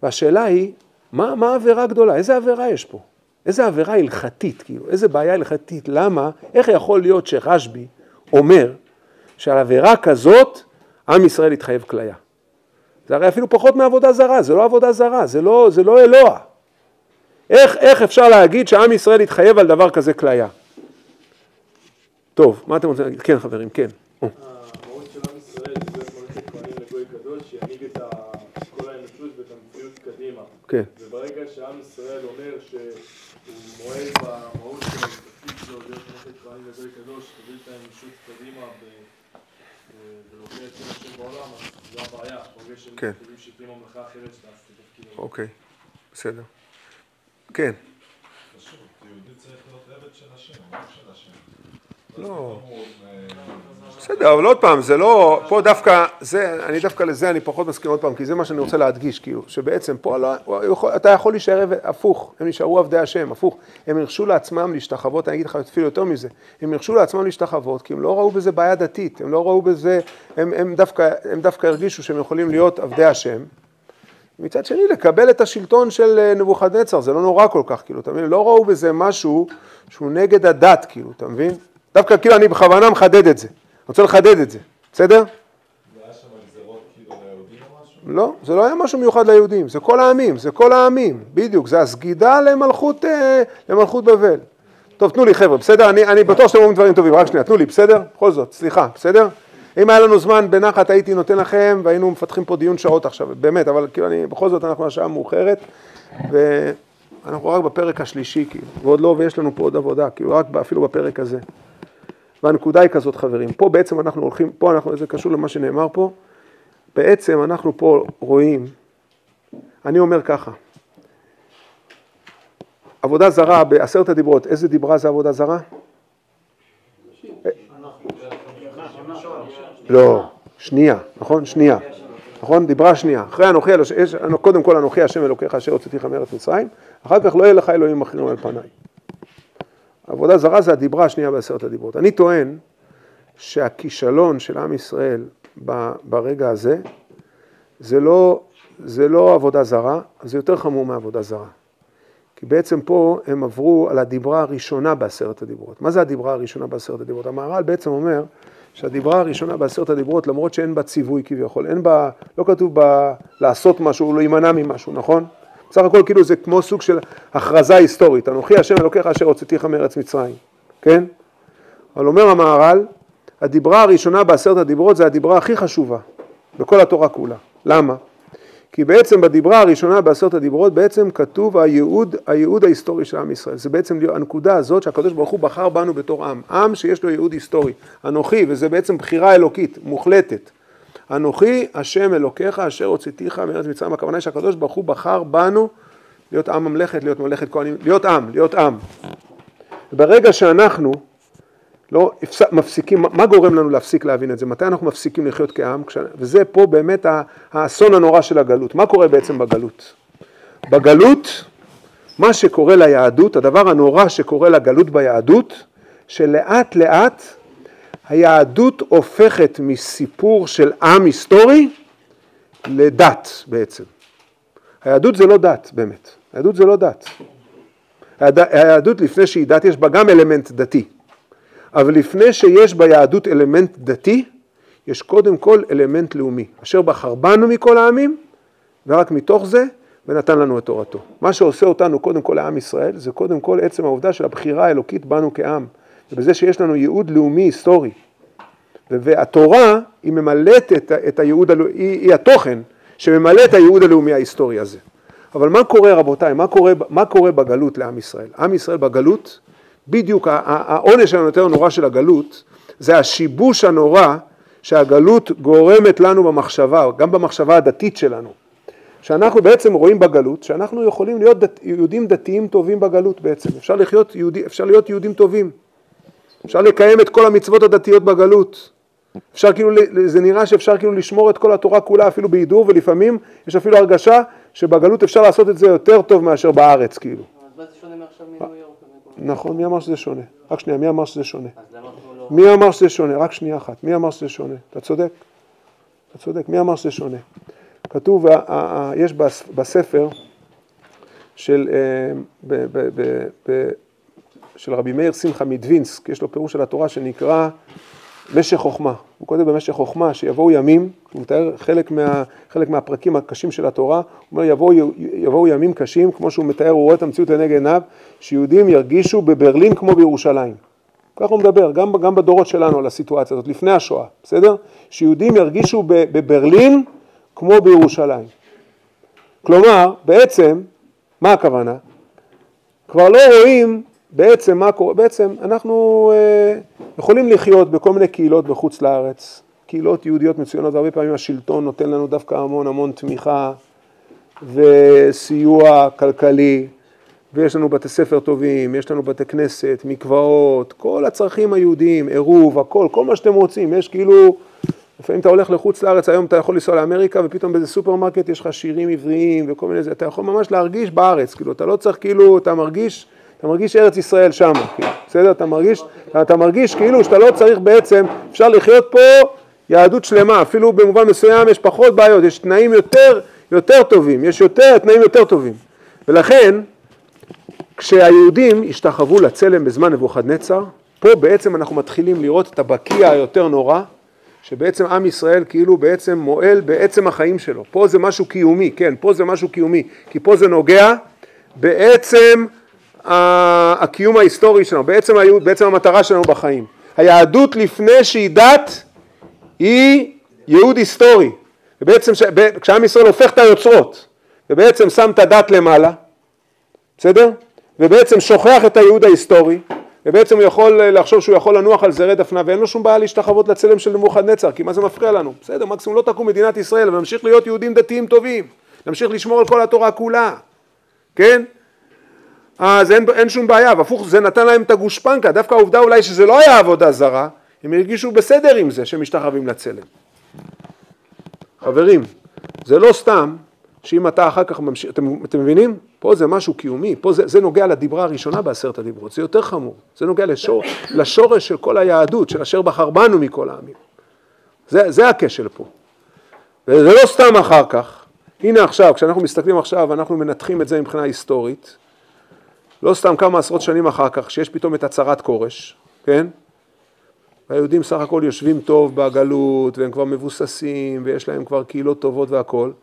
והשאלה היא, מה, מה העבירה הגדולה? איזה עבירה יש פה? איזה עבירה הלכתית, כאילו, איזה בעיה הלכתית? למה? איך יכול להיות שרשב"י אומר שעל עבירה כזאת עם ישראל יתחייב כליה? זה הרי אפילו פחות מעבודה זרה, זה לא עבודה זרה, זה לא, זה לא אלוה. איך, איך אפשר להגיד שעם ישראל יתחייב על דבר כזה כליה? טוב, מה אתם רוצים להגיד? כן חברים, כן. או, המהות של עם ישראל זה מלכת כהנים לגוי קדוש, שינהיג את כל האנושות ואת המציאות קדימה. כן. וברגע שעם ישראל אומר שהוא מועל במהות של התפקיד שלו להיות מלכת כהנים לגוי קדוש, להוביל את האנושות קדימה ולהוביל את שם השם בעולם, אז זו הבעיה. ברגע שהם כן. חושבים שתהיה ממלכה אחרת שתעשה את התפקיד הזה. אוקיי, בסדר. כן. פשוט, יהודי צריך להיות עבד של השם, לא של השם. לא. בסדר, אבל עוד פעם, זה לא, פה דווקא, זה, אני דווקא לזה אני פחות מסכים עוד פעם, כי זה מה שאני רוצה להדגיש, כאילו, שבעצם פה לא, יכול, אתה יכול להישאר הפוך, הם נשארו עבדי השם, הפוך, הם הרשו לעצמם להשתחוות, אני אגיד לך אפילו יותר מזה, הם הרשו לעצמם להשתחוות, כי הם לא ראו בזה בעיה דתית, הם לא ראו בזה, הם, הם, דווקא, הם דווקא הרגישו שהם יכולים להיות עבדי השם, מצד שני, לקבל את השלטון של אה, נבוכדנצר, זה לא נורא כל כך, כאילו, אתה מבין? לא ראו בזה משהו שהוא נגד הדת, כאילו, אתה מבין? דווקא כאילו אני בכוונה מחדד את זה, אני רוצה לחדד את זה, בסדר? כאילו? לא, זה לא היה משהו מיוחד ליהודים, זה כל העמים, זה כל העמים, בדיוק, זה הסגידה למלכות, אה, למלכות בבל. טוב, תנו לי חבר'ה, בסדר? אני, אני בטוח שאתם אומרים דברים טובים, רק שנייה, תנו לי, בסדר? בכל זאת, סליחה, בסדר? אם היה לנו זמן בנחת הייתי נותן לכם והיינו מפתחים פה דיון שעות עכשיו, באמת, אבל כאילו אני, בכל זאת אנחנו השעה מאוחרת ואנחנו רק בפרק השלישי, כאילו, ועוד לא, ויש לנו פה עוד עבודה, כאילו רק אפילו בפרק הזה. והנקודה היא כזאת חברים, פה בעצם אנחנו הולכים, פה אנחנו, זה קשור למה שנאמר פה, בעצם אנחנו פה רואים, אני אומר ככה, עבודה זרה בעשרת הדיברות, איזה דיברה זה עבודה זרה? לא, שנייה, נכון? שנייה. נכון? דיברה שנייה. אחרי אנוכי, קודם כל אנוכי השם אלוקיך אשר הוצאתיך מארץ מצרים, אחר כך לא יהיה לך אלוהים אחרים על פניי. עבודה זרה זה הדיברה השנייה בעשרת הדיברות. אני טוען שהכישלון של עם ישראל ברגע הזה, זה לא, זה לא עבודה זרה, זה יותר חמור מעבודה זרה. כי בעצם פה הם עברו על הדיברה הראשונה בעשרת הדיברות. מה זה הדיברה הראשונה בעשרת הדיברות? המהר"ל בעצם אומר שהדיברה הראשונה בעשרת הדיברות, למרות שאין בה ציווי כביכול, אין בה, לא כתוב בה לעשות משהו, לא להימנע ממשהו, נכון? בסך הכל כאילו זה כמו סוג של הכרזה היסטורית, אנוכי השם אלוקיך אשר הוצאתיך מארץ מצרים, כן? אבל אומר המהר"ל, הדיברה הראשונה בעשרת הדיברות זה הדיברה הכי חשובה בכל התורה כולה. למה? כי בעצם בדיברה הראשונה בעשרת הדיברות בעצם כתוב הייעוד, הייעוד ההיסטורי של עם ישראל. זה בעצם הנקודה הזאת שהקדוש ברוך הוא בחר בנו בתור עם. עם שיש לו ייעוד היסטורי. אנוכי, וזה בעצם בחירה אלוקית, מוחלטת. אנוכי השם אלוקיך אשר הוצאתיך מארץ מצרים. הכוונה שהקדוש ברוך הוא בחר בנו להיות עם ממלכת, להיות ממלכת כהנים, להיות עם, להיות עם. ברגע שאנחנו לא. מפסיקים, מה גורם לנו להפסיק להבין את זה? מתי אנחנו מפסיקים לחיות כעם? וזה פה באמת האסון הנורא של הגלות. מה קורה בעצם בגלות? בגלות, מה שקורה ליהדות, הדבר הנורא שקורה לגלות ביהדות, שלאט לאט היהדות הופכת מסיפור של עם היסטורי לדת בעצם. היהדות זה לא דת באמת, היהדות זה לא דת. היהד- היהדות לפני שהיא דת יש בה גם אלמנט דתי. אבל לפני שיש ביהדות אלמנט דתי, יש קודם כל אלמנט לאומי. אשר בחר בנו מכל העמים, ורק מתוך זה, ונתן לנו את תורתו. מה שעושה אותנו קודם כל לעם ישראל, זה קודם כל עצם העובדה של הבחירה האלוקית בנו כעם, ובזה שיש לנו ייעוד לאומי היסטורי. והתורה היא ממלאת את, את הייעוד, היא, היא התוכן שממלא את הייעוד הלאומי ההיסטורי הזה. אבל מה קורה רבותיי, מה קורה, מה קורה בגלות לעם ישראל? עם ישראל בגלות, בדיוק העונש היותר נורא של הגלות, זה השיבוש הנורא שהגלות גורמת לנו במחשבה, גם במחשבה הדתית שלנו. שאנחנו בעצם רואים בגלות, שאנחנו יכולים להיות דת, יהודים דתיים טובים בגלות בעצם, אפשר, לחיות יהודי, אפשר להיות יהודים טובים, אפשר לקיים את כל המצוות הדתיות בגלות, אפשר כאילו, זה נראה שאפשר כאילו לשמור את כל התורה כולה אפילו בהידור ולפעמים יש אפילו הרגשה שבגלות אפשר לעשות את זה יותר טוב מאשר בארץ כאילו. אז מה זה שונה מעכשיו מניו יורק? ומכל- נכון, מי אמר שזה שונה? רק שנייה, מי אמר שזה שונה? לא... מי אמר שזה שונה? רק שנייה אחת. מי אמר שזה שונה? אתה צודק. אתה צודק. מי אמר שזה שונה? כתוב, יש בס- בספר של, אה, של רבי מאיר שמחה מדווינסק, יש לו פירוש של התורה שנקרא משך חוכמה. הוא כותב במשך חוכמה שיבואו ימים, הוא מתאר חלק, מה, חלק מהפרקים הקשים של התורה, הוא אומר יבואו, יבואו ימים קשים, כמו שהוא מתאר, הוא רואה את המציאות לנגד עיניו, שיהודים ירגישו בברלין כמו בירושלים. ככה הוא מדבר, גם, גם בדורות שלנו על הסיטואציה הזאת, לפני השואה, בסדר? שיהודים ירגישו בברלין כמו בירושלים. כלומר, בעצם, מה הכוונה? כבר לא רואים בעצם מה קורה, בעצם אנחנו אה, יכולים לחיות בכל מיני קהילות בחוץ לארץ, קהילות יהודיות מצוינות, והרבה פעמים השלטון נותן לנו דווקא המון המון תמיכה וסיוע כלכלי, ויש לנו בתי ספר טובים, יש לנו בתי כנסת, מקוואות, כל הצרכים היהודיים, עירוב, הכל, כל מה שאתם רוצים, יש כאילו, לפעמים אתה הולך לחוץ לארץ, היום אתה יכול לנסוע לאמריקה ופתאום באיזה סופרמרקט יש לך שירים עבריים וכל מיני זה, אתה יכול ממש להרגיש בארץ, כאילו, אתה לא צריך כאילו, אתה מרגיש, אתה מרגיש ארץ ישראל שם, בסדר? אתה מרגיש, אתה מרגיש כאילו שאתה לא צריך בעצם, אפשר לחיות פה יהדות שלמה, אפילו במובן מסוים יש פחות בעיות, יש תנאים יותר, יותר טובים, יש יותר, תנאים יותר טובים. ולכן, כשהיהודים השתחוו לצלם בזמן נבוכדנצר, פה בעצם אנחנו מתחילים לראות את הבקיע היותר נורא, שבעצם עם ישראל כאילו בעצם מועל בעצם החיים שלו. פה זה משהו קיומי, כן, פה זה משהו קיומי, כי פה זה נוגע בעצם הקיום ההיסטורי שלנו, בעצם, היהוד, בעצם המטרה שלנו בחיים. היהדות לפני שהיא דת היא ייעוד היסטורי. ובעצם ש... כשעם ישראל הופך את היוצרות, ובעצם שם את הדת למעלה, בסדר? ובעצם שוכח את הייעוד ההיסטורי, ובעצם הוא יכול לחשוב שהוא יכול לנוח על זרי דפנה ואין לו שום בעיה להשתחוות לצלם של נבוכדנצר, כי מה זה מפריע לנו? בסדר, מקסימום לא תקום מדינת ישראל, אבל נמשיך להיות יהודים דתיים טובים, נמשיך לשמור על כל התורה כולה, כן? אז אין, אין שום בעיה, והפוך זה נתן להם את הגושפנקה, דווקא העובדה אולי שזה לא היה עבודה זרה, הם הרגישו בסדר עם זה שהם משתחווים לצלם. חברים, זה לא סתם שאם אתה אחר כך ממשיך, אתם, אתם מבינים? פה זה משהו קיומי, פה זה, זה נוגע לדיברה הראשונה בעשרת הדיברות, זה יותר חמור, זה נוגע לשור, לשורש של כל היהדות, של אשר בחר בנו מכל העמים. זה, זה הכשל פה. וזה לא סתם אחר כך, הנה עכשיו, כשאנחנו מסתכלים עכשיו, אנחנו מנתחים את זה מבחינה היסטורית, לא סתם כמה עשרות שנים אחר כך, שיש פתאום את הצהרת כורש, כן? והיהודים סך הכל יושבים טוב בגלות, והם כבר מבוססים, ויש להם כבר קהילות טובות והכול.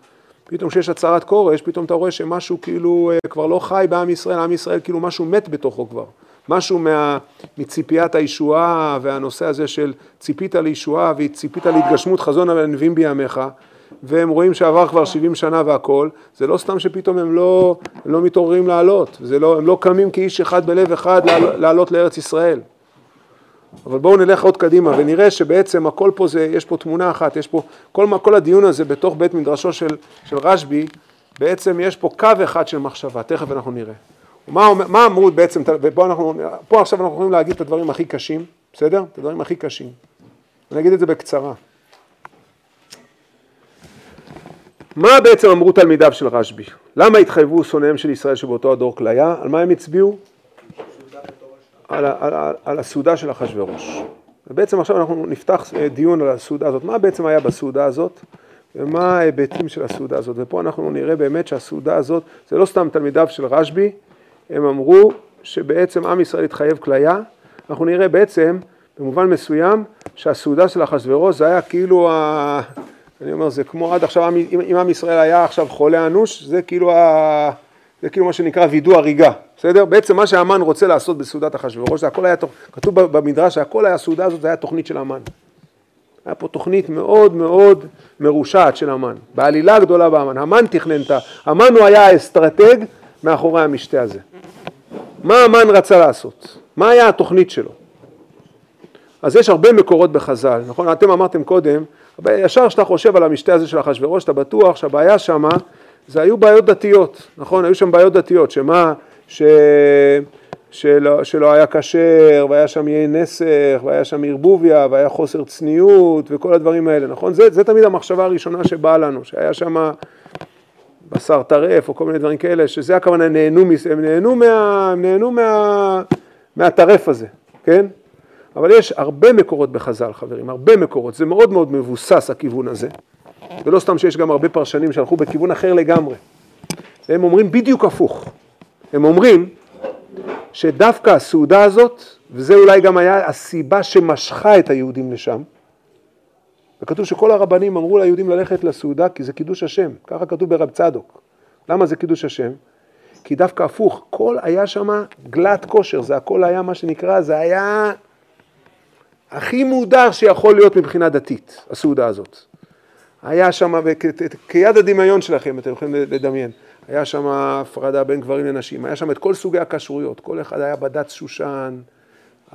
פתאום כשיש הצהרת כורש, פתאום אתה רואה שמשהו כאילו אה, כבר לא חי בעם ישראל, עם ישראל כאילו משהו מת בתוכו כבר. משהו מה, מציפיית הישועה והנושא הזה של ציפית לישועה וציפית להתגשמות חזון הנביאים בימיך, והם רואים שעבר כבר 70 שנה והכול, זה לא סתם שפתאום הם לא, הם לא מתעוררים לעלות, לא, הם לא קמים כאיש אחד בלב אחד לעלות, לארץ ישראל. אבל בואו נלך עוד קדימה ונראה שבעצם הכל פה זה, יש פה תמונה אחת, יש פה, כל, כל הדיון הזה בתוך בית מדרשו של, של רשב"י, בעצם יש פה קו אחד של מחשבה, תכף אנחנו נראה. מה, מה אמרו בעצם, ופה אנחנו, פה עכשיו אנחנו יכולים להגיד את הדברים הכי קשים, בסדר? את הדברים הכי קשים. אני אגיד את זה בקצרה. מה בעצם אמרו תלמידיו של רשב"י? למה התחייבו שונאיהם של ישראל שבאותו הדור כליה? על מה הם הצביעו? על, על, ה- על הסעודה של אחשוורוש. ובעצם עכשיו אנחנו נפתח אה, דיון על הסעודה הזאת. מה בעצם היה בסעודה הזאת ומה ההיבטים של הסעודה הזאת. ופה אנחנו נראה באמת שהסעודה הזאת, זה לא סתם תלמידיו של רשב"י, הם אמרו שבעצם עם ישראל התחייב כליה. אנחנו נראה בעצם במובן מסוים שהסעודה של אחשוורוש זה היה כאילו ה... אני אומר, זה כמו עד עכשיו, אם אם עם ישראל היה עכשיו חולה אנוש, זה כאילו, ה... זה כאילו מה שנקרא וידוא הריגה, בסדר? בעצם מה שהמן רוצה לעשות בסעודת אחשוורוש, זה הכל היה, כתוב במדרש שהכל היה, הסעודה הזאת, זה היה תוכנית של המן. היה פה תוכנית מאוד מאוד מרושעת של המן, בעלילה גדולה בהמן. המן תכנן את ה... המן הוא היה האסטרטג מאחורי המשתה הזה. מה המן רצה לעשות? מה היה התוכנית שלו? אז יש הרבה מקורות בחז"ל, נכון? אתם אמרתם קודם, ישר כשאתה חושב על המשתה הזה של אחשוורוש, אתה בטוח שהבעיה שמה, זה היו בעיות דתיות, נכון? היו שם בעיות דתיות, שמה, ש... שלא, שלא היה כשר, והיה שם יין נסך, והיה שם ערבוביה, והיה חוסר צניעות, וכל הדברים האלה, נכון? זה, זה תמיד המחשבה הראשונה שבאה לנו, שהיה שם בשר טרף, או כל מיני דברים כאלה, שזה הכוונה, נהנו, מס- הם נהנו, מה, הם נהנו מה, מהטרף הזה, כן? אבל יש הרבה מקורות בחז"ל, חברים, הרבה מקורות, זה מאוד מאוד מבוסס הכיוון הזה, ולא סתם שיש גם הרבה פרשנים שהלכו בכיוון אחר לגמרי, והם אומרים בדיוק הפוך, הם אומרים שדווקא הסעודה הזאת, וזה אולי גם היה הסיבה שמשכה את היהודים לשם, וכתוב שכל הרבנים אמרו ליהודים ללכת לסעודה כי זה קידוש השם, ככה כתוב ברב צדוק. למה זה קידוש השם? כי דווקא הפוך, כל היה שם גלת כושר, זה הכל היה מה שנקרא, זה היה הכי מודר שיכול להיות מבחינה דתית, הסעודה הזאת. היה שם, כיד הדמיון שלכם, אתם יכולים לדמיין, היה שם הפרדה בין גברים לנשים, היה שם את כל סוגי הכשרויות, כל אחד היה בד"ץ שושן,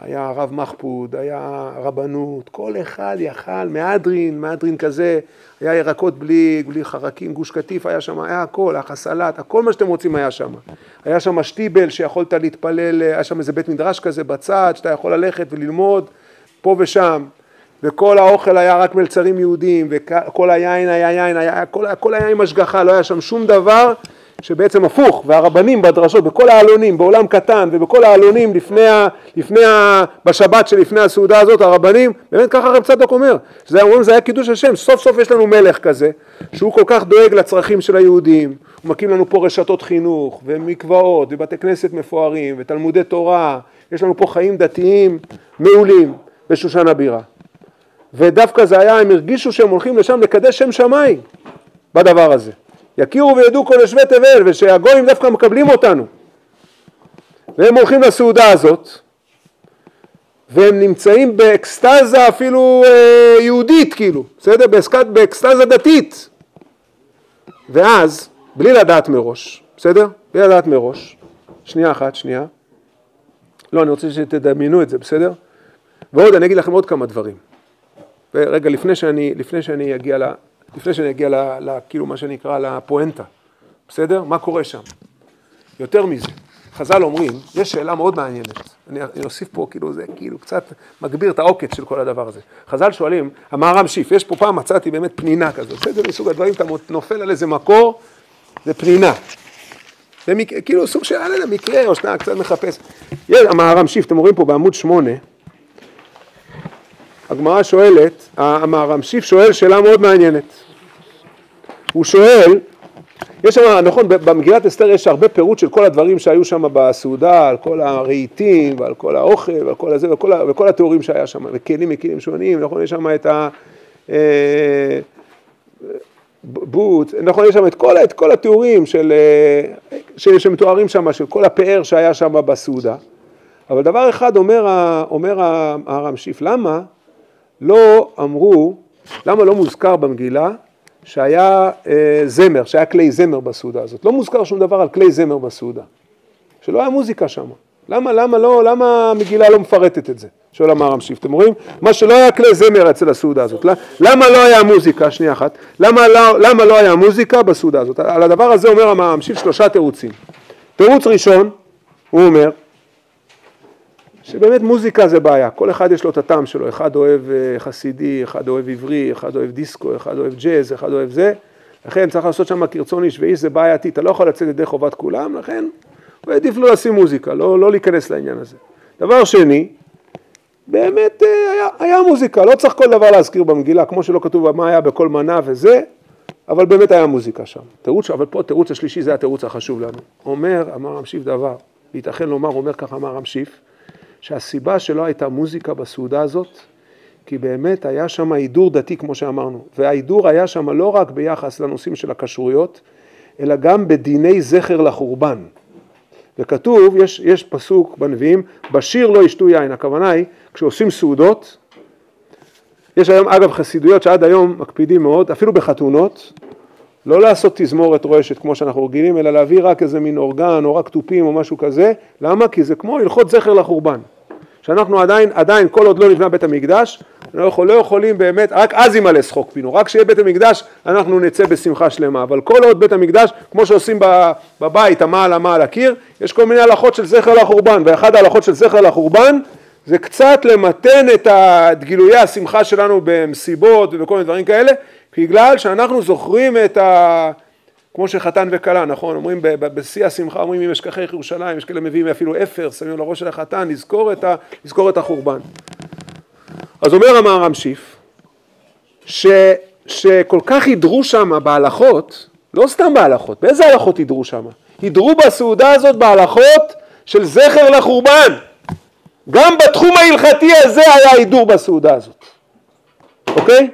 היה הרב מחפוד, היה רבנות, כל אחד יכל, מהדרין, מהדרין כזה, היה ירקות בלי, בלי חרקים, גוש קטיף, היה שם, היה הכל, היה סלט, הכל מה שאתם רוצים היה שם. היה שם שטיבל שיכולת להתפלל, היה שם איזה בית מדרש כזה בצד, שאתה יכול ללכת וללמוד פה ושם, וכל האוכל היה רק מלצרים יהודים, וכל היין היה יין, היה, כל, כל היה עם השגחה, לא היה שם שום דבר שבעצם הפוך, והרבנים בדרשות, בכל העלונים, בעולם קטן ובכל העלונים לפני ה, לפני ה, בשבת שלפני הסעודה הזאת, הרבנים, באמת ככה רב צדוק אומר, שזה אומרים זה היה קידוש השם, סוף סוף יש לנו מלך כזה, שהוא כל כך דואג לצרכים של היהודים, הוא מקים לנו פה רשתות חינוך, ומקוואות, ובתי כנסת מפוארים, ותלמודי תורה, יש לנו פה חיים דתיים מעולים בשושן הבירה. ודווקא זה היה, הם הרגישו שהם הולכים לשם לקדש שם שמיים בדבר הזה. יכירו וידעו כל יושבי תבל, ושהגויים דווקא מקבלים אותנו. והם הולכים לסעודה הזאת, והם נמצאים באקסטזה אפילו אה, יהודית, כאילו, בסדר? באקסט- באקסטזה דתית. ואז, בלי לדעת מראש, בסדר? בלי לדעת מראש, שנייה אחת, שנייה. לא, אני רוצה שתדמיינו את זה, בסדר? ועוד, אני אגיד לכם עוד כמה דברים. ורגע, לפני שאני, לפני שאני אגיע ל... לפני שאני אגיע ל, ל, כאילו מה שנקרא לפואנטה, בסדר? מה קורה שם? יותר מזה, חז"ל אומרים, יש שאלה מאוד מעניינת, אני, אני אוסיף פה כאילו זה כאילו קצת מגביר את העוקץ של כל הדבר הזה. חז"ל שואלים, המהר"ם שיף, יש פה פעם מצאתי באמת פנינה כזאת, בסדר? מסוג הדברים, אתה נופל על איזה מקור, זה פנינה. זה מק... כאילו סוג של, אני לא יודע, מקרה או שניה, קצת מחפש. המהר"ם שיף, אתם רואים פה בעמוד שמונה, הגמרא שואלת, המהר"ם שיף שואל שאלה מאוד מעניינת. הוא שואל, יש שם, נכון, במגילת אסתר יש הרבה פירוט של כל הדברים שהיו שם בסעודה, על כל הרהיטים ועל כל האוכל ועל כל הזה וכל, וכל התיאורים שהיה שם, וכלים מכלים שונים, נכון, יש שם את ה... אה, בוט, נכון, יש שם את כל, את כל התיאורים של, אה, ש- שמתוארים שם, של כל הפאר שהיה שם בסעודה. אבל דבר אחד אומר, אומר ה- הרם שיף, למה לא אמרו, למה לא מוזכר במגילה שהיה אה, זמר, שהיה כלי זמר בסעודה הזאת? לא מוזכר שום דבר על כלי זמר בסעודה. שלא היה מוזיקה שם. למה, למה לא, למה המגילה לא מפרטת את זה? שואל המהר"ם שיף. אתם רואים? מה שלא היה כלי זמר אצל הסעודה הזאת. למה לא היה מוזיקה? שנייה אחת. למה לא, למה לא היה מוזיקה בסעודה הזאת? על הדבר הזה אומר המהר"ם שיף שלושה תירוצים. תירוץ ראשון, הוא אומר, שבאמת מוזיקה זה בעיה, כל אחד יש לו את הטעם שלו, אחד אוהב אה, חסידי, אחד אוהב עברי, אחד אוהב דיסקו, אחד אוהב ג'אז, אחד אוהב זה, לכן צריך לעשות שם כרצון איש ואיש זה בעייתי, אתה לא יכול לצאת ידי חובת כולם, לכן הוא העדיף לא לשים מוזיקה, לא, לא להיכנס לעניין הזה. דבר שני, באמת אה, היה, היה מוזיקה, לא צריך כל דבר להזכיר במגילה, כמו שלא כתוב מה היה בכל מנה וזה, אבל באמת היה מוזיקה שם. תירוץ, אבל פה התירוץ השלישי זה התירוץ החשוב לנו. אומר, אמר רם שיף דבר, וייתכן לומר, אומר ככה אמר רם שיף, שהסיבה שלא הייתה מוזיקה בסעודה הזאת, כי באמת היה שם הידור דתי כמו שאמרנו, וההידור היה שם לא רק ביחס לנושאים של הכשרויות, אלא גם בדיני זכר לחורבן. וכתוב, יש, יש פסוק בנביאים, בשיר לא ישתו יין, הכוונה היא, כשעושים סעודות, יש היום אגב חסידויות שעד היום מקפידים מאוד, אפילו בחתונות, לא לעשות תזמורת רועשת כמו שאנחנו רגילים, אלא להביא רק איזה מין אורגן או רק תופים או משהו כזה, למה? כי זה כמו הלכות זכר לחורבן. שאנחנו עדיין, עדיין, כל עוד לא נבנה בית המקדש, לא, יכול, לא יכולים באמת, רק אז ימלא שחוק פינו, רק כשיהיה בית המקדש אנחנו נצא בשמחה שלמה, אבל כל עוד בית המקדש, כמו שעושים בבית, המעל המעל הקיר, יש כל מיני הלכות של זכר לחורבן, ואחת ההלכות של זכר לחורבן זה קצת למתן את גילויי השמחה שלנו במסיבות ובכל מיני דברים כאלה, בגלל שאנחנו זוכרים את ה... כמו שחתן וכלה, נכון? אומרים בשיא השמחה, אומרים אם אשכחך ירושלים, יש כאלה מביאים אפילו אפר, שמים לראש של החתן, לזכור את, ה, לזכור את החורבן. אז אומר המהר"ם שיף, ש, שכל כך הידרו שם בהלכות, לא סתם בהלכות, באיזה הלכות הידרו שם? הידרו בסעודה הזאת בהלכות של זכר לחורבן. גם בתחום ההלכתי הזה היה הידור בסעודה הזאת, אוקיי?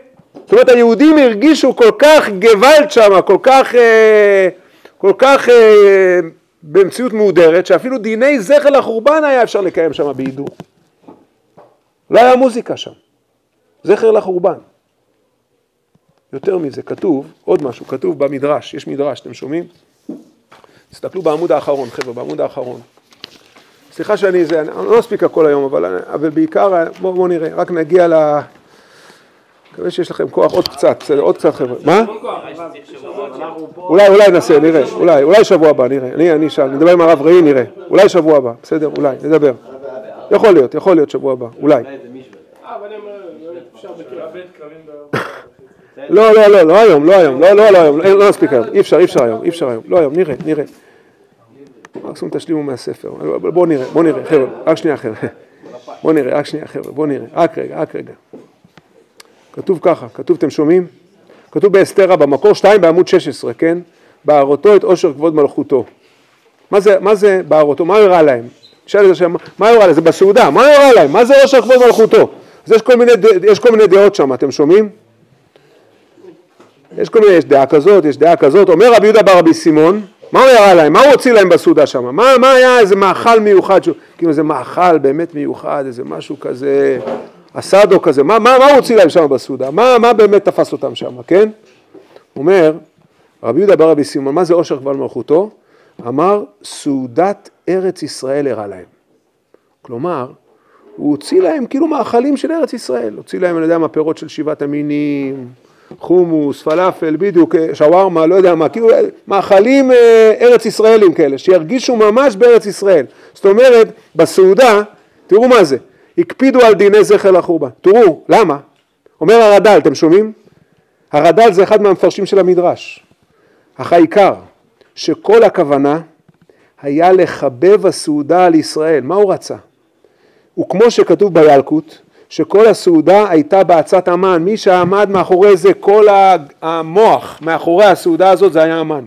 זאת אומרת היהודים הרגישו כל כך גוואלד שם, כל כך, אה, כל כך אה, במציאות מהודרת, שאפילו דיני זכר לחורבן היה אפשר לקיים שם בהידור. לא היה מוזיקה שם, זכר לחורבן. יותר מזה, כתוב, עוד משהו, כתוב במדרש, יש מדרש, אתם שומעים? תסתכלו בעמוד האחרון, חבר'ה, בעמוד האחרון. סליחה שאני זה, אני לא אספיק הכל היום, אבל, אבל בעיקר, בואו בוא נראה, רק נגיע ל... מקווה שיש לכם כוח עוד קצת, בסדר, עוד קצת חבר'ה. מה? אולי, אולי נעשה, נראה, אולי, אולי שבוע הבא, נראה. אני, אני אשאל, נדבר עם הרב ראי, נראה. אולי שבוע הבא, בסדר, אולי, נדבר. יכול להיות, יכול להיות שבוע הבא, אולי. לא, לא, לא, לא היום, לא היום, לא, לא, לא היום, לא נספיק היום, אי אפשר, אי אפשר היום, אי אפשר היום, לא היום, נראה, נראה. מקסימום תשלימו מהספר, בואו נראה, בואו נראה, חבר'ה, רק שנייה חבר'ה, בואו נראה, רק שנייה חבר'ה, בואו נראה, רק רגע, רק רגע. כתוב ככה, כתוב, אתם שומעים? כתוב באסתרה במקור 2 בעמוד 16, כן? בערותו את עושר כבוד מלכותו. מה זה, מה זה בערותו? מה הוא הראה להם? שאל את השם, מה הוא הראה להם? זה בסעודה, מה הוא הראה להם? מה זה עושר כבוד מלכותו? אז יש כל מיני, יש כל מיני דעות שם, אתם שומעים? יש כל מיני, יש דעה כזאת, יש דעה כזאת. אומר רבי יהודה בר רבי סימון, מה הוא הראה להם? מה הוא הוציא להם בסעודה שם? מה, מה היה איזה מאכל מיוחד? כאילו איזה מאכל באמת מיוחד, איזה משהו כזה הסאדו כזה, מה, מה, מה הוא הוציא להם שם בסעודה? מה, מה באמת תפס אותם שם, כן? אומר, רבי יהודה בר רבי סימון, מה זה עושר כבל מלכותו? אמר, סעודת ארץ ישראל הראה להם. כלומר, הוא הוציא להם כאילו מאכלים של ארץ ישראל, הוציא להם, אני יודע מה, פירות של שבעת המינים, חומוס, פלאפל, בדיוק, שווארמה, לא יודע מה, כאילו מאכלים אה, ארץ ישראלים כאלה, שירגישו ממש בארץ ישראל. זאת אומרת, בסעודה, תראו מה זה, הקפידו על דיני זכר לחורבן. תראו, למה? אומר הרד"ל, אתם שומעים? הרד"ל זה אחד מהמפרשים של המדרש. אך העיקר, שכל הכוונה היה לחבב הסעודה על ישראל. מה הוא רצה? וכמו שכתוב בילקוט, שכל הסעודה הייתה בעצת המן. מי שעמד מאחורי זה, כל המוח מאחורי הסעודה הזאת זה היה המן.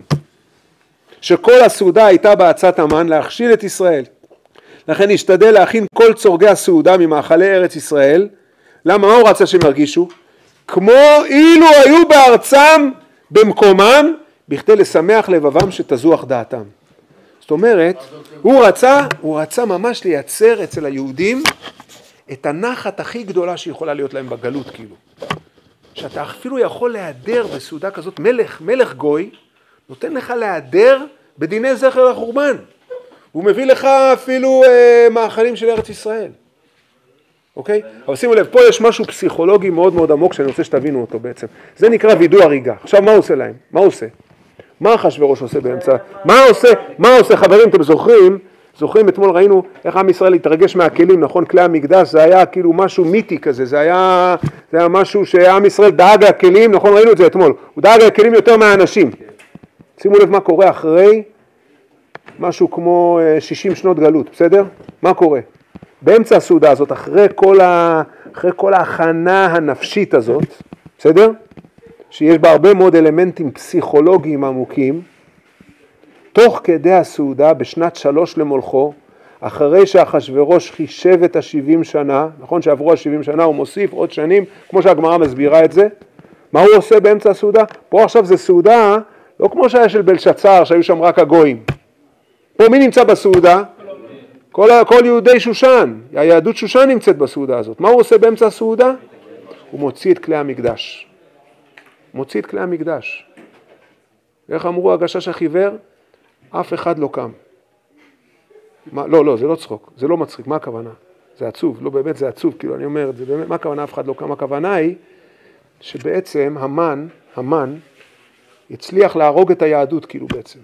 שכל הסעודה הייתה בעצת המן להכשיל את ישראל. לכן נשתדל להכין כל צורגי הסעודה ממאכלי ארץ ישראל. למה? מה הוא רצה שהם ירגישו? כמו אילו היו בארצם במקומם, בכדי לשמח לבבם שתזוח דעתם. זאת אומרת, הוא רצה, הוא רצה ממש לייצר אצל היהודים את הנחת הכי גדולה שיכולה להיות להם בגלות כאילו. שאתה אפילו יכול להיעדר בסעודה כזאת, מלך, מלך גוי, נותן לך להיעדר בדיני זכר לחורבן. הוא מביא לך אפילו אה, מאכלים של ארץ ישראל, אוקיי? אבל שימו לב, פה יש משהו פסיכולוגי מאוד מאוד עמוק שאני רוצה שתבינו אותו בעצם. זה נקרא וידוא הריגה. עכשיו מה הוא עושה להם? מה הוא עושה? מה אחשוורוש עושה באמצע? מה עושה, מה עושה, חברים, אתם זוכרים? זוכרים אתמול ראינו איך עם ישראל התרגש מהכלים, נכון? כלי המקדש זה היה כאילו משהו מיתי כזה, זה היה, זה היה משהו שעם ישראל דאג לכלים, נכון? ראינו את זה אתמול, הוא דאג לכלים יותר מהאנשים. שימו לב מה קורה אחרי משהו כמו 60 אה, שנות גלות, בסדר? מה קורה? באמצע הסעודה הזאת, אחרי כל, ה... אחרי כל ההכנה הנפשית הזאת, בסדר? שיש בה הרבה מאוד אלמנטים פסיכולוגיים עמוקים, תוך כדי הסעודה, בשנת שלוש למולכו, אחרי שאחשוורוש חישב את השבעים שנה, נכון שעברו השבעים שנה, הוא מוסיף עוד שנים, כמו שהגמרא מסבירה את זה, מה הוא עושה באמצע הסעודה? פה עכשיו זה סעודה, לא כמו שהיה של בלשצר, שהיו שם רק הגויים. פה מי נמצא בסעודה? כל, כל יהודי שושן, היהדות שושן נמצאת בסעודה הזאת. מה הוא עושה באמצע הסעודה? הוא מוציא את כלי המקדש. מוציא את כלי המקדש. איך אמרו הגשש החיוור? אף אחד לא קם. מה, לא, לא, זה לא צחוק, זה לא מצחיק, מה הכוונה? זה עצוב, לא באמת זה עצוב, כאילו אני אומר את זה, באמת, מה הכוונה אף אחד לא קם? הכוונה היא שבעצם המן, המן, הצליח להרוג את היהדות כאילו בעצם.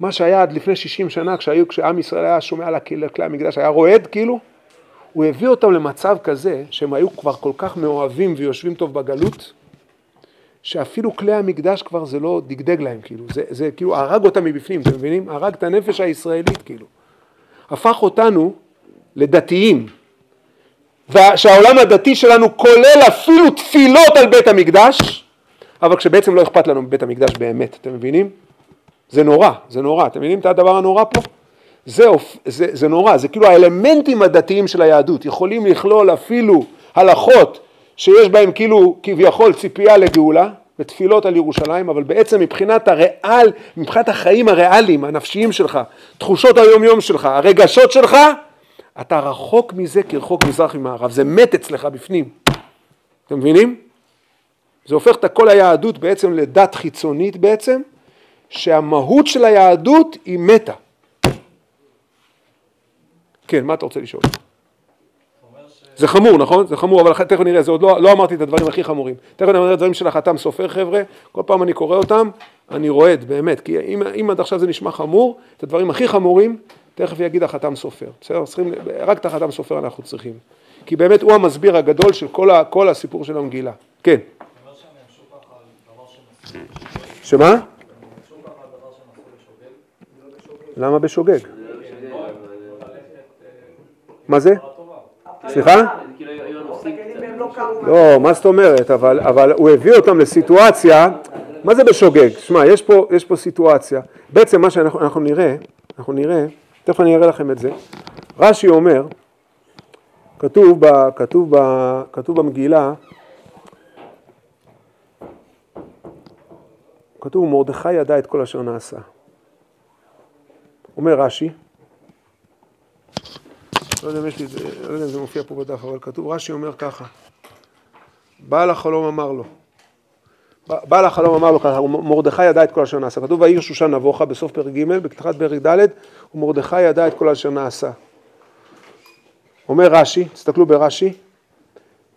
מה שהיה עד לפני 60 שנה, כשהיו, כשעם ישראל היה שומע על כלי המקדש, היה רועד כאילו, הוא הביא אותם למצב כזה שהם היו כבר כל כך מאוהבים ויושבים טוב בגלות, שאפילו כלי המקדש כבר זה לא דגדג להם, כאילו, זה, זה כאילו הרג אותם מבפנים, אתם מבינים? הרג את הנפש הישראלית, כאילו. הפך אותנו לדתיים, ושהעולם הדתי שלנו כולל אפילו תפילות על בית המקדש, אבל כשבעצם לא אכפת לנו מבית המקדש באמת, אתם מבינים? זה נורא, זה נורא, אתם מבינים את הדבר הנורא פה? זה, זה, זה נורא, זה כאילו האלמנטים הדתיים של היהדות, יכולים לכלול אפילו הלכות שיש בהם כאילו כביכול ציפייה לגאולה ותפילות על ירושלים, אבל בעצם מבחינת הריאל, מבחינת החיים הריאליים, הנפשיים שלך, תחושות היום יום שלך, הרגשות שלך, אתה רחוק מזה כרחוק מזרח ממערב, זה מת אצלך בפנים, אתם מבינים? זה הופך את כל היהדות בעצם לדת חיצונית בעצם, שהמהות של היהדות היא מתה. כן, מה אתה רוצה לשאול? זה חמור, נכון? זה חמור, אבל תכף נראה, זה עוד לא, לא אמרתי את הדברים הכי חמורים. תכף נראה את הדברים של החתם סופר, חבר'ה, כל פעם אני קורא אותם, אני רועד, באמת, כי אם, אם עד עכשיו זה נשמע חמור, את הדברים הכי חמורים, תכף יגיד החתם סופר. בסדר? צריכים, רק את החתם סופר אנחנו צריכים. כי באמת הוא המסביר הגדול של כל, ה, כל הסיפור של המגילה. כן. שמה? למה בשוגג? מה זה? סליחה? לא, מה זאת אומרת? אבל, הוא הביא אותם לסיטואציה, מה זה בשוגג? שמע, יש פה, סיטואציה. בעצם מה שאנחנו אנחנו נראה, אנחנו נראה, תכף אני אראה לכם את זה. רש"י אומר, כתוב במגילה, כתוב מרדכי ידע את כל אשר נעשה. אומר רש"י, לא יודע אם יש לי את זה, לא יודע אם זה מופיע פה בדף, אבל כתוב, רש"י אומר ככה, בעל החלום אמר לו, בעל החלום אמר לו ככה, מרדכי ידע את כל אשר נעשה, כתוב ויהי שושן נבוכה בסוף פרק ג' בפתיחת פרק ד', ומרדכי ידע את כל אשר נעשה. אומר רש"י, תסתכלו ברש"י,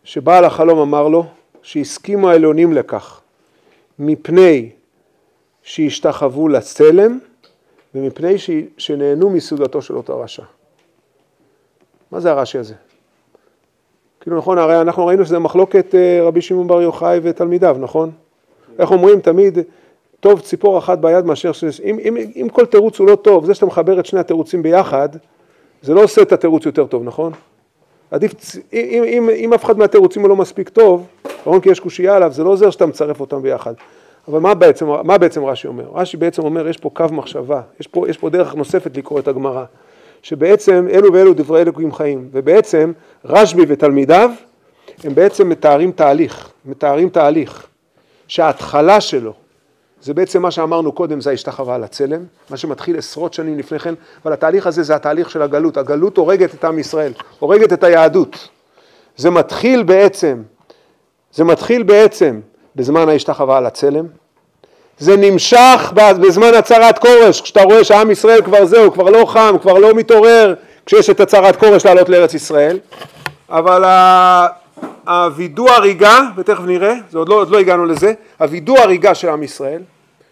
שבעל החלום אמר לו שהסכימו העליונים לכך, מפני שהשתחוו לצלם ומפני ש- שנהנו מסעודתו של אותו רשע. מה זה הרש"י הזה? כאילו נכון, הרי אנחנו ראינו שזה מחלוקת אה, רבי שמעון בר יוחאי ותלמידיו, נכון? איך אומרים תמיד, טוב ציפור אחת ביד מאשר ש... אם, אם, אם כל תירוץ הוא לא טוב, זה שאתה מחבר את שני התירוצים ביחד, זה לא עושה את התירוץ יותר טוב, נכון? עדיף, אם, אם, אם אף אחד מהתירוצים הוא לא מספיק טוב, נכון כי יש קושייה עליו, זה לא עוזר שאתה מצרף אותם ביחד. אבל מה בעצם, מה בעצם רש"י אומר? רש"י בעצם אומר, יש פה קו מחשבה, יש פה, יש פה דרך נוספת לקרוא את הגמרא, שבעצם אלו ואלו דברי אלוקים חיים, ובעצם רשב"י ותלמידיו הם בעצם מתארים תהליך, מתארים תהליך, שההתחלה שלו זה בעצם מה שאמרנו קודם, זה ההשתחווה על הצלם, מה שמתחיל עשרות שנים לפני כן, אבל התהליך הזה זה התהליך של הגלות, הגלות הורגת את עם ישראל, הורגת את היהדות. זה מתחיל בעצם, זה מתחיל בעצם בזמן ההשתחווה על הצלם, זה נמשך בזמן הצהרת כורש, כשאתה רואה שעם ישראל כבר זהו, כבר לא חם, כבר לא מתעורר, כשיש את הצהרת כורש לעלות לארץ ישראל, אבל הווידוא הריגה, ותכף נראה, זה עוד לא, עוד לא הגענו לזה, הווידוא הריגה של עם ישראל,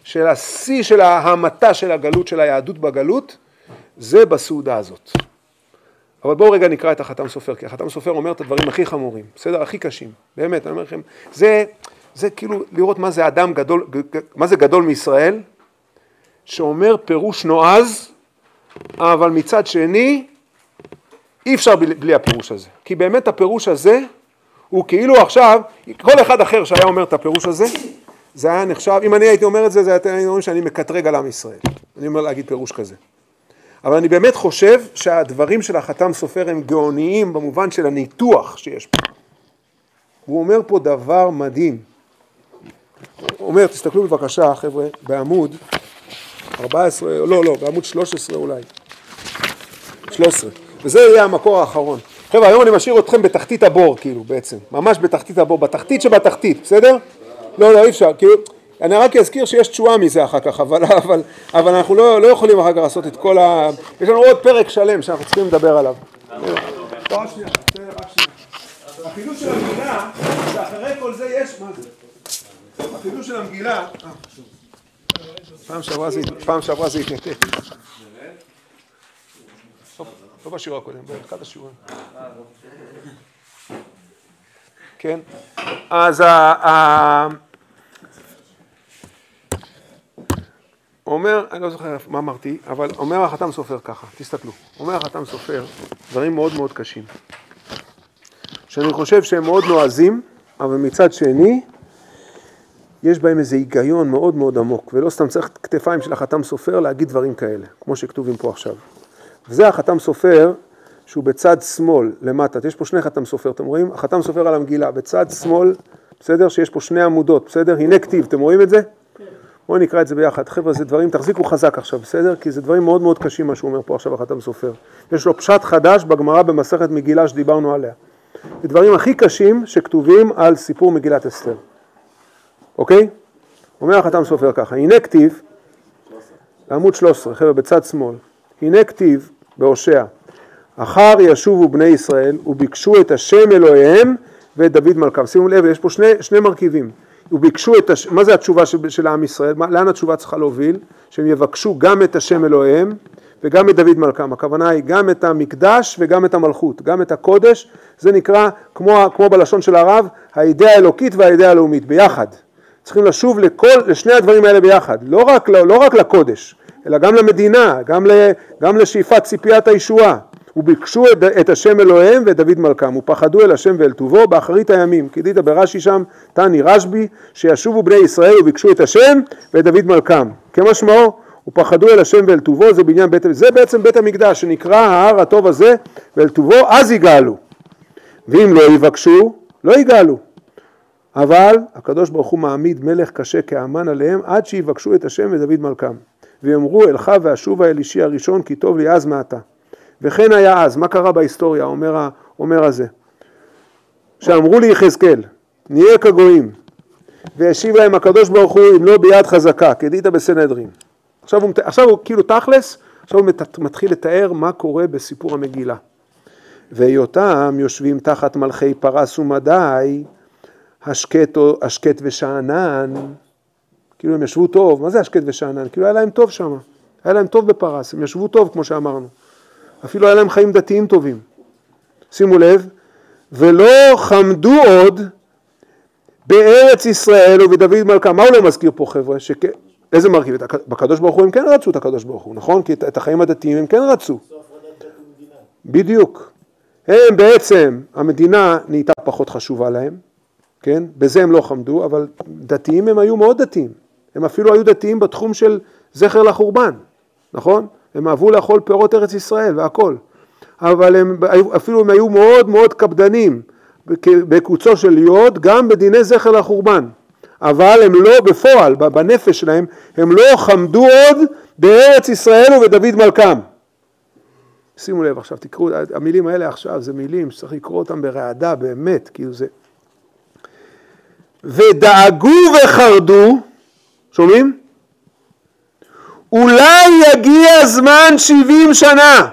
של השיא של ההמתה של הגלות, של היהדות בגלות, זה בסעודה הזאת. אבל בואו רגע נקרא את החתם סופר, כי החתם סופר אומר את הדברים הכי חמורים, בסדר? הכי קשים, באמת, אני אומר לכם, זה, זה כאילו לראות מה זה אדם גדול, מה זה גדול מישראל, שאומר פירוש נועז, אבל מצד שני, אי אפשר בלי, בלי הפירוש הזה. כי באמת הפירוש הזה, הוא כאילו עכשיו, כל אחד אחר שהיה אומר את הפירוש הזה, זה היה נחשב, אם אני הייתי אומר את זה, זה היה הייתי אומר שאני מקטרג על עם ישראל. אני אומר להגיד פירוש כזה. אבל אני באמת חושב שהדברים של החתם סופר הם גאוניים במובן של הניתוח שיש פה. הוא אומר פה דבר מדהים. אומר, תסתכלו בבקשה חבר'ה, בעמוד 14, לא, לא, בעמוד 13 אולי. 13. וזה יהיה המקור האחרון. חבר'ה, היום אני משאיר אתכם בתחתית הבור, כאילו, בעצם. ממש בתחתית הבור, בתחתית שבתחתית, בסדר? לא, לא, אי אפשר, כאילו, אני רק אזכיר שיש תשועה מזה אחר כך, אבל, אבל, אבל אנחנו לא, לא יכולים אחר כך לעשות את כל ה... יש לנו עוד פרק שלם שאנחנו צריכים לדבר עליו. החידוש של המגילה, שאחרי כל זה יש, מה זה? החידוש של המגילה, פעם שעברה זה, התנתק. לא בשיעור הקודם, באחד השיעורים. כן, אז. אומר, אני לא זוכר מה אמרתי, אבל אומר החתם סופר ככה, תסתכלו, אומר החתם סופר דברים מאוד מאוד קשים, שאני חושב שהם מאוד נועזים, אבל מצד שני, יש בהם איזה היגיון מאוד מאוד עמוק, ולא סתם צריך כתפיים של החתם סופר להגיד דברים כאלה, כמו שכתובים פה עכשיו. וזה החתם סופר שהוא בצד שמאל למטה, יש פה שני חתם סופר, אתם רואים? החתם סופר על המגילה, בצד שמאל, בסדר? שיש פה שני עמודות, בסדר? הנה כתיב, אתם רואים את זה? בואו נקרא את זה ביחד. חבר'ה, זה דברים, תחזיקו חזק עכשיו, בסדר? כי זה דברים מאוד מאוד קשים מה שהוא אומר פה עכשיו החתם סופר. יש לו פשט חדש בגמרא במסכת מגילה שדיברנו עליה. זה דברים הכי קשים שכתובים על סיפור מגילת אסתר. אוקיי? אומר החתם סופר ככה, הנה כתיב, בעמוד 13, חבר'ה, בצד שמאל, הנה כתיב בהושע, אחר ישובו בני ישראל וביקשו את השם אלוהיהם ואת דוד מלכם. שימו לב, יש פה שני, שני מרכיבים. וביקשו את הש... מה זה התשובה של, של עם ישראל? מה, לאן התשובה צריכה להוביל? שהם יבקשו גם את השם אלוהיהם וגם את דוד מלכם. הכוונה היא גם את המקדש וגם את המלכות, גם את הקודש, זה נקרא, כמו, כמו בלשון של הרב, האידאה האלוקית והאידאה הלאומית, ביחד. צריכים לשוב לכל, לשני הדברים האלה ביחד, לא רק, לא, רק לקודש, אלא גם למדינה, גם, ל, גם לשאיפת ציפיית הישועה. וביקשו את, את השם אלוהיהם ואת דוד מלכם, ופחדו אל השם ואל טובו באחרית הימים, כי דית ברש"י שם, תני רשב"י, שישובו בני ישראל וביקשו את השם ואת דוד מלכם. כמשמעו, ופחדו אל השם ואל טובו, זה בעניין בית, זה בעצם בית המקדש, שנקרא ההר הטוב הזה, ואל טובו, אז יגאלו. ואם לא יבקשו, לא יגאלו. אבל הקדוש ברוך הוא מעמיד מלך קשה כאמן עליהם עד שיבקשו את השם ודוד מלכם. ויאמרו אלך ואשובה אל אישי הראשון כי טוב לי אז מעתה. וכן היה אז, מה קרה בהיסטוריה, אומר, אומר הזה, שאמרו לי יחזקאל, נהיה כגויים, והשיב להם הקדוש ברוך הוא אם לא ביד חזקה, כדית בסנהדרין. עכשיו עכשיו הוא כאילו תכלס, עכשיו הוא מתחיל לתאר מה קורה בסיפור המגילה. והיותם יושבים תחת מלכי פרס ומדי, השקט, השקט ושאנן, כאילו הם ישבו טוב, מה זה השקט ושאנן? כאילו היה להם טוב שם, היה להם טוב בפרס, הם ישבו טוב כמו שאמרנו. אפילו היה להם חיים דתיים טובים. שימו לב, ולא חמדו עוד בארץ ישראל ובדוד מלכה. מה הוא לא מזכיר פה חבר'ה? שכ... איזה מרכיב? בקדוש ברוך הוא הם כן רצו את הקדוש ברוך הוא, נכון? כי את החיים הדתיים הם כן רצו. בדיוק. הם בעצם, המדינה נהייתה פחות חשובה להם, כן? בזה הם לא חמדו, אבל דתיים הם היו מאוד דתיים. הם אפילו היו דתיים בתחום של זכר לחורבן, נכון? הם אהבו לאכול פירות ארץ ישראל והכל, אבל הם, אפילו הם היו מאוד מאוד קפדנים בקוצו של יוד, גם בדיני זכר לחורבן, אבל הם לא בפועל, בנפש שלהם, הם לא חמדו עוד בארץ ישראל ובדוד מלכם. שימו לב עכשיו, תקראו, המילים האלה עכשיו זה מילים שצריך לקרוא אותם ברעדה באמת, כאילו זה... ודאגו וחרדו, שומעים? אולי יגיע זמן שבעים שנה.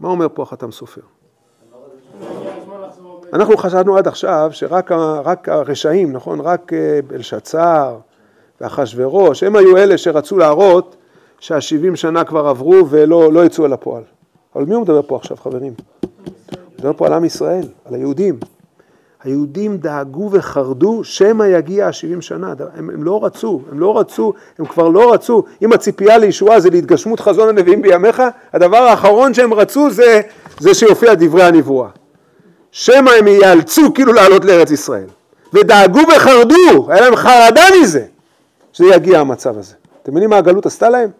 מה אומר פה החתם סופר? אנחנו חשבנו עד עכשיו שרק הרשעים, נכון? רק אה, בלשצר ואחשוורוש, הם היו אלה שרצו להראות שהשבעים שנה כבר עברו ולא לא יצאו אל הפועל. אבל מי הוא מדבר פה עכשיו, חברים? הוא מדבר פה על עם ישראל, על היהודים. היהודים דאגו וחרדו שמא יגיע השבעים שנה, הם, הם לא רצו, הם לא רצו, הם כבר לא רצו, אם הציפייה לישועה זה להתגשמות חזון הנביאים בימיך, הדבר האחרון שהם רצו זה, זה שיופיע דברי הנבואה. שמא הם ייאלצו כאילו לעלות לארץ ישראל. ודאגו וחרדו, היה להם חרדה מזה, שזה יגיע המצב הזה. אתם מבינים מה הגלות עשתה להם?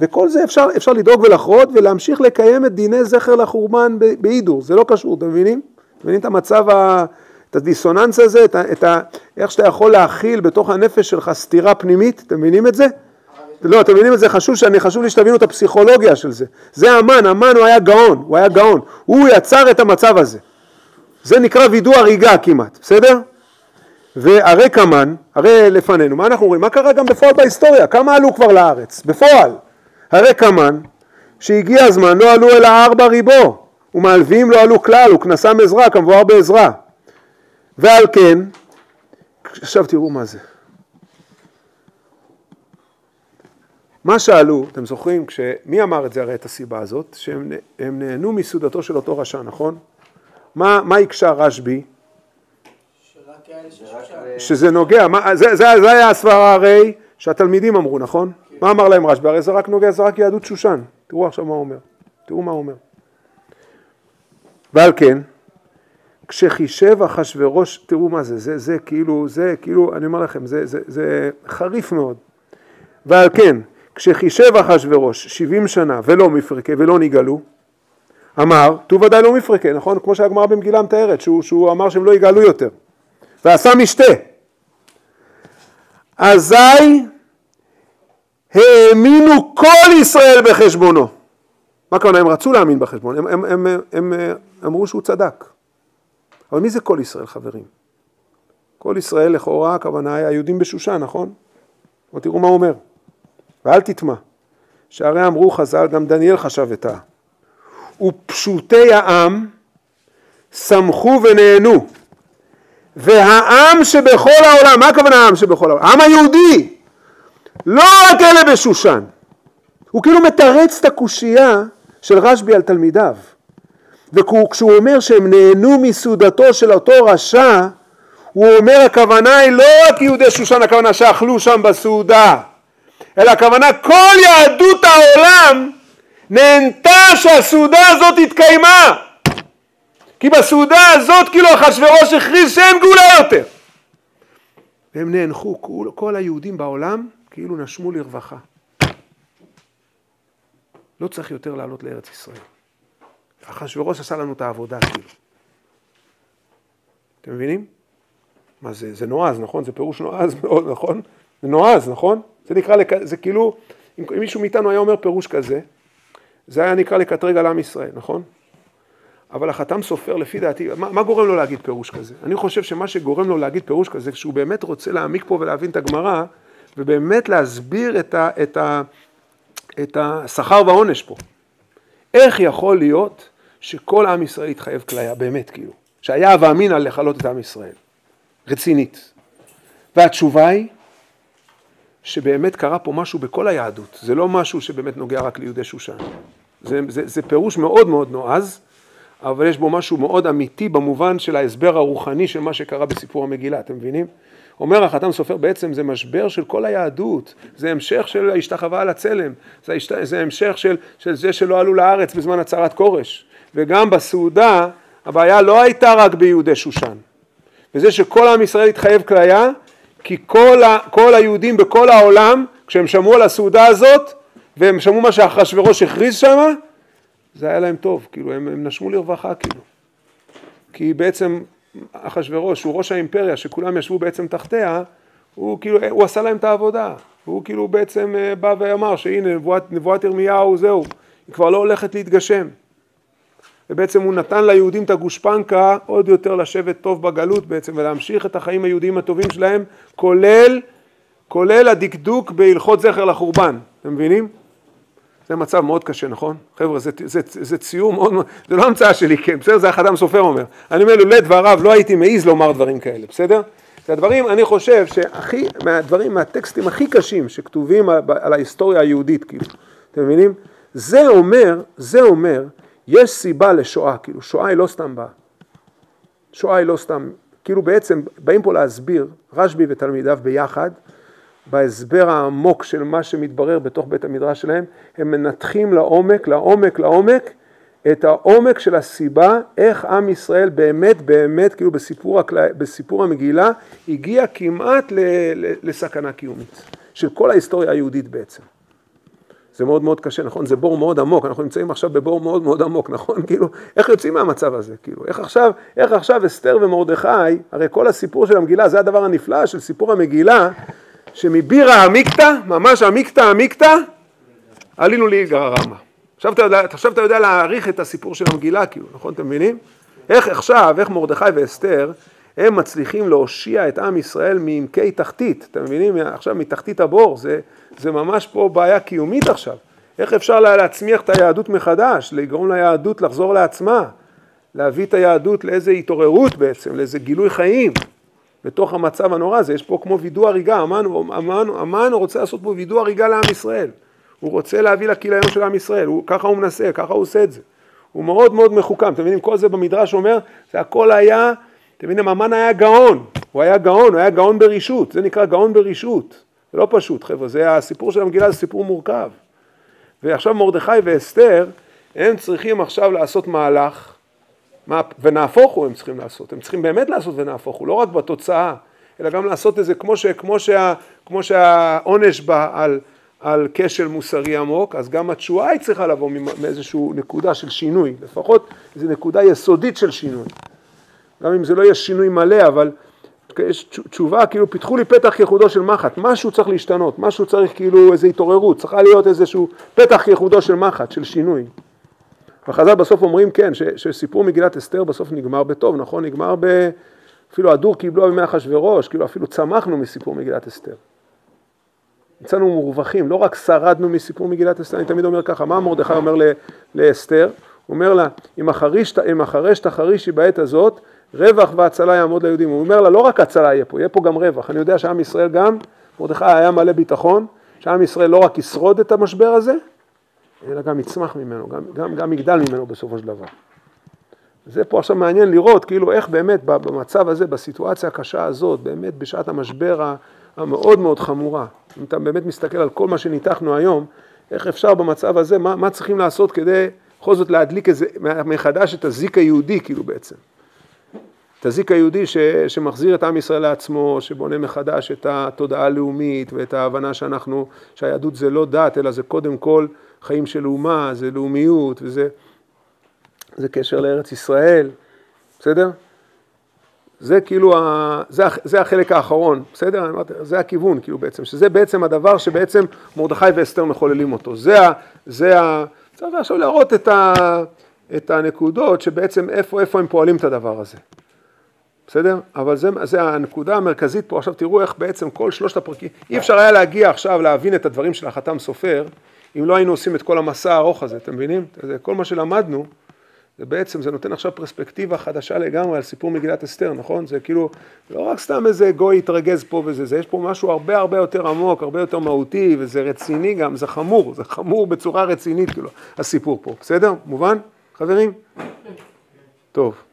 וכל זה אפשר, אפשר לדאוג ולחרות ולהמשיך לקיים את דיני זכר לחורבן בהידור, זה לא קשור, אתם מבינים? אתם מבינים את המצב, את הדיסוננס הזה, את ה, את ה, איך שאתה יכול להכיל בתוך הנפש שלך סתירה פנימית, אתם מבינים את זה? לא, אתם מבינים את זה? חשוב, שאני, חשוב לי שתבינו את הפסיכולוגיה של זה. זה המן, המן הוא היה גאון, הוא היה גאון. הוא יצר את המצב הזה. זה נקרא וידוא הריגה כמעט, בסדר? והרי כמן, הרי לפנינו, מה אנחנו רואים? מה קרה גם בפועל בהיסטוריה? כמה עלו כבר לארץ? בפועל. הרי כמן, שהגיע הזמן, לא עלו אלא ארבע ריבו, ומהלווים לא עלו כלל, וכנסם עזרה, כמבואר בעזרה. ועל כן, עכשיו תראו מה זה. מה שאלו, אתם זוכרים, כש... מי אמר את זה הרי את הסיבה הזאת? שהם הם נהנו מסעודתו של אותו רשע, נכון? מה, מה הקשה רשב"י? שזה נוגע, מה, זה, זה, זה היה הסברה הרי שהתלמידים אמרו, נכון? מה אמר להם רשב"י? הרי זה רק נוגע, זה רק יהדות שושן. תראו עכשיו מה הוא אומר. תראו מה הוא אומר. ועל כן, כשחישב אחשורוש, תראו מה זה, זה, זה כאילו, זה כאילו, אני אומר לכם, זה, זה, זה חריף מאוד. ועל כן, כשחישב אחשורוש 70 שנה ולא מפרקה ולא נגאלו, אמר, תו ודאי לא מפרקה, נכון? כמו שהגמרא במגילה מתארת, שהוא, שהוא אמר שהם לא יגאלו יותר. ועשה משתה. אזי האמינו כל ישראל בחשבונו. מה הכוונה? הם רצו להאמין בחשבון, הם, הם, הם, הם, הם אמרו שהוא צדק. אבל מי זה כל ישראל חברים? כל ישראל לכאורה הכוונה היה היהודים בשושן, נכון? אבל תראו מה הוא אומר. ואל תטמע, שהרי אמרו חז"ל, גם דניאל חשב את ה... ופשוטי העם שמחו ונהנו. והעם שבכל העולם, מה הכוונה העם שבכל העולם? העם היהודי, לא רק אלה בשושן. הוא כאילו מתרץ את הקושייה של רשב"י על תלמידיו. וכשהוא אומר שהם נהנו מסעודתו של אותו רשע, הוא אומר הכוונה היא לא רק יהודי שושן, הכוונה שאכלו שם בסעודה, אלא הכוונה כל יהדות העולם נהנתה שהסעודה הזאת התקיימה. כי בסעודה הזאת כאילו אחשורוש הכריז שאין גאולה יותר. והם נאנחו, כל, היהודים בעולם כאילו נשמו לרווחה. לא צריך יותר לעלות לארץ ישראל. אחשורוש עשה לנו את העבודה כאילו. אתם מבינים? מה זה, זה נועז, נכון? זה פירוש נועז מאוד, נכון? זה נועז, נכון? זה נקרא. זה כאילו, אם מישהו מאיתנו היה אומר פירוש כזה, זה היה נקרא לקטרג על עם ישראל, נכון? אבל החתם סופר לפי דעתי, מה, מה גורם לו להגיד פירוש כזה? אני חושב שמה שגורם לו להגיד פירוש כזה, כשהוא באמת רוצה להעמיק פה ולהבין את הגמרא, ובאמת להסביר את, ה, את, ה, את השכר והעונש פה. איך יכול להיות שכל עם ישראל יתחייב כליה, באמת כאילו, שהיה ואמינא לכלות את עם ישראל, רצינית. והתשובה היא שבאמת קרה פה משהו בכל היהדות, זה לא משהו שבאמת נוגע רק ליהודי שושן. זה, זה, זה פירוש מאוד מאוד נועז, אבל יש בו משהו מאוד אמיתי במובן של ההסבר הרוחני של מה שקרה בסיפור המגילה, אתם מבינים? אומר החתם סופר בעצם זה משבר של כל היהדות, זה המשך של ההשתחווה על הצלם, זה, השת... זה המשך של, של זה שלא עלו לארץ בזמן הצהרת כורש, וגם בסעודה הבעיה לא הייתה רק ביהודי שושן, וזה שכל עם ישראל התחייב כליה, כי כל, ה... כל היהודים בכל העולם, כשהם שמעו על הסעודה הזאת, והם שמעו מה שאחשוורוש הכריז שמה, זה היה להם טוב, כאילו הם, הם נשמו לרווחה כאילו. כי בעצם אחשוורוש הוא ראש האימפריה שכולם ישבו בעצם תחתיה, הוא כאילו, הוא עשה להם את העבודה. הוא כאילו בעצם בא ואמר שהנה נבואת, נבואת ירמיהו זהו, היא כבר לא הולכת להתגשם. ובעצם הוא נתן ליהודים את הגושפנקה עוד יותר לשבת טוב בגלות בעצם ולהמשיך את החיים היהודיים הטובים שלהם, כולל, כולל הדקדוק בהלכות זכר לחורבן, אתם מבינים? זה מצב מאוד קשה, נכון? חבר'ה, זה, זה, זה, זה ציור מאוד, זה לא המצאה שלי, כן, בסדר? זה החדם סופר אומר. אני אומר, לולא דבריו לא הייתי מעז לומר דברים כאלה, בסדר? זה הדברים, אני חושב שהכי, מהדברים, מהטקסטים הכי קשים שכתובים על, על ההיסטוריה היהודית, כאילו, אתם מבינים? זה אומר, זה אומר, יש סיבה לשואה, כאילו, שואה היא לא סתם באה. שואה היא לא סתם, כאילו בעצם באים פה להסביר, רשב"י ותלמידיו ביחד, בהסבר העמוק של מה שמתברר בתוך בית המדרש שלהם, הם מנתחים לעומק, לעומק, לעומק, את העומק של הסיבה איך עם ישראל באמת באמת, כאילו בסיפור, הקלה, בסיפור המגילה, הגיע כמעט ל, ל, לסכנה קיומית, של כל ההיסטוריה היהודית בעצם. זה מאוד מאוד קשה, נכון? זה בור מאוד עמוק, אנחנו נמצאים עכשיו בבור מאוד מאוד עמוק, נכון? כאילו, איך יוצאים מהמצב הזה? כאילו, איך עכשיו, איך עכשיו אסתר ומרדכי, הרי כל הסיפור של המגילה, זה הדבר הנפלא של סיפור המגילה, שמבירא עמיקתא, ממש עמיקתא עמיקתא, עלינו ליגרא רמא. עכשיו אתה, יודע, עכשיו אתה יודע להעריך את הסיפור של המגילה, כאילו, נכון? אתם מבינים? איך עכשיו, איך מרדכי ואסתר, הם מצליחים להושיע את עם ישראל מעמקי תחתית, אתם מבינים? עכשיו מתחתית הבור, זה, זה ממש פה בעיה קיומית עכשיו. איך אפשר להצמיח את היהדות מחדש, לגרום ליהדות לחזור לעצמה, להביא את היהדות לאיזה התעוררות בעצם, לאיזה גילוי חיים בתוך המצב הנורא הזה. יש פה כמו וידוא הריגה, המן, המן, המן רוצה לעשות פה וידוא הריגה לעם ישראל. הוא רוצה להביא לכיליון של עם ישראל, הוא, ככה הוא מנסה, ככה הוא עושה את זה. הוא מאוד מאוד מחוכם, אתם מבינים? כל זה במדרש אומר, זה הכל היה, אתם מבינים, המן היה גאון, הוא היה גאון, הוא היה גאון ברשות, זה נקרא גאון ברשות. זה לא פשוט, חבר'ה, זה הסיפור של המגילה, זה סיפור מורכב. ועכשיו מרדכי ואסתר, הם צריכים עכשיו לעשות מהלך, ונהפוך הוא הם צריכים לעשות, הם צריכים באמת לעשות ונהפוך הוא, לא רק בתוצאה, אלא גם לעשות את זה כמו, ש, כמו, שה, כמו שהעונש בא על, על כשל מוסרי עמוק, אז גם התשואה היא צריכה לבוא מאיזושהי נקודה של שינוי, לפחות איזו נקודה יסודית של שינוי. גם אם זה לא יהיה שינוי מלא, אבל יש תשובה, כאילו פיתחו לי פתח כיחודו של מחט, משהו צריך להשתנות, משהו צריך כאילו איזו התעוררות, צריכה להיות איזשהו פתח כיחודו של מחט, של שינוי. וחז"ל בסוף אומרים כן, ש, שסיפור מגילת אסתר בסוף נגמר בטוב, נכון? נגמר ב... אפילו הדור קיבלו בימי אחשוורוש, כאילו אפילו צמחנו מסיפור מגילת אסתר. יצאנו מורווחים, לא רק שרדנו מסיפור מגילת אסתר, אני תמיד אומר ככה, מה מרדכי אומר לאסתר? הוא אומר לה, אם החריש, אם החרש תחרישי בעת הזאת, רווח והצלה יעמוד ליהודים. הוא אומר לה, לא רק הצלה יהיה פה, יהיה פה גם רווח. אני יודע שעם ישראל גם, מרדכי היה מלא ביטחון, שעם ישראל לא רק ישרוד את המשבר הזה, אלא גם יצמח ממנו, גם, גם, גם יגדל ממנו בסופו של דבר. זה פה עכשיו מעניין לראות, כאילו איך באמת במצב הזה, בסיטואציה הקשה הזאת, באמת בשעת המשבר המאוד מאוד חמורה, אם אתה באמת מסתכל על כל מה שניתחנו היום, איך אפשר במצב הזה, מה, מה צריכים לעשות כדי בכל זאת להדליק איזה, מחדש את הזיק היהודי כאילו בעצם. את הזיק היהודי ש, שמחזיר את עם ישראל לעצמו, שבונה מחדש את התודעה הלאומית ואת ההבנה שאנחנו, שהיהדות זה לא דת, אלא זה קודם כל חיים של אומה, זה לאומיות וזה זה קשר לארץ ישראל, בסדר? זה כאילו, ה, זה, זה החלק האחרון, בסדר? זה הכיוון כאילו בעצם, שזה בעצם הדבר שבעצם מרדכי ואסתר מחוללים אותו. זה ה... זה ה צריך עכשיו להראות את, ה, את הנקודות שבעצם איפה, איפה הם פועלים את הדבר הזה. בסדר? אבל זה, זה הנקודה המרכזית פה, עכשיו תראו איך בעצם כל שלושת הפרקים, אי אפשר היה להגיע עכשיו להבין את הדברים של החתם סופר, אם לא היינו עושים את כל המסע הארוך הזה, אתם מבינים? כל מה שלמדנו, זה בעצם, זה נותן עכשיו פרספקטיבה חדשה לגמרי על סיפור מגילת אסתר, נכון? זה כאילו, לא רק סתם איזה גוי התרגז פה וזה, זה יש פה משהו הרבה הרבה יותר עמוק, הרבה יותר מהותי, וזה רציני גם, זה חמור, זה חמור בצורה רצינית, כאילו, הסיפור פה, בסדר? מובן, חברים? טוב.